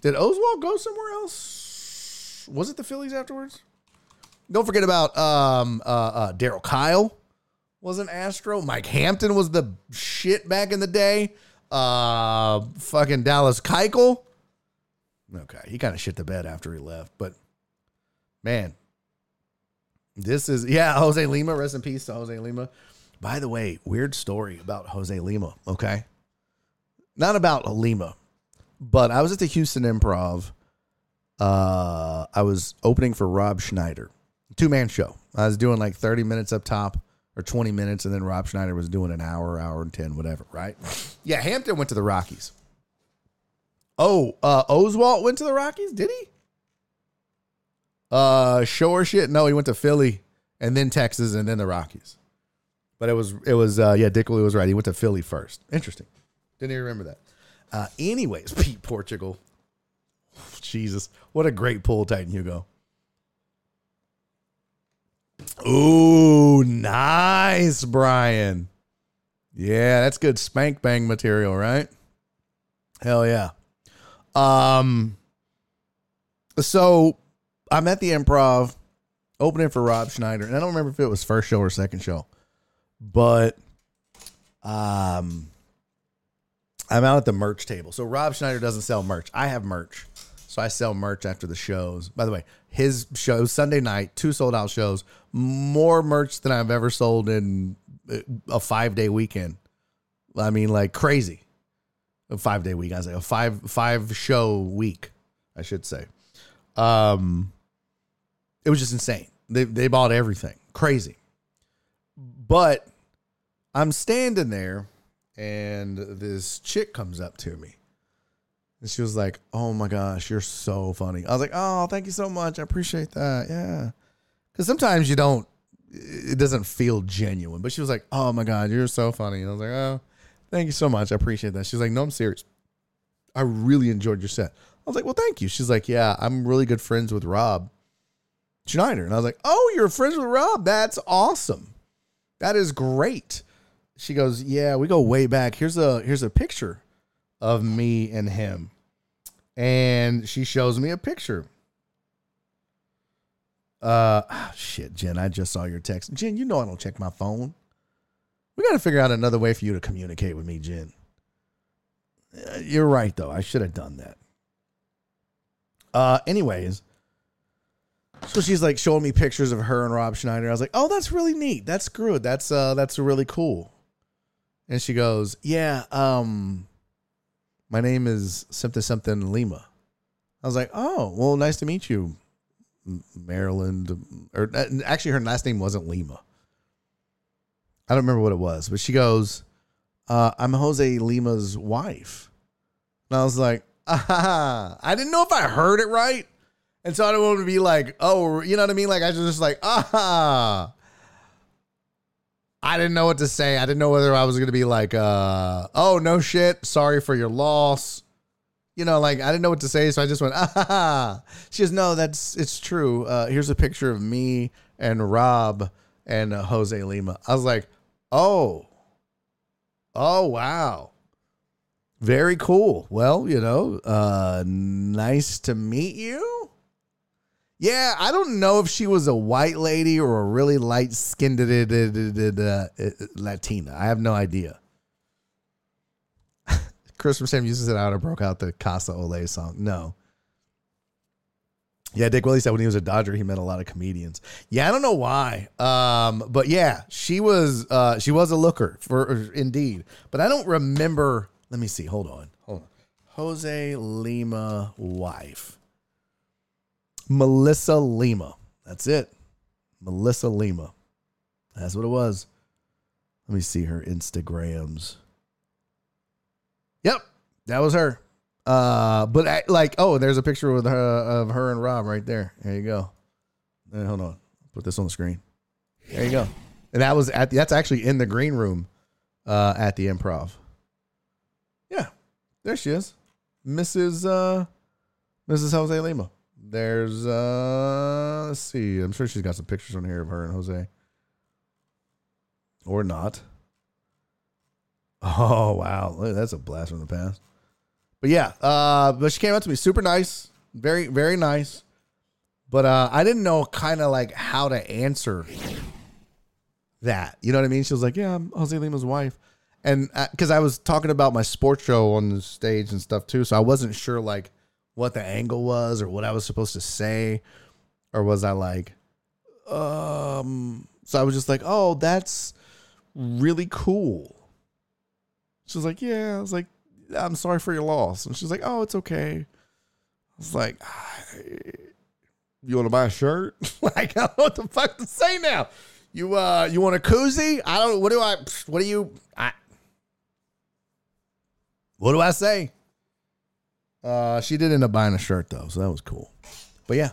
Did Oswalt go somewhere else? Was it the Phillies afterwards? Don't forget about um, uh, uh, Darryl Kile was an Astro. Mike Hampton was the shit back in the day. Uh, fucking Dallas Keuchel. Okay, he kind of shit the bed after he left, but man, this is yeah, Jose Lima. Rest in peace to Jose Lima. By the way, weird story about Jose Lima. Okay, not about Lima, but I was at the Houston Improv. Uh, I was opening for Rob Schneider, two man show. I was doing like thirty minutes up top or twenty minutes, and then Rob Schneider was doing an hour, hour and ten, whatever. Right? Yeah, Hampton went to the Rockies. Oh, uh, went to the Rockies. Did he? Uh, sure shit. No, he went to Philly and then Texas and then the Rockies. But it was it was uh yeah, Dick Lee was right. He went to Philly first. Interesting. Didn't even remember that. Uh, anyways, Pete Portugal. Jesus, what a great pull, Titan Hugo. Ooh, nice, Brian. Yeah, that's good spank bang material, right? Hell yeah. Um so I'm at the improv opening for Rob Schneider, and I don't remember if it was first show or second show, but um, I'm out at the merch table. So Rob Schneider doesn't sell merch. I have merch. So I sell merch after the shows. By the way, his show Sunday night, two sold out shows, more merch than I've ever sold in uh, a five day weekend. I mean, like crazy. A five day week. I was like a five five show week, I should say. Um, it was just insane. They they bought everything, crazy. But I'm standing there, and this chick comes up to me, and she was like, "Oh my gosh, you're so funny." I was like, "Oh, thank you so much. I appreciate that." Yeah, because sometimes you don't. It doesn't feel genuine. But she was like, "Oh my god, you're so funny." And I was like, "Oh, thank you so much. I appreciate that." She's like, "No, I'm serious. I really enjoyed your set." I was like, "Well, thank you." She's like, "Yeah, I'm really good friends with Rob Schneider," and I was like, "Oh, you're friends with Rob? That's awesome. That is great." She goes, "Yeah, we go way back. Here's a here's a picture of me and him." And she shows me a picture. Uh ah, shit, Jen, I just saw your text. Jen, you know I don't check my phone. We got to figure out another way for you to communicate with me, Jen. Uh, You're right though. I should have done that. Uh anyways, so she's like showing me pictures of her and Rob Schneider. I was like, "Oh, that's really neat. That's good. That's uh that's really cool." And she goes, "Yeah, um my name is something something Lima." I was like, "Oh, well, nice to meet you, Maryland." Or uh, actually, her last name wasn't Lima. I don't remember what it was, but she goes, uh, "I'm Jose Lima's wife," and I was like, "Ah!" I didn't know if I heard it right, and so I don't want to be like, "Oh," you know what I mean? Like I was just like, "Ah." I didn't know what to say. I didn't know whether I was going to be like, uh, "Oh no shit, sorry for your loss." You know, like I didn't know what to say, so I just went, "Ah." ha, ha." She goes, "No, that's it's true. Uh, here's a picture of me and Rob and uh, Jose Lima." I was like, "Oh, oh wow, very cool. Well, you know, uh, nice to meet you." Yeah, I don't know if she was a white lady or a really light skinned uh, Latina. I have no idea. Chris from Sam uses it out and broke out the Casa Ole song. No. Yeah, Dick Willie said when he was a Dodger, he met a lot of comedians. Yeah, I don't know why. Um, but yeah, she was uh, she was a looker for indeed. But I don't remember. Let me see. Hold on. Hold on. Jose Lima wife. Melissa Lima. That's it. Melissa Lima. That's what it was. Let me see her Instagrams. Yep, that was her. Uh, but I, like, oh, there's a picture with her of her and Rob right there. There you go. Uh, hold on, put this on the screen. There you go. And that was at the, that's actually in the green room, uh, at the Improv. Yeah, there she is, Mrs. Uh, Mrs. Jose Lima. There's uh let's see. I'm sure she's got some pictures on here of her and Jose. Or not. Oh wow. That's a blast from the past. But yeah, uh but she came up to me super nice, very very nice. But uh I didn't know kind of like how to answer that. You know what I mean? She was like, "Yeah, I'm Jose Lima's wife." And because I was talking about my sports show on the stage and stuff too, so I wasn't sure like what the angle was or what I was supposed to say, or was I like, um. So I was just like, "Oh, that's really cool." She was like, "Yeah." I was like, "I'm sorry for your loss," and she's like, "Oh, it's okay." I was like, "Ah, "You want to buy a shirt?" like, I don't know what the fuck to say now. You uh, you want a koozie? I don't. What do I? What do you? I. What do I say? Uh, she did end up buying a shirt though, so that was cool. But yeah,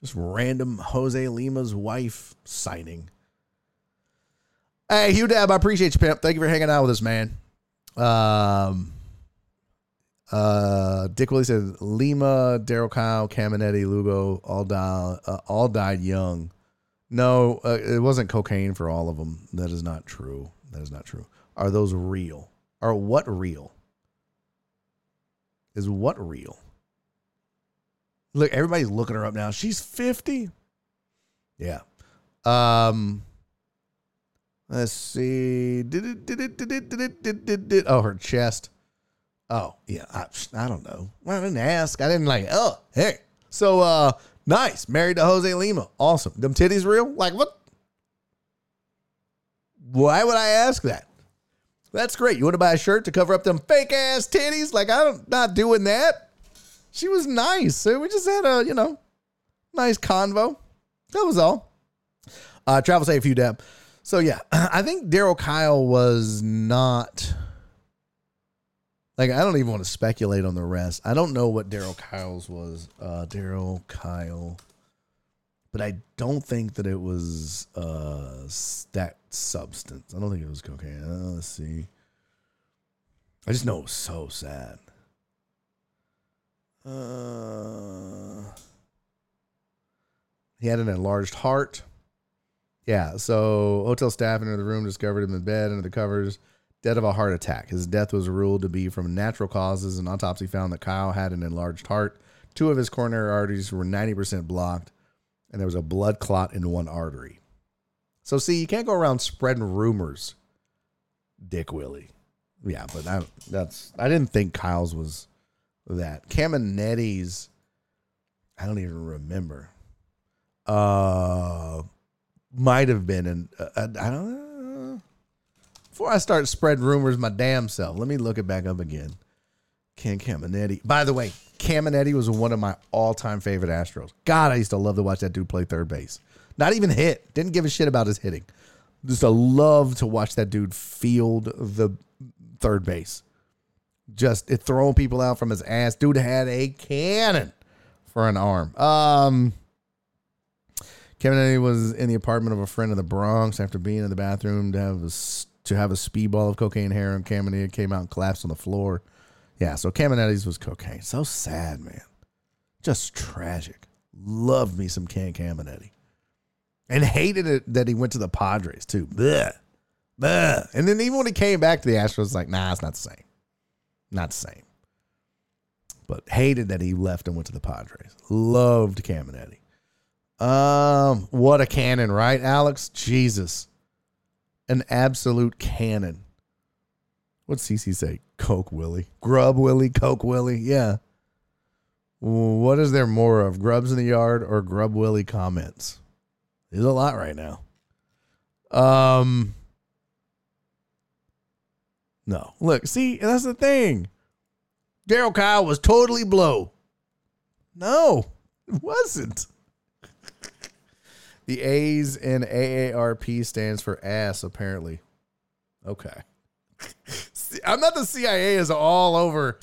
just random Jose Lima's wife sighting. Hey, Hugh Dab, I appreciate you, pimp. Thank you for hanging out with us, man. Um, uh, Dick Willie said Lima, Darryl Kile, Caminiti, Lugo, all died, uh, all died young. No, uh, it wasn't cocaine for all of them. That is not true. That is not true. Are those real? Are what real? Is what real? Look, everybody's looking her up now. She's 50. Yeah. Um let's see. Did it did it did it did it did it did it oh her chest. Oh, yeah. I, I don't know. Well, I didn't ask. I didn't like, oh, hey. So, uh, nice. Married to Jose Lima. Awesome. Them titties real? Like, what? Why would I ask that? That's great. You want to buy a shirt to cover up them fake ass titties? Like, I'm not doing that. She was nice. We just had a, you know, nice convo. That was all. Uh, travel safe, you dab. So yeah, I think Darryl Kile was not like I don't even want to speculate on the rest. I don't know what Darryl Kile's was. Uh, Darryl Kile, but I don't think that it was uh, that substance. I don't think it was cocaine. Uh, let's see. I just know it was so sad. Uh, he had an enlarged heart. Yeah, so hotel staff entered the room, discovered him in bed under the covers, dead of a heart attack. His death was ruled to be from natural causes. An autopsy found that Kile had an enlarged heart. Two of his coronary arteries were 90% blocked, and there was a blood clot in one artery. So, see, you can't go around spreading rumors, Dick Willie. Yeah, but I, that's I didn't think Kile's was that. Caminiti's, I don't even remember. Uh, might have been, and uh, I don't know. Before I start spreading rumors, my damn self, let me look it back up again. Ken Caminiti. By the way, Caminiti was one of my all-time favorite Astros. God, I used to love to watch that dude play third base. Not even hit. Didn't give a shit about his hitting. Just a love to watch that dude field the third base. Just it throwing people out from his ass. Dude had a cannon for an arm. Um was in the apartment of a friend in the Bronx after being in the bathroom to have a, to have a speedball of cocaine heroin. Caminiti came out and collapsed on the floor. Yeah, so Caminiti's was cocaine. So sad, man. Just tragic. Loved me some Ken Caminiti. And hated it that he went to the Padres too. Blech. Blech. And then even when he came back to the Astros, like, nah, it's not the same. Not the same. But hated that he left and went to the Padres. Loved Caminiti. Um, what a cannon, right, Alex? Jesus. An absolute cannon. What's CC say? Coke Willie. Grub Willie, Coke Willie. Yeah. What is there more of? Grubs in the yard or Grub Willie comments? There's a lot right now. Um No. Look, see, that's the thing. Darryl Kile was totally blow. No, it wasn't. The A's in AARP stands for ass, apparently. Okay. I'm not the CIA is all over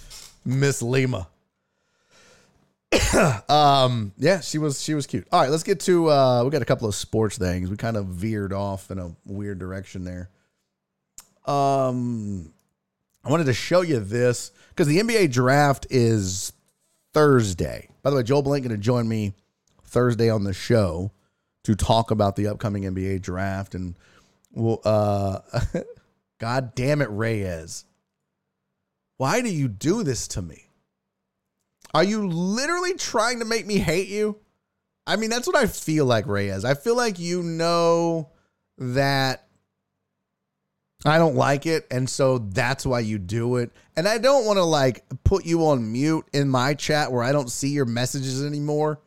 Miss Lima. um, yeah, she was she was cute. All right, let's get to uh we got a couple of sports things. We kind of veered off in a weird direction there. Um I wanted to show you this because the NBA draft is Thursday. By the way, Joel Blank going to join me Thursday on the show to talk about the upcoming NBA draft and well uh God damn it Reyes. Why do you do this to me? Are you literally trying to make me hate you? I mean, that's what I feel like, Reyes. I feel like you know that I don't like it, and so that's why you do it. And I don't want to like put you on mute in my chat where I don't see your messages anymore.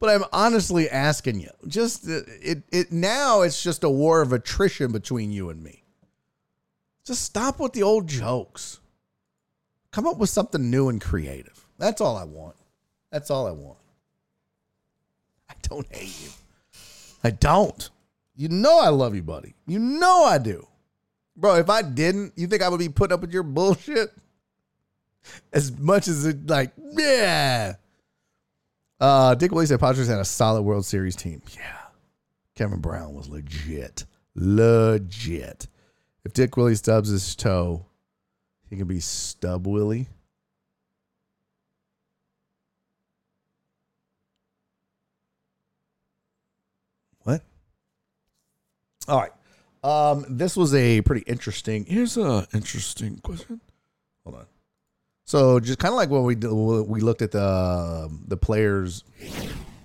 But I'm honestly asking you. Just uh, it it now it's just a war of attrition between you and me. Just stop with the old jokes. Come up with something new and creative. That's all I want. That's all I want. I don't hate you. I don't. You know I love you, buddy. You know I do. Bro, if I didn't, you think I would be putting up with your bullshit? As much as it like, yeah. Uh Dick Willie said Padres had a solid World Series team. Yeah. Kevin Brown was legit. Legit. If Dick Willie stubs his toe, he can be Stub Willie. What? All right. Um, this was a pretty interesting. Here's a interesting question. Hold on. So just kind of like when we did- we looked at the the players,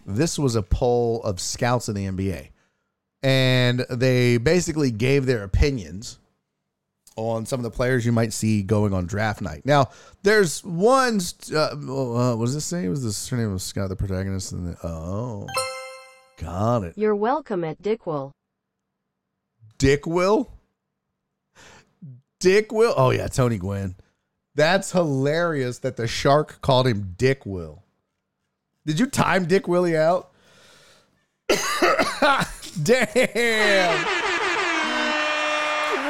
this was a poll of scouts in the NBA, and they basically gave their opinions on some of the players you might see going on draft night. Now, there's one. Uh, uh, what does this say? Was this her name was Scott, the protagonist? And the, oh, got it. You're welcome at Dickwell. Dick Will. Dick Will. Oh yeah, Tony Gwynn. That's hilarious that the shark called him Dick Will. Did you time Dick Willie out? Damn.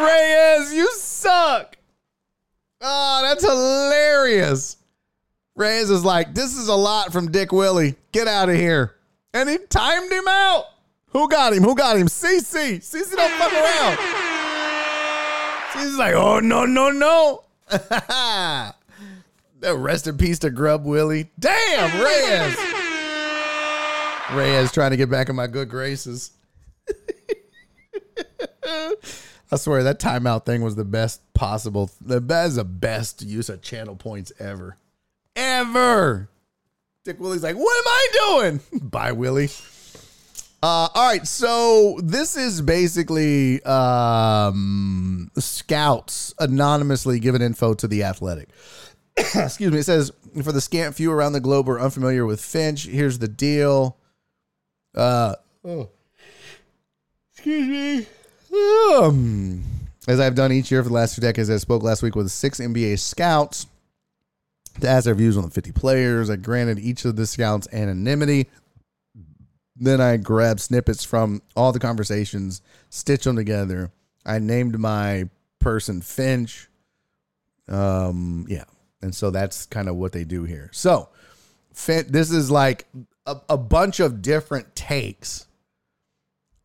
Reyes, you suck. Oh, that's hilarious. Reyes is like, this is a lot from Dick Willie. Get out of here. And he timed him out. Who got him? Who got him? CC. CC don't fuck around. CC's like, oh, no, no, no. Rest in peace to Grub Willie. Damn, Reyes. Reyes trying to get back in my good graces. I swear that timeout thing was the best possible. The that is the best use of channel points ever, ever. Dick Willie's like, what am I doing? Bye, Willie. Uh, all right, so this is basically um, scouts anonymously giving info to the athletic. Excuse me. It says for the scant few around the globe who are unfamiliar with Finch, here's the deal. Uh, oh, excuse me. Um, as I've done each year for the last two decades, I spoke last week with six NBA scouts to ask their views on the 50 players. I granted each of the scouts anonymity. Then I grabbed snippets from all the conversations, stitched them together. I named my person Finch. Um, yeah. And so that's kind of what they do here. So, Fin- this is like a, a bunch of different takes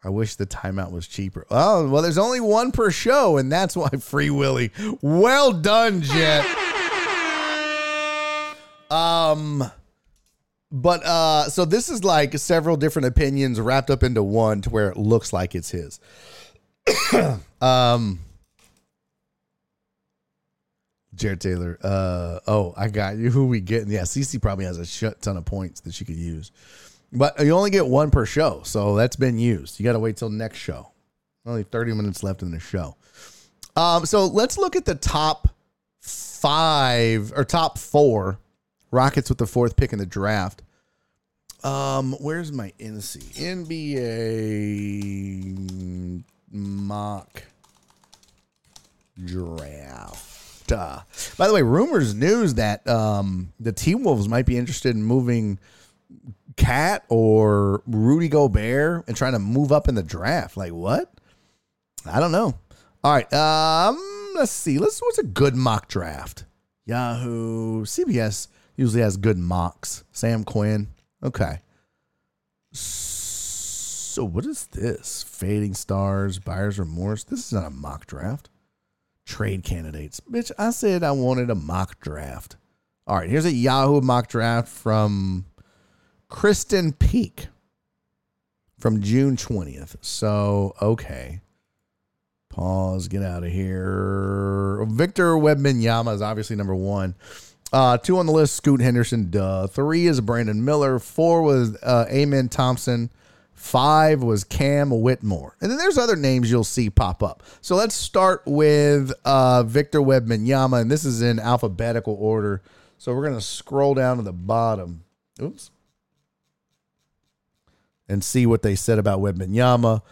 I wish the timeout was cheaper. Oh, well, there's only one per show, and that's why Free Willy. Well done, Jet. um, but uh, so this is like several different opinions wrapped up into one to where it looks like it's his. um, Jared Taylor. Uh, oh, I got you. Who we getting? Yeah, CC probably has a shit ton of points that she could use. But you only get one per show, so that's been used. You got to wait till next show. Only 30 minutes left in the show. Um, so let's look at the top five or top four Rockets with the fourth pick in the draft. Um, where's my NC NBA mock draft? Uh, by the way, rumors news that um, the T Wolves might be interested in moving Cat or Rudy Gobert and trying to move up in the draft. Like what? I don't know. All right. Um, let's see. Let's what's a good mock draft? Yahoo, CBS usually has good mocks. Sam Quinn. Okay. So what is this? Fading stars, buyer's remorse. This is not a mock draft. Trade candidates. Bitch, I said I wanted a mock draft. All right, here's a Yahoo mock draft from Krysten Peek from June 20th. So, okay. Pause, get out of here. Victor Wembanyama is obviously number one. Uh, two on the list, Scoot Henderson, duh. Three is Brandon Miller. Four was uh, Amen Thompson. Five was Cam Whitmore. And then there's other names you'll see pop up. So let's start with uh, Victor Wembanyama, and this is in alphabetical order. So we're going to scroll down to the bottom. Oops and see what they said about Wembanyama.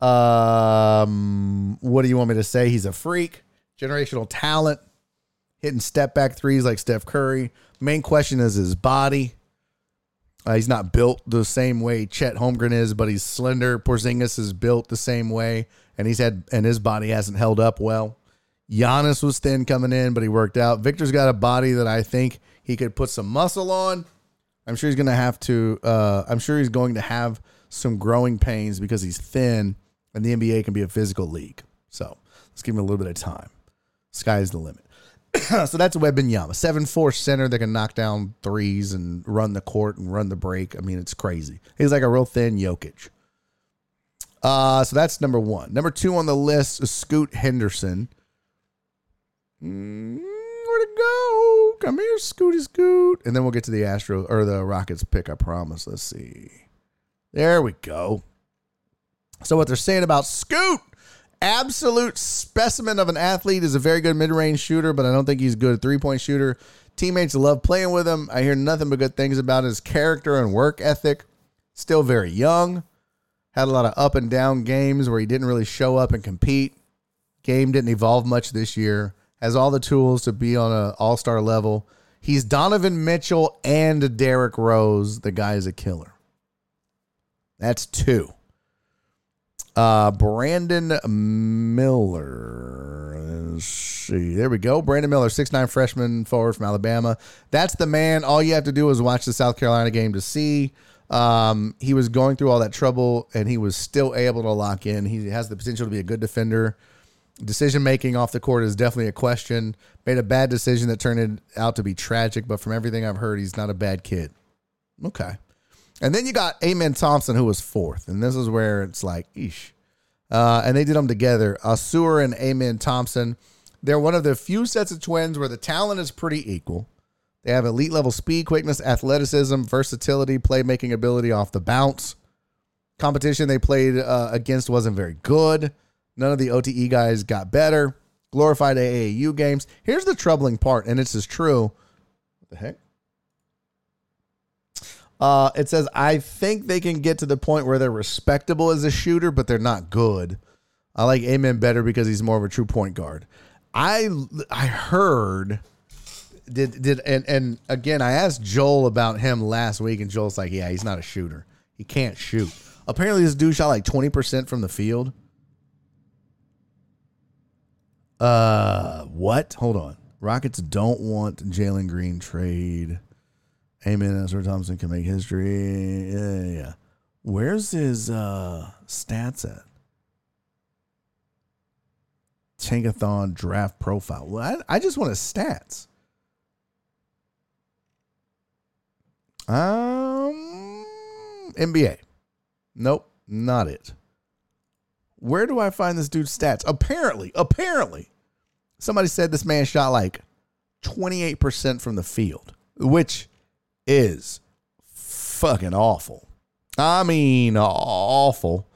Um, what do you want me to say? He's a freak, generational talent, hitting step back threes like Steph Curry. Main question is his body. Uh, he's not built the same way Chet Holmgren is, but he's slender. Porzingis is built the same way, and he's had and his body hasn't held up well. Giannis was thin coming in, but he worked out. Victor's got a body that I think he could put some muscle on. I'm sure he's going to have to. Uh, I'm sure he's going to have some growing pains because he's thin, and the NBA can be a physical league. So let's give him a little bit of time. Sky's the limit. so that's Wembanyama, seven four center that can knock down threes and run the court and run the break. I mean, it's crazy. He's like a real thin Jokic. Uh, so that's number one. Number two on the list is Scoot Henderson. Mm, where to go? Come here, Scooty Scoot. And then we'll get to the Astro or the Rockets pick, I promise. Let's see. There we go. So what they're saying about Scoot absolute specimen of an athlete. Is a very good mid range shooter, but I don't think he's good three point shooter. Teammates love playing with him. I hear nothing but good things about his character and work ethic. Still very young. Had a lot of up and down games where he didn't really show up and compete. Game didn't evolve much this year. Has all the tools to be on an all star level. He's Donovan Mitchell and Derrick Rose. The guy is a killer. That's two. Uh, Brandon Miller. Let's see. There we go. Brandon Miller, six nine freshman forward from Alabama. That's the man. All you have to do is watch the South Carolina game to see. Um, he was going through all that trouble and he was still able to lock in. He has the potential to be a good defender. Decision making off the court is definitely a question. Made a bad decision that turned out to be tragic, but from everything I've heard, he's not a bad kid. Okay. And then you got Amen Thompson, who was fourth. And this is where it's like, eesh. Uh, and they did them together. Ausar and Amen Thompson. They're one of the few sets of twins where the talent is pretty equal. They have elite level speed, quickness, athleticism, versatility, playmaking ability off the bounce. Competition they played uh, against wasn't very good. None of the OTE guys got better. Glorified AAU games. Here's the troubling part, and this is true. What the heck? Uh, it says, I think they can get to the point where they're respectable as a shooter, but they're not good. I like Amen better because he's more of a true point guard. I I heard did did and and again I asked Joel about him last week and Joel's like, yeah, he's not a shooter. He can't shoot. Apparently this dude shot like 20% from the field. Uh what? Hold on. Rockets don't want Jalen Green trade. Amen. Ausar Thompson can make history. Yeah, yeah, yeah. Where's his uh, stats at? Tankathon draft profile. Well, I, I just want his stats. Um, NBA. Nope, not it. Where do I find this dude's stats? Apparently, apparently, somebody said this man shot like 28% from the field, which is fucking awful. I mean, awful.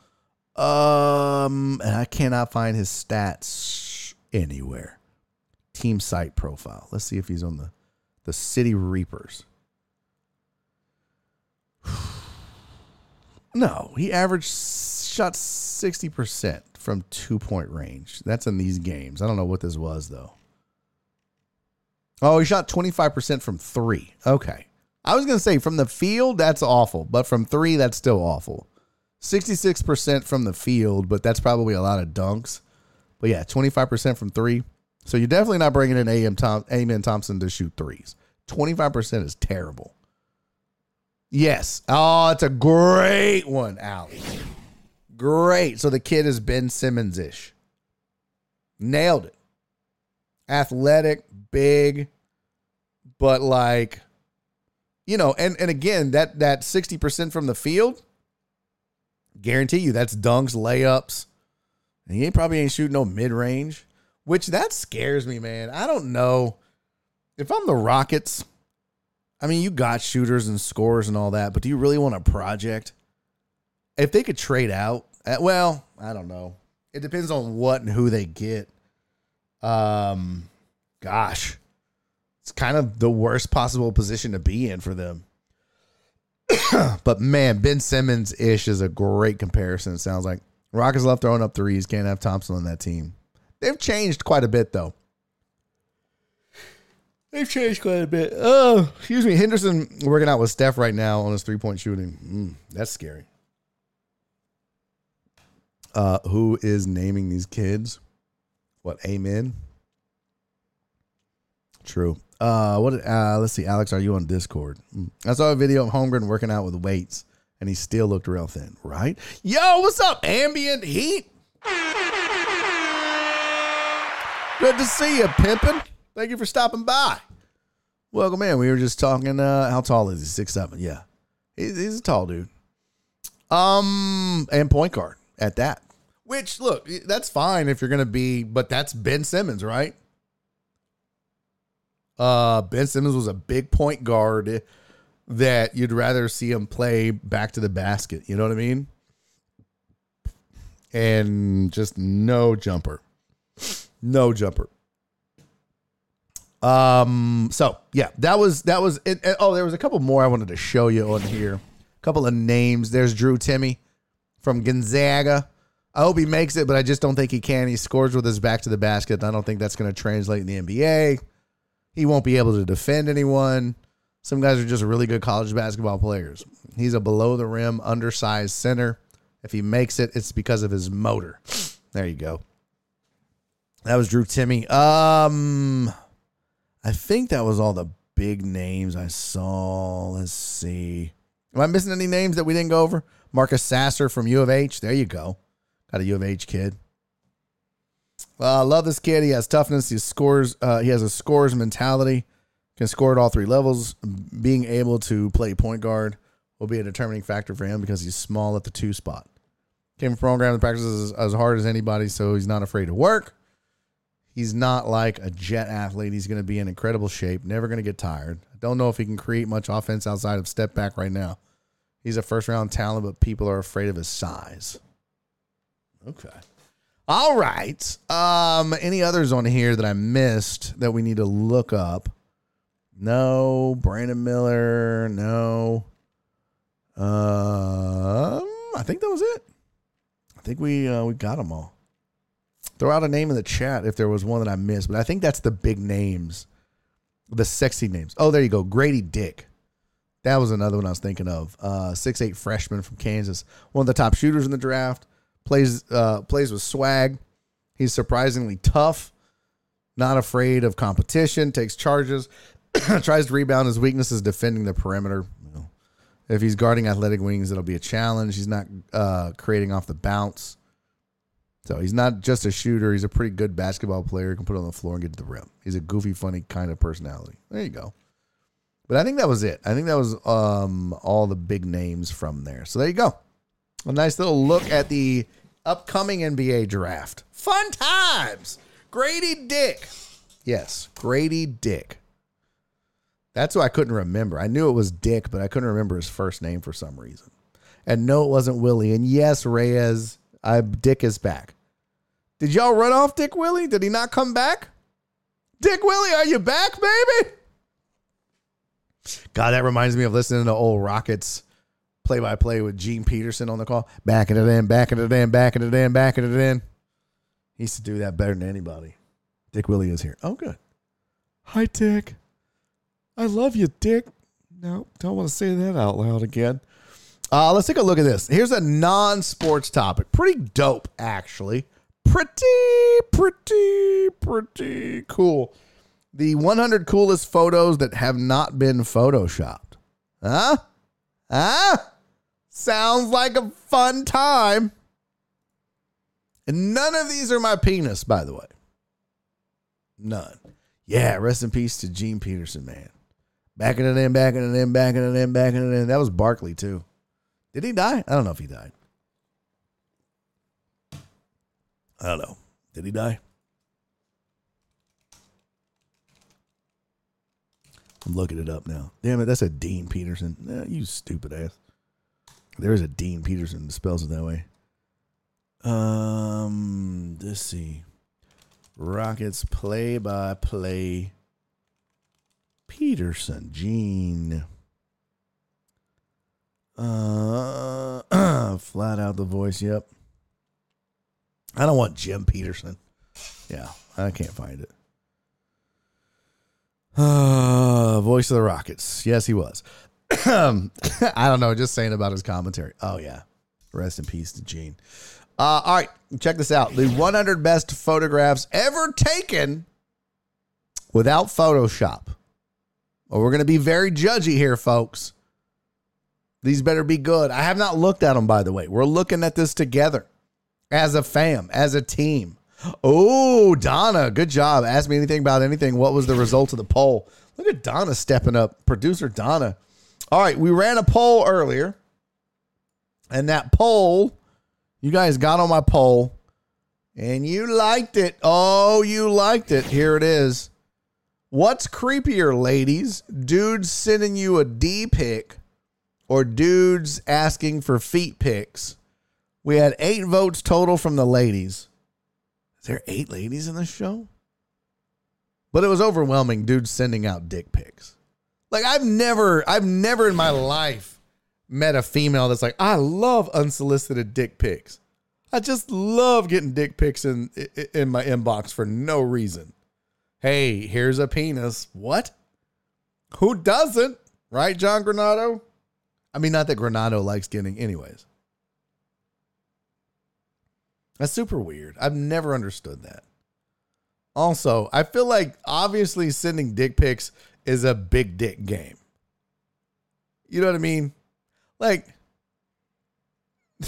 Um, and I cannot find his stats anywhere. Team site profile. Let's see if he's on the the City Reapers. No, he averaged shot 60% from two point range. That's in these games. I don't know what this was though. Oh, he shot 25% from three. Okay. I was going to say from the field, that's awful, but from three, that's still awful. 66% from the field, but that's probably a lot of dunks. But yeah, 25% from three. So you're definitely not bringing in AM Amen Thompson to shoot threes. 25% is terrible. Yes. Oh, it's a great one, Allie. Great. So the kid is Ben Simmons ish. Nailed it. Athletic, big, but like you know, and and again, that that 60% from the field, guarantee you that's dunks, layups. And he probably ain't shooting no mid-range, which that scares me, man. I don't know. If I'm the Rockets, I mean, you got shooters and scorers and all that, but do you really want a project? If they could trade out, uh, well, I don't know. It depends on what and who they get. Um, gosh, it's kind of the worst possible position to be in for them. but man, Ben Simmons ish is a great comparison. It sounds like Rockets love throwing up threes. Can't have Thompson on that team. They've changed quite a bit though. They've changed quite a bit. Oh, excuse me. Henderson working out with Steph right now on his three point shooting. Mm, that's scary. Uh, who is naming these kids? What? Amen. True. Uh, what? Uh, let's see. Alex, are you on Discord? Mm. I saw a video of Holmgren working out with weights, and he still looked real thin. Right? Yo, what's up? Ambient heat. Good to see you, pimpin'. Thank you for stopping by. Welcome in. We were just talking. Uh, how tall is he? Six seven. Yeah, he's, he's a tall dude. Um, and point guard at that. Which look, that's fine if you're gonna be, but that's Ben Simmons, right? Uh, Ben Simmons was a big point guard that you'd rather see him play back to the basket. You know what I mean? and just no jumper. No jumper. Um. So yeah, that was that was it. Oh, there was a couple more I wanted to show you on here. A couple of names. There's Drew Timme from Gonzaga. I hope he makes it, but I just don't think he can. He scores with his back to the basket. I don't think that's going to translate in the NBA. He won't be able to defend anyone. Some guys are just really good college basketball players. He's a below the rim, undersized center. If he makes it, it's because of his motor. There you go. That was Drew Timme. Um, I think that was all the big names I saw. Let's see. Am I missing any names that we didn't go over? Marcus Sasser from U of H. There you go. Got a U of H kid. I love this kid. He has toughness. He scores. Uh, he has a scores mentality. Can score at all three levels. Being able to play point guard will be a determining factor for him because he's small at the two spot. Came from program that practices as, as hard as anybody, so he's not afraid to work. He's not like a jet athlete. He's going to be in incredible shape. Never going to get tired. I don't know if he can create much offense outside of step back right now. He's a first round talent, but people are afraid of his size. Okay. All right. Um, any others on here that I missed that we need to look up? No. Brandon Miller. No. Um, I think that was it. I think we uh, we got them all. Throw out a name in the chat if there was one that I missed, but I think that's the big names, the sexy names. Oh, there you go, Grady Dick. That was another one I was thinking of. Uh, six eight freshman from Kansas, one of the top shooters in the draft. Plays uh, plays with swag. He's surprisingly tough, not afraid of competition. Takes charges, tries to rebound. His weakness is defending the perimeter. If he's guarding athletic wings, it'll be a challenge. He's not uh, creating off the bounce. So he's not just a shooter. He's a pretty good basketball player. Can put it on the floor and get to the rim. He's a goofy, funny kind of personality. There you go. But I think that was it. I think that was um, all the big names from there. So there you go. A nice little look at the upcoming NBA draft. Fun times. Grady Dick. Yes, Grady Dick. That's who I couldn't remember. I knew it was Dick, but I couldn't remember his first name for some reason. And no, it wasn't Willie. And yes, Reyes, I Dick is back. Did y'all run off Dick Willie? Did he not come back? Dick Willie, are you back, baby? God, that reminds me of listening to old Rockets play by play with Gene Peterson on the call. Backing it in, backing it in, backing it in, backing it in. He used to do that better than anybody. Dick Willie is here. Oh, good. Hi, Dick. I love you, Dick. No, don't want to say that out loud again. Uh, let's take a look at this. Here's a non sports topic. Pretty dope, actually. Pretty, pretty, pretty cool. The 100 coolest photos that have not been photoshopped. Huh? Huh? Sounds like a fun time. And none of these are my penis, by the way. None. Yeah, rest in peace to Gene Peterson, man. Backing it in, backing it in, backing it in, backing it in. That was Barkley, too. Did he die? I don't know if he died. I don't know. Did he die? I'm looking it up now. Damn it, that's a Dean Peterson. Eh, you stupid ass. There is a Dean Peterson that spells it that way. Um, let's see. Rockets play by play. Peterson, Gene. Uh, flat out the voice. Yep. I don't want Jim Peterson. Yeah, I can't find it. Uh, voice of the Rockets. Yes, he was. I don't know. Just saying about his commentary. Oh yeah. Rest in peace to Gene. Uh, all right, check this out. The 100 best photographs ever taken without Photoshop. Well, we're going to be very judgy here, folks. These better be good. I have not looked at them, by the way. We're looking at this together as a fam, as a team. Oh, Donna, good job. Ask me anything about anything. What was the result of the poll? Look at Donna stepping up. Producer Donna. All right, we ran a poll earlier, and that poll, you guys got on my poll, and you liked it. Oh, you liked it. Here it is. What's creepier, ladies? Dudes sending you a D pic or dudes asking for feet pics? We had eight votes total from the ladies. Is there eight ladies in this show? But it was overwhelming dudes sending out dick pics. Like I've never, I've never in my life met a female that's like, I love unsolicited dick pics. I just love getting dick pics in in my inbox for no reason. Hey, here's a penis. What? Who doesn't? Right, John Granato? I mean, not that Granato likes getting, anyways. That's super weird. I've never understood that. Also, I feel like obviously sending dick pics is a big dick game. You know what I mean? Like,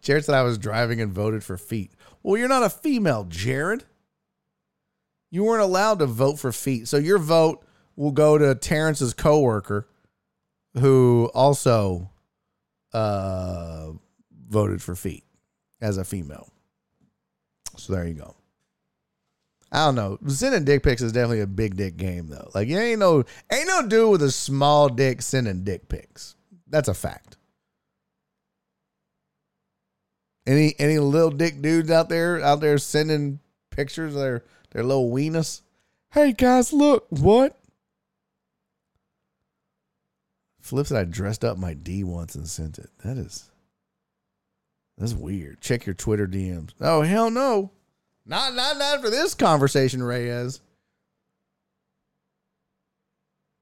Jared said I was driving and voted for feet. Well, you're not a female, Jared. You weren't allowed to vote for feet. So your vote will go to Terrence's coworker who also uh, voted for feet as a female. So there you go. I don't know. Sending dick pics is definitely a big dick game though. Like you ain't no ain't no dude with a small dick sending dick pics. That's a fact. Any any little dick dudes out there out there sending pictures of their their little weenus? Hey guys, look what? Flip said I dressed up my D once and sent it. That is that's weird. Check your Twitter DMs. Oh hell no. Not not not for this conversation, Reyes.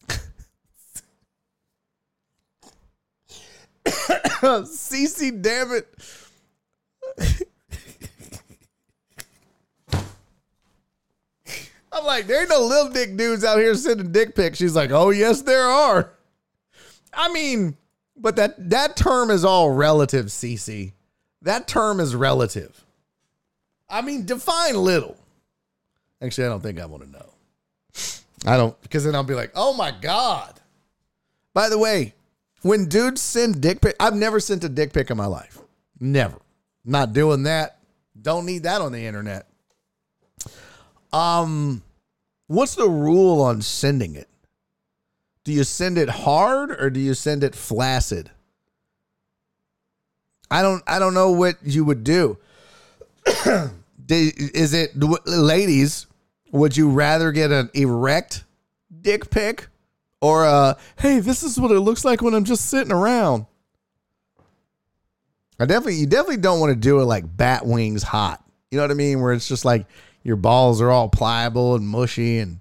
CC, damn it. I'm like, there ain't no little dick dudes out here sending dick pics. She's like, oh yes, there are. I mean, but that that term is all relative, CC. That term is relative. I mean, define little. Actually, I don't think I want to know. I don't, because then I'll be like, oh my God. By the way, when dudes send dick pic, I've never sent a dick pic in my life. Never. Not doing that. Don't need that on the internet. Um, what's the rule on sending it? Do you send it hard or do you send it flaccid? I don't I don't know what you would do. Is it ladies? Would you rather get an erect dick pic or a hey, this is what it looks like when I'm just sitting around? I definitely you definitely don't want to do it like bat wings hot. You know what I mean? Where it's just like your balls are all pliable and mushy and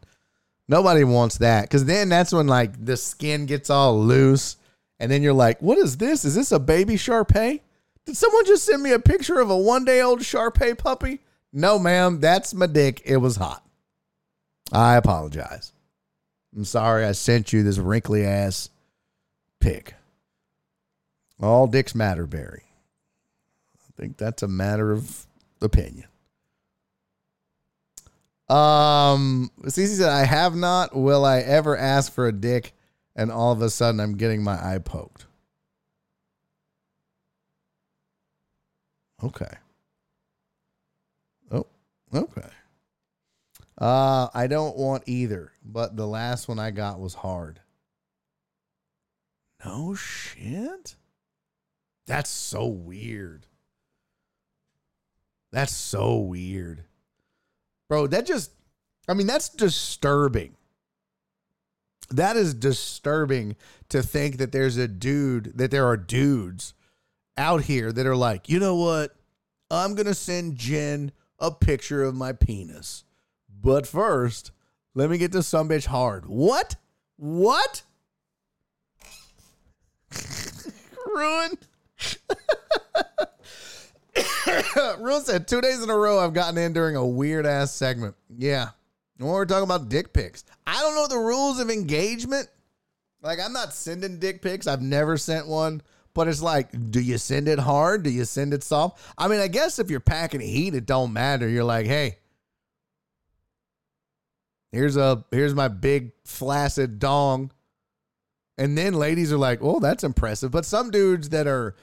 nobody wants that cuz then that's when like the skin gets all loose and then you're like, "What is this? Is this a baby Shar Pei?" Did someone just send me a picture of a one day old Shar Pei puppy? No, ma'am. That's my dick. It was hot. I apologize. I'm sorry I sent you this wrinkly ass pic. All dicks matter, Barry. I think that's a matter of opinion. Um, Cece said, I have not. Will I ever ask for a dick? And all of a sudden, I'm getting my eye poked. Okay. Oh, okay. Uh, I don't want either, but the last one I got was hard. No shit. That's so weird. That's so weird. Bro, that just I mean, that's disturbing. That is disturbing to think that there's a dude, that there are dudes out here that are like, you know what? I'm going to send Jen a picture of my penis. But first, let me get this some bitch hard. What? What? Ruin. Ruin said two days in a row I've gotten in during a weird ass segment. Yeah. When we're talking about dick pics. I don't know the rules of engagement. Like, I'm not sending dick pics. I've never sent one. But it's like, do you send it hard? Do you send it soft? I mean, I guess if you're packing heat, it don't matter. You're like, hey, here's a here's my big flaccid dong. And then ladies are like, oh, that's impressive. But some dudes that are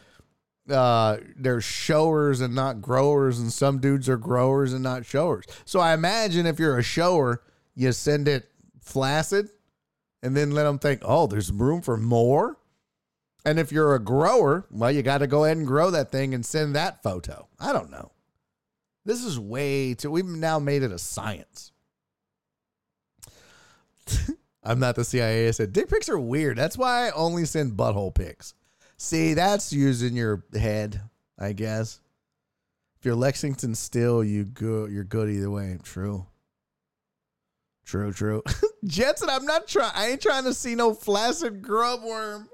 uh they're showers and not growers, and some dudes are growers and not showers. So I imagine if you're a shower, you send it flaccid and then let them think, oh, there's room for more. And if you're a grower, well, you got to go ahead and grow that thing and send that photo. I don't know. This is way too. We've now made it a science. I'm not the CIA. I said dick pics are weird. That's why I only send butthole pics. See, that's using your head, I guess. If you're Lexington still, you go you're good either way. True. True, true. Jetson, I'm not trying I ain't trying to see no flaccid grub worm.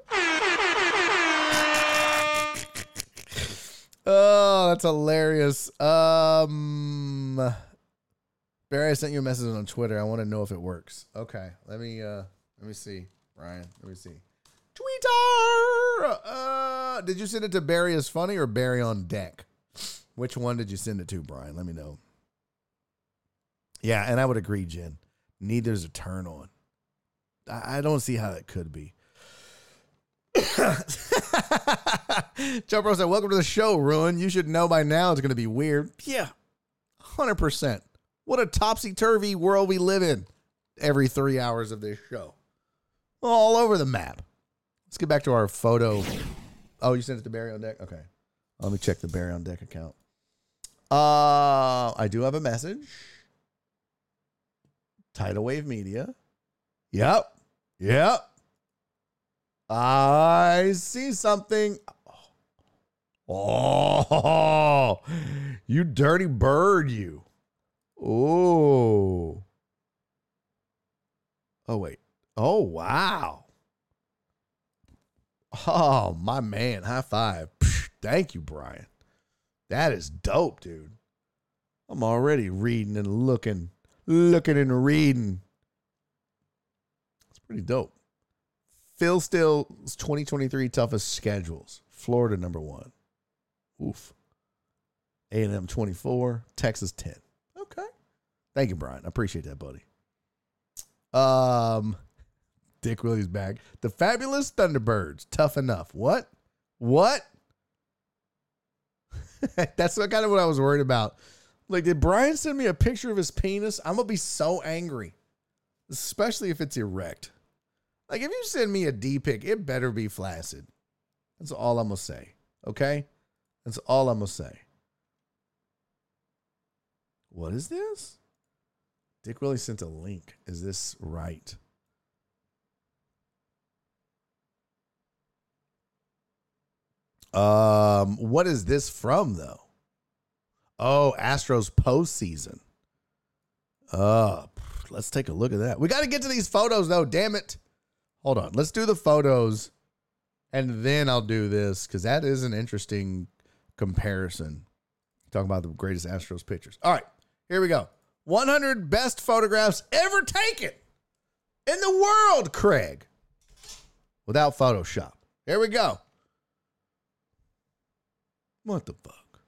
oh, that's hilarious. Um Barry, I sent you a message on Twitter. I want to know if it works. Okay. Let me uh let me see. Brian, let me see. Twitter. Uh did you send it to Barry is funny or Barry on deck? Which one did you send it to, Brian? Let me know. Yeah, and I would agree, Jen. Neither's a turn on. I I don't see how that could be. Joe Bro said, Welcome to the show, Ruin. You should know by now it's going to be weird. Yeah, 100%. What a topsy turvy world we live in every three hours of this show. All over the map. Let's get back to our photo. Oh, you sent it to Barry on deck? Okay. Let me check the Barry on deck account. Uh, I do have a message. Tidal Wave Media. Yep. Yep. I see something. Oh, you dirty bird, you. Oh. Oh, wait. Oh, wow. Oh, my man. High five. Thank you, Brian. That is dope, dude. I'm already reading and looking, looking and reading. It's pretty dope. Phil Steele's 2023 toughest schedules. Florida number one. Oof. A&M 24, Texas 10. Okay. Thank you, Brian. I appreciate that, buddy. Um, Dick Willie's back. The fabulous Thunderbirds. Tough enough. What? What? That's what kind of what I was worried about. Like, did Brian send me a picture of his penis? I'm gonna be so angry, especially if it's erect. Like, if you send me a D pic, it better be flaccid. That's all I'm gonna say. Okay, that's all I'm gonna say. What is this? Dick Willie sent a link. Is this right? Um, what is this from though? Oh, Astros postseason. Uh, let's take a look at that. We got to get to these photos though. Damn it! Hold on. Let's do the photos, and then I'll do this because that is an interesting comparison. Talking about the greatest Astros pictures. All right, here we go. 100 best photographs ever taken in the world, Craig, without Photoshop. Here we go. What the fuck?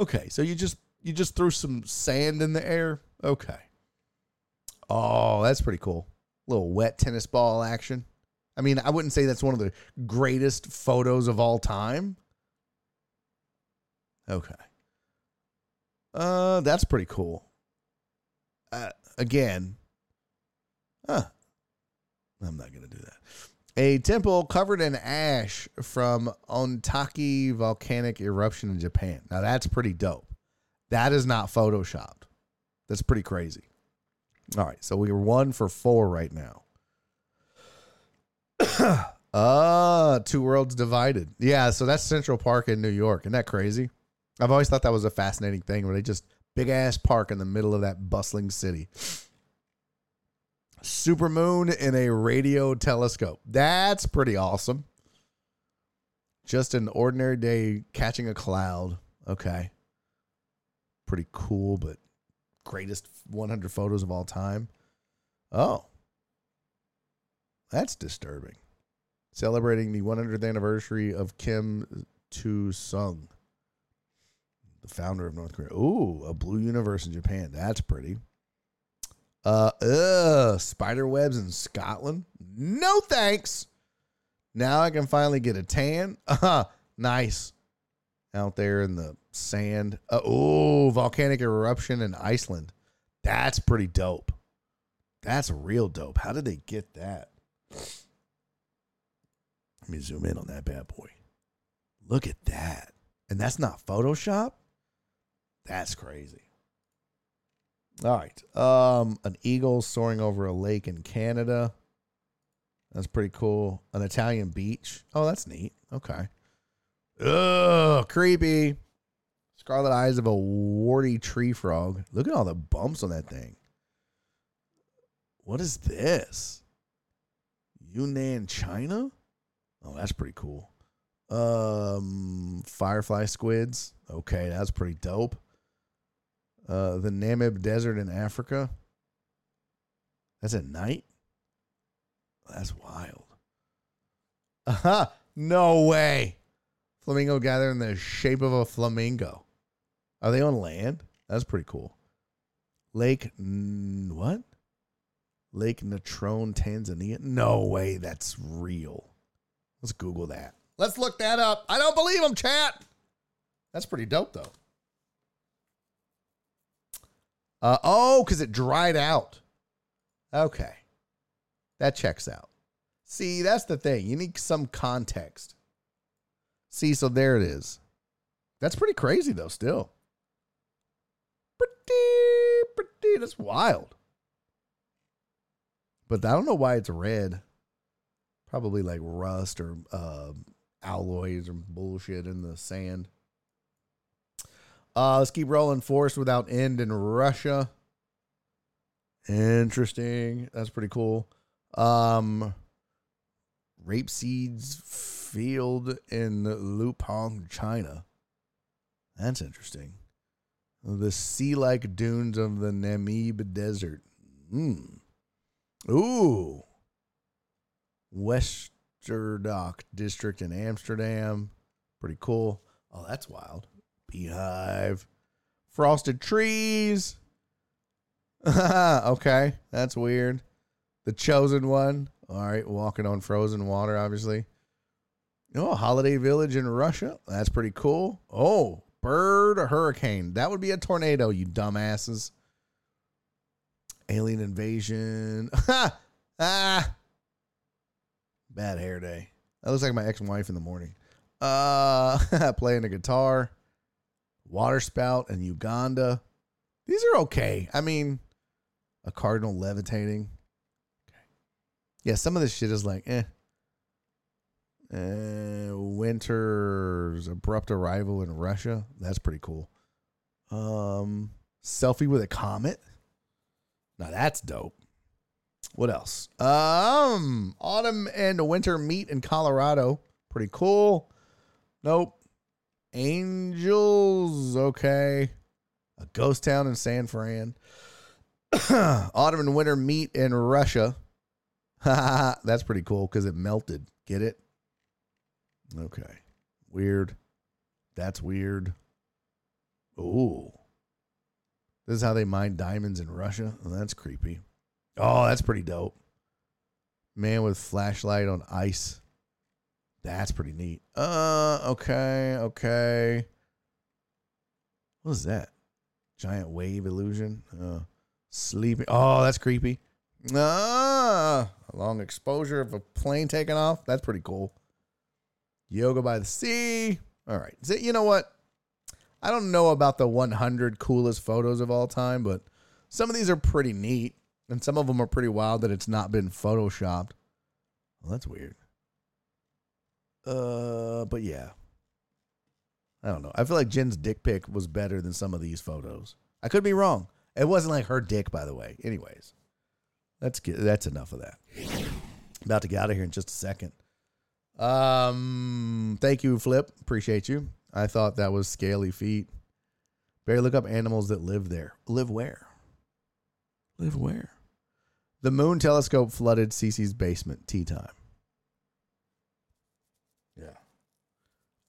Okay, so you just you just threw some sand in the air. Okay. Oh, that's pretty cool. little wet tennis ball action. I mean, I wouldn't say that's one of the greatest photos of all time. Okay. Uh, that's pretty cool. Uh, again, huh. I'm not gonna do that. A temple covered in ash from Ontake volcanic eruption in Japan. Now that's pretty dope. That is not photoshopped. That's pretty crazy. All right, so we're one for four right now. Ah, two worlds divided. Yeah, so that's Central Park in New York. Isn't that crazy? I've always thought that was a fascinating thing where they just big ass park in the middle of that bustling city. Supermoon in a radio telescope. That's pretty awesome. Just an ordinary day catching a cloud. Okay. Pretty cool, but greatest 100 photos of all time. Oh. That's disturbing. Celebrating the 100th anniversary of Kim Tu Sung, the founder of North Korea. Ooh, a blue universe in Japan. That's pretty. Uh, ugh, spider webs in Scotland. No thanks. Now I can finally get a tan. Uh, nice. Out there in the sand. Uh, oh, volcanic eruption in Iceland. That's pretty dope. That's real dope. How did they get that? Let me zoom in on that bad boy. Look at that. And that's not Photoshop? That's crazy. All right. Um, an eagle soaring over a lake in Canada. That's pretty cool. An Italian beach. Oh, that's neat. Okay. Ugh, creepy. Scarlet eyes of a warty tree frog. Look at all the bumps on that thing. What is this? Yunnan, China? Oh, that's pretty cool. Um, firefly squids. Okay, that's pretty dope. Uh, the Namib Desert in Africa. That's at night. That's wild. Aha! No way. Flamingo gather in the shape of a flamingo. Are they on land? That's pretty cool. Lake what? Lake Natron, Tanzania. No way, that's real. Let's Google that. Let's look that up. I don't believe them, chat. That's pretty dope, though. Uh, oh, because it dried out. Okay. That checks out. See, that's the thing. You need some context. See, so there it is. That's pretty crazy, though, still. Pretty, pretty. That's wild. But I don't know why it's red. Probably like rust or uh, alloys or bullshit in the sand. Uh, let's keep rolling. Forest without end in Russia. Interesting. That's pretty cool. Um, rapeseeds field in Lupang, China. That's interesting. The sea-like dunes of the Namib Desert. Hmm. Ooh. Westerdok district in Amsterdam. Pretty cool. Oh, that's wild. Beehive. Frosted trees. okay, that's weird. The chosen one. All right, walking on frozen water, obviously. Oh, holiday village in Russia. That's pretty cool. Oh, bird or hurricane. That would be a tornado, you dumbasses. Alien invasion. ah. Bad hair day. That looks like my ex-wife in the morning. Uh playing the guitar. Water spout in Uganda. These are okay. I mean, a cardinal levitating. Okay. Yeah, some of this shit is like, eh. Uh, winter's abrupt arrival in Russia. That's pretty cool. Um, selfie with a comet. Now that's dope. What else? Um, autumn and winter meet in Colorado. Pretty cool. Nope. Angels. Okay. A ghost town in San Fran. autumn and winter meet in Russia. That's pretty cool because it melted. Get it? Okay. Weird. That's weird. Ooh. This is how they mine diamonds in Russia. Oh, that's creepy. Oh, that's pretty dope. Man with flashlight on ice. That's pretty neat. Uh, okay, okay. What is that? Giant wave illusion. Uh, sleeping. Oh, that's creepy. Ah, a long exposure of a plane taking off. That's pretty cool. Yoga by the sea. All right. So, you know what? I don't know about the 100 coolest photos of all time, but some of these are pretty neat, and some of them are pretty wild that it's not been photoshopped. Well, that's weird. Uh, but yeah, I don't know. I feel like Jen's dick pic was better than some of these photos. I could be wrong. It wasn't like her dick, by the way. Anyways, that's. That's enough of that. About to get out of here in just a second. Um, thank you, Flip. Appreciate you. I thought that was scaly feet. Barry, look up animals that live there. Live where? Live where? The moon telescope flooded Cece's basement. Tea time.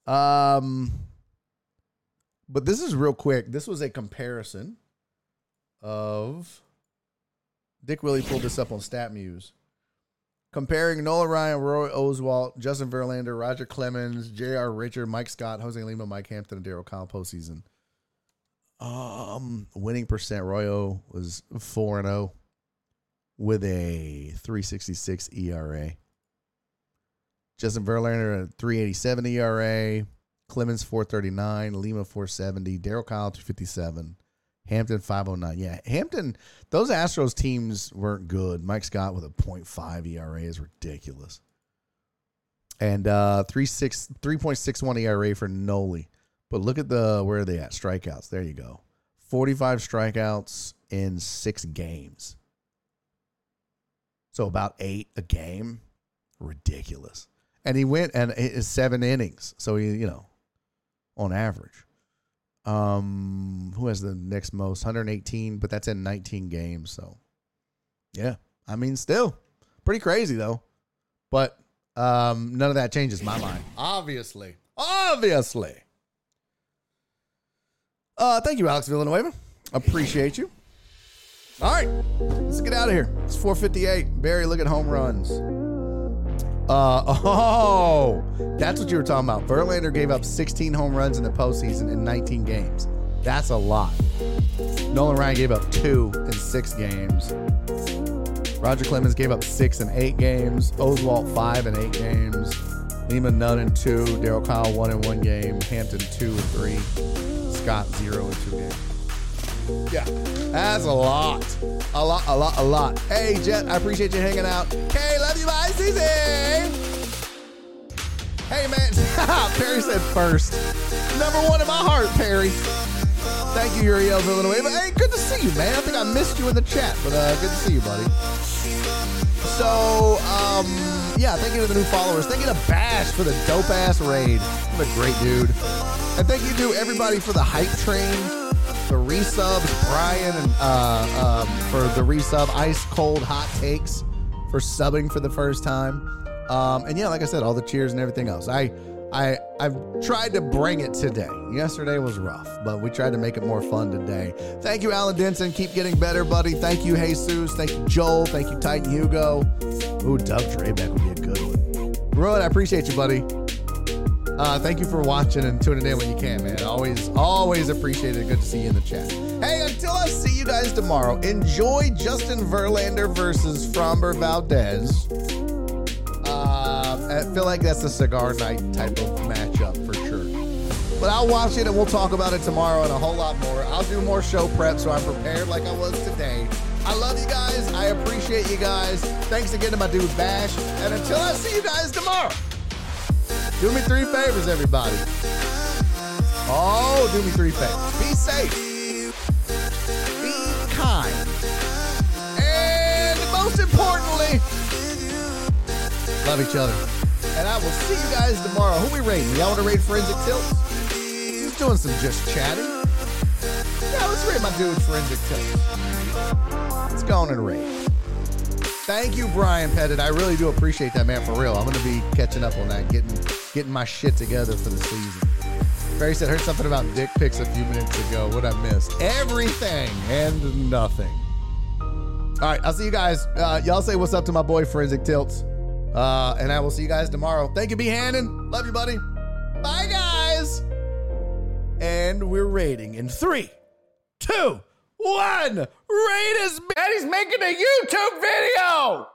Um, but this is real quick. This was a comparison of Dick Willie pulled this up on StatMuse. Comparing Nolan Ryan, Roy Oswalt, Justin Verlander, Roger Clemens, J.R. Richard, Mike Scott, Jose Lima, Mike Hampton, and Darryl Kile postseason. Um, winning percent Royo was four and zero, oh, with a three sixty six ERA. Justin Verlander at 387 ERA. Clemens 439. Lima 470. Darryl Kile 257. Hampton 509. Yeah, Hampton, those Astros teams weren't good. Mike Scott with a 0.5 ERA is ridiculous. And uh 36 3.61 ERA for Noli. But look at the where are they at? Strikeouts. There you go. 45 strikeouts in six games. So about eight a game. Ridiculous. And he went and it's seven innings. So he, you know, on average. Um, who has the next most? 118, but that's in 19 games. So yeah. I mean, still pretty crazy though. But um, none of that changes my mind. Obviously. Obviously. Uh, thank you, Alex Villanueva. Appreciate you. All right, let's get out of here. It's 458. Barry, look at home runs. Uh, oh, that's what you were talking about. Verlander gave up 16 home runs in the postseason in 19 games. That's a lot. Nolan Ryan gave up two in six games. Roger Clemens gave up six in eight games. Oswalt five in eight games. Lima none in two. Darryl Kile one in one game. Hampton two and three. Scott zero in two games. Yeah, that's a lot. A lot, a lot, a lot. Hey, Jet, I appreciate you hanging out. Hey, love you, bye, CZ. Hey, man. Perry said first. Number one in my heart, Perry. Thank you, Uriel Villanueva. Hey, good to see you, man. I think I missed you in the chat, but uh, good to see you, buddy. So, um, yeah, thank you to the new followers. Thank you to Bash for the dope ass raid. What a great dude. And thank you to everybody for the hype train, the resubs, Brian, and uh, um, for the resub, ice cold hot takes for subbing for the first time. Um, and yeah, like I said, all the cheers and everything else. I, I, I've tried to bring it today. Yesterday was rough, but we tried to make it more fun today. Thank you, Alan Denson. Keep getting better, buddy. Thank you, Jesus. Thank you, Joel. Thank you, Titan Hugo. Ooh, Doug Drabek would be a good one. Ruin, I appreciate you, buddy. Uh, thank you for watching and tuning in when you can, man. Always, always appreciate it. Good to see you in the chat. Hey, until I see you guys tomorrow, enjoy Justin Verlander versus Framber Valdez. Uh, I feel like that's a cigar night type of matchup for sure. But I'll watch it and we'll talk about it tomorrow and a whole lot more. I'll do more show prep so I'm prepared like I was today. I love you guys. I appreciate you guys. Thanks again to my dude Bash. And until I see you guys tomorrow. Do me three favors, everybody. Oh, do me three favors. Be safe. Be kind. And most importantly, love each other. And I will see you guys tomorrow. Who we raiding? Y'all want to raid Forensic Tilts? He's doing some just chatting. Yeah, let's rate my dude Forensic Tilts. Let's go on and raid. Thank you, Brian Pettit. I really do appreciate that, man, for real. I'm to be catching up on that, getting getting my shit together for the season. Barry said, heard something about dick pics a few minutes ago. What I missed? Everything and nothing. All right, I'll see you guys. Uh, y'all say what's up to my boy Forensic Tilts. Uh, and I will see you guys tomorrow. Thank you, B. Hannon. Love you, buddy. Bye, guys. And we're rating in three, two, one. Rate us. And he's making a YouTube video.